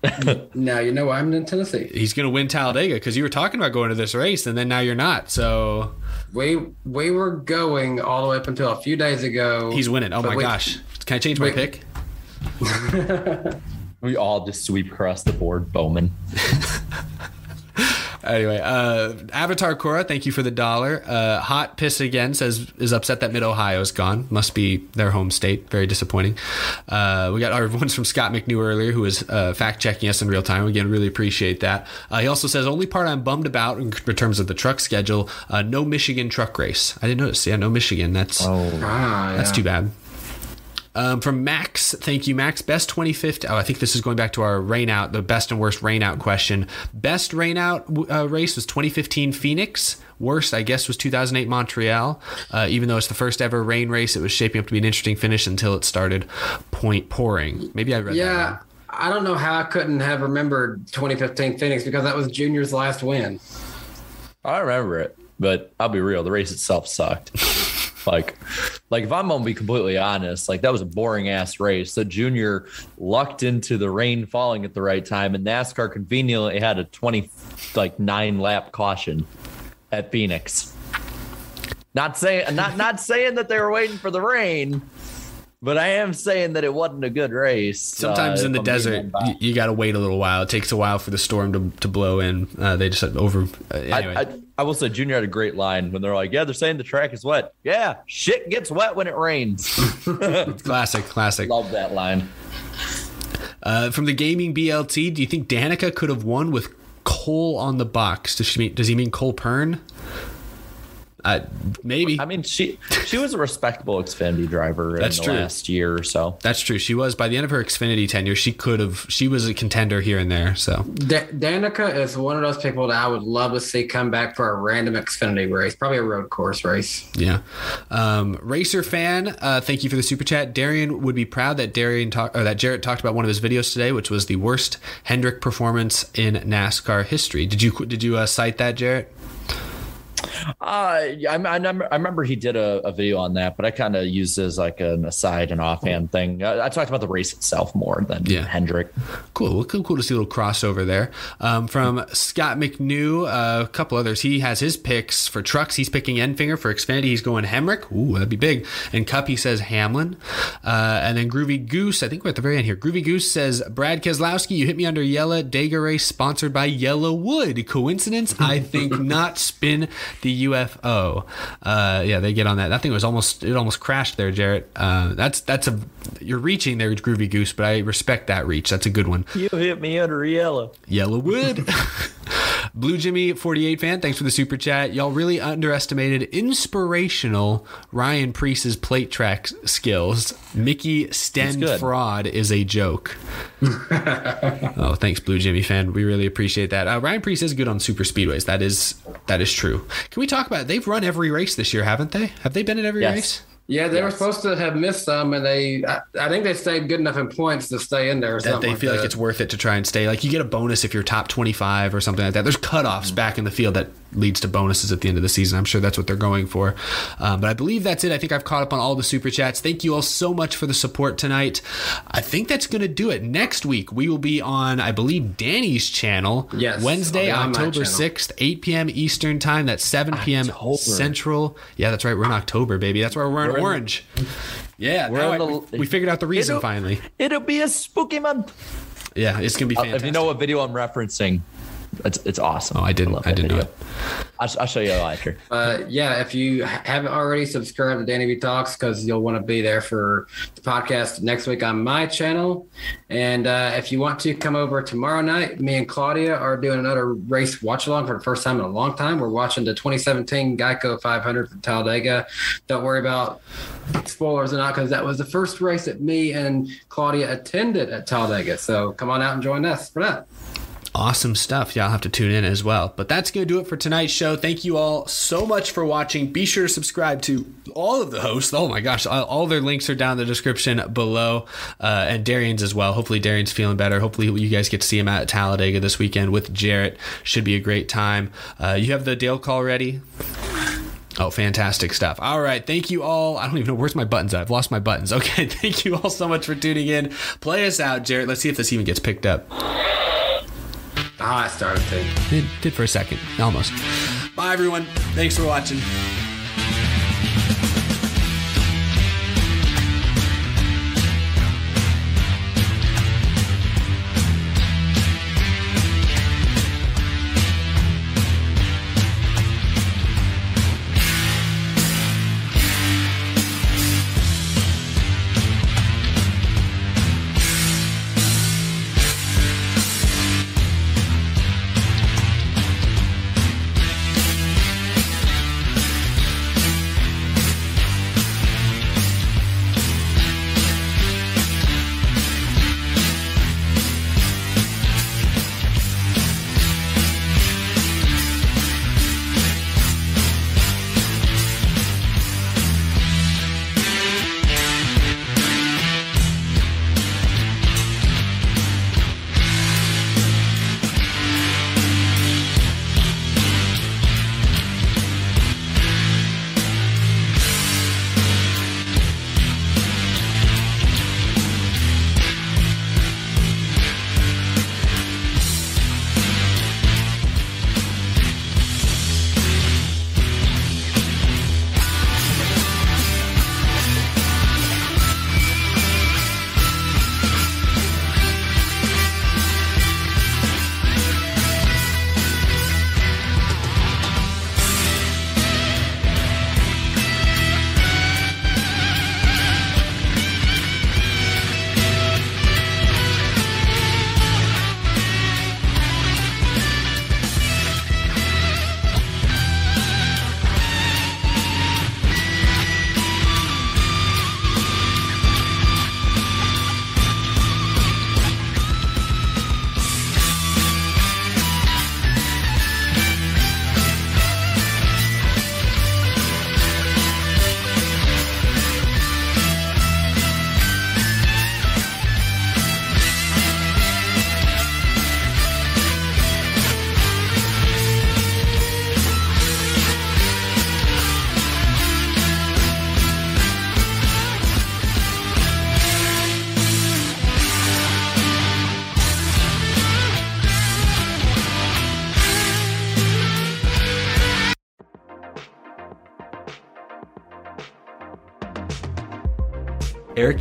now you know why I'm in Tennessee. he's gonna win Talladega because you were talking about going to this race, and then now you're not. So We we were going all the way up until a few days ago. he's winning. Oh my we- gosh! Can I change my wait. pick? We all just sweep across the board, Bowman. Anyway, uh, Avatar Cora, thank you for the dollar. Uh, Hot Piss again says is upset that Mid Ohio is gone. Must be their home state. Very disappointing. Uh, we got our ones from Scott McNew earlier, who was uh, fact checking us in real time. Again, really appreciate that. Uh, he also says only part I'm bummed about in terms of the truck schedule: uh, no Michigan truck race. I didn't notice. Yeah, no Michigan. That's Ah, that's yeah. too bad. Um, from Max, thank you, Max. Best 2015. Oh, I think this is going back to our rain out, the best and worst rain out question. Best rain out uh, race was 2015 Phoenix. Worst, I guess, was 2008 Montreal. Uh, even though it's the first ever rain race, it was shaping up to be an interesting finish until it started point pouring. Maybe I read that. Yeah. I don't know how I couldn't have remembered 2015 Phoenix because that was Junior's last win. I remember it, but I'll be real. The race itself sucked. like, like if I'm gonna be completely honest, like that was a boring ass race. The junior lucked into the rain falling at the right time, and NASCAR conveniently had a 20 like nine lap caution at Phoenix. Not saying not not saying that they were waiting for the rain, but I am saying that it wasn't a good race. Sometimes uh, in the desert, you, you got to wait a little while. It takes a while for the storm to, to blow in. Uh, they just over. Uh, anyway. I, I, I will say Junior had a great line when they're like, "Yeah, they're saying the track is wet. Yeah, shit gets wet when it rains." classic, classic. Love that line. Uh, from the gaming BLT, do you think Danica could have won with Cole on the box? Does she mean? Does he mean Cole Pearn? Uh, maybe. I mean, she she was a respectable Xfinity driver That's in the true. last year or so. That's true. She was by the end of her Xfinity tenure. She could have. She was a contender here and there. So Da- Danica is one of those people that I would love to see come back for a random Xfinity race, probably a road course race. yeah. Um, Racer fan, uh, thank you for the super chat. Darian would be proud that Darian talk, or that Jarrett talked about one of his videos today, which was the worst Hendrick performance in NASCAR history. Did you did you uh, cite that, Jarrett? Uh, yeah, I, I, remember, I remember he did a, a video on that, but I kind of used it as like an aside and offhand thing. I, I talked about the race itself more than Yeah. Hendrick. Cool. Well, cool, cool to see a little crossover there. Um, from Scott McNew, uh, a couple others. He has his picks for trucks. He's picking Enfinger for Xfinity. He's going Hemric. Ooh, that'd be big. And Cup, he says Hamlin. Uh, and then Groovy Goose, I think we're at the very end here. Groovy Goose says, Brad Keselowski, you hit me under Yella Dega race sponsored by YellaWood. Coincidence? I think not. Spin the UFO. Uh, yeah, they get on that. That thing was almost, it almost crashed there, Jarrett. Uh, that's, that's a, you're reaching there, Groovy Goose, but I respect that reach. That's a good one. You hit me under yellow. YellaWood. Blue Jimmy 48 fan, thanks for the super chat. Y'all really underestimated inspirational Ryan Preece's plate track skills. Mickey Sten fraud is a joke. oh, thanks, Blue Jimmy fan. We really appreciate that. Uh, Ryan Priest is good on super speedways. That is that is true. Can we talk about? They've run every race this year, haven't they? Have they been at every Yes. race? Yeah, they were supposed to have missed some, and they, I, I think they stayed good enough in points to stay in there or that something. they feel like it's worth it to try and stay. Like you get a bonus if you're top 25 or something like that. There's cutoffs back in the field that leads to bonuses at the end of the season. I'm sure that's what they're going for. Um, but I believe that's it. I think I've caught up on all the super chats. Thank you all so much for the support tonight. I think that's going to do it. Next week we will be on, I believe, Danny's channel. Yes, Wednesday, October 6th, 8 p.m. Eastern time. That's 7 p.m. October. Central. Yeah, that's right. We're in October, baby. That's where we're We're in- orange. Yeah, We're now I- the- we, we figured out the reason It'll- finally. It'll be a spooky month. Yeah, it's gonna be Uh, if you know what video I'm referencing, it's it's awesome. Oh, I didn't. love I didn't video. it. I'll, I'll show you later. Uh, yeah, if you haven't already, subscribe to Danny B Talks because you'll want to be there for the podcast next week on my channel. And uh, if you want to come over tomorrow night, me and Claudia are doing another race watch along for the first time in a long time. We're watching the 2017 Geico 500 from Talladega. Don't worry about spoilers or not because that was the first race that me and Claudia attended at Talladega. So come on out and join us for that. Awesome stuff. Y'all have to tune in as well. But that's going to do it for tonight's show. Thank you all so much for watching. Be sure to subscribe to all of the hosts. Oh my gosh, all, all their links are down in the description below, uh, and Darian's as well. Hopefully, Darian's feeling better. Hopefully, you guys get to see him at Talladega this weekend with Jarrett. Should be a great time. Uh, you have the Dale call ready. Oh, fantastic stuff. All right. Thank you all. I don't even know where's my buttons at. I've lost my buttons. Okay. Thank you all so much for tuning in. Play us out, Jarrett. Let's see if this even gets picked up. Ah, I started to. It did for a second. Almost. Bye, everyone. Thanks for watching.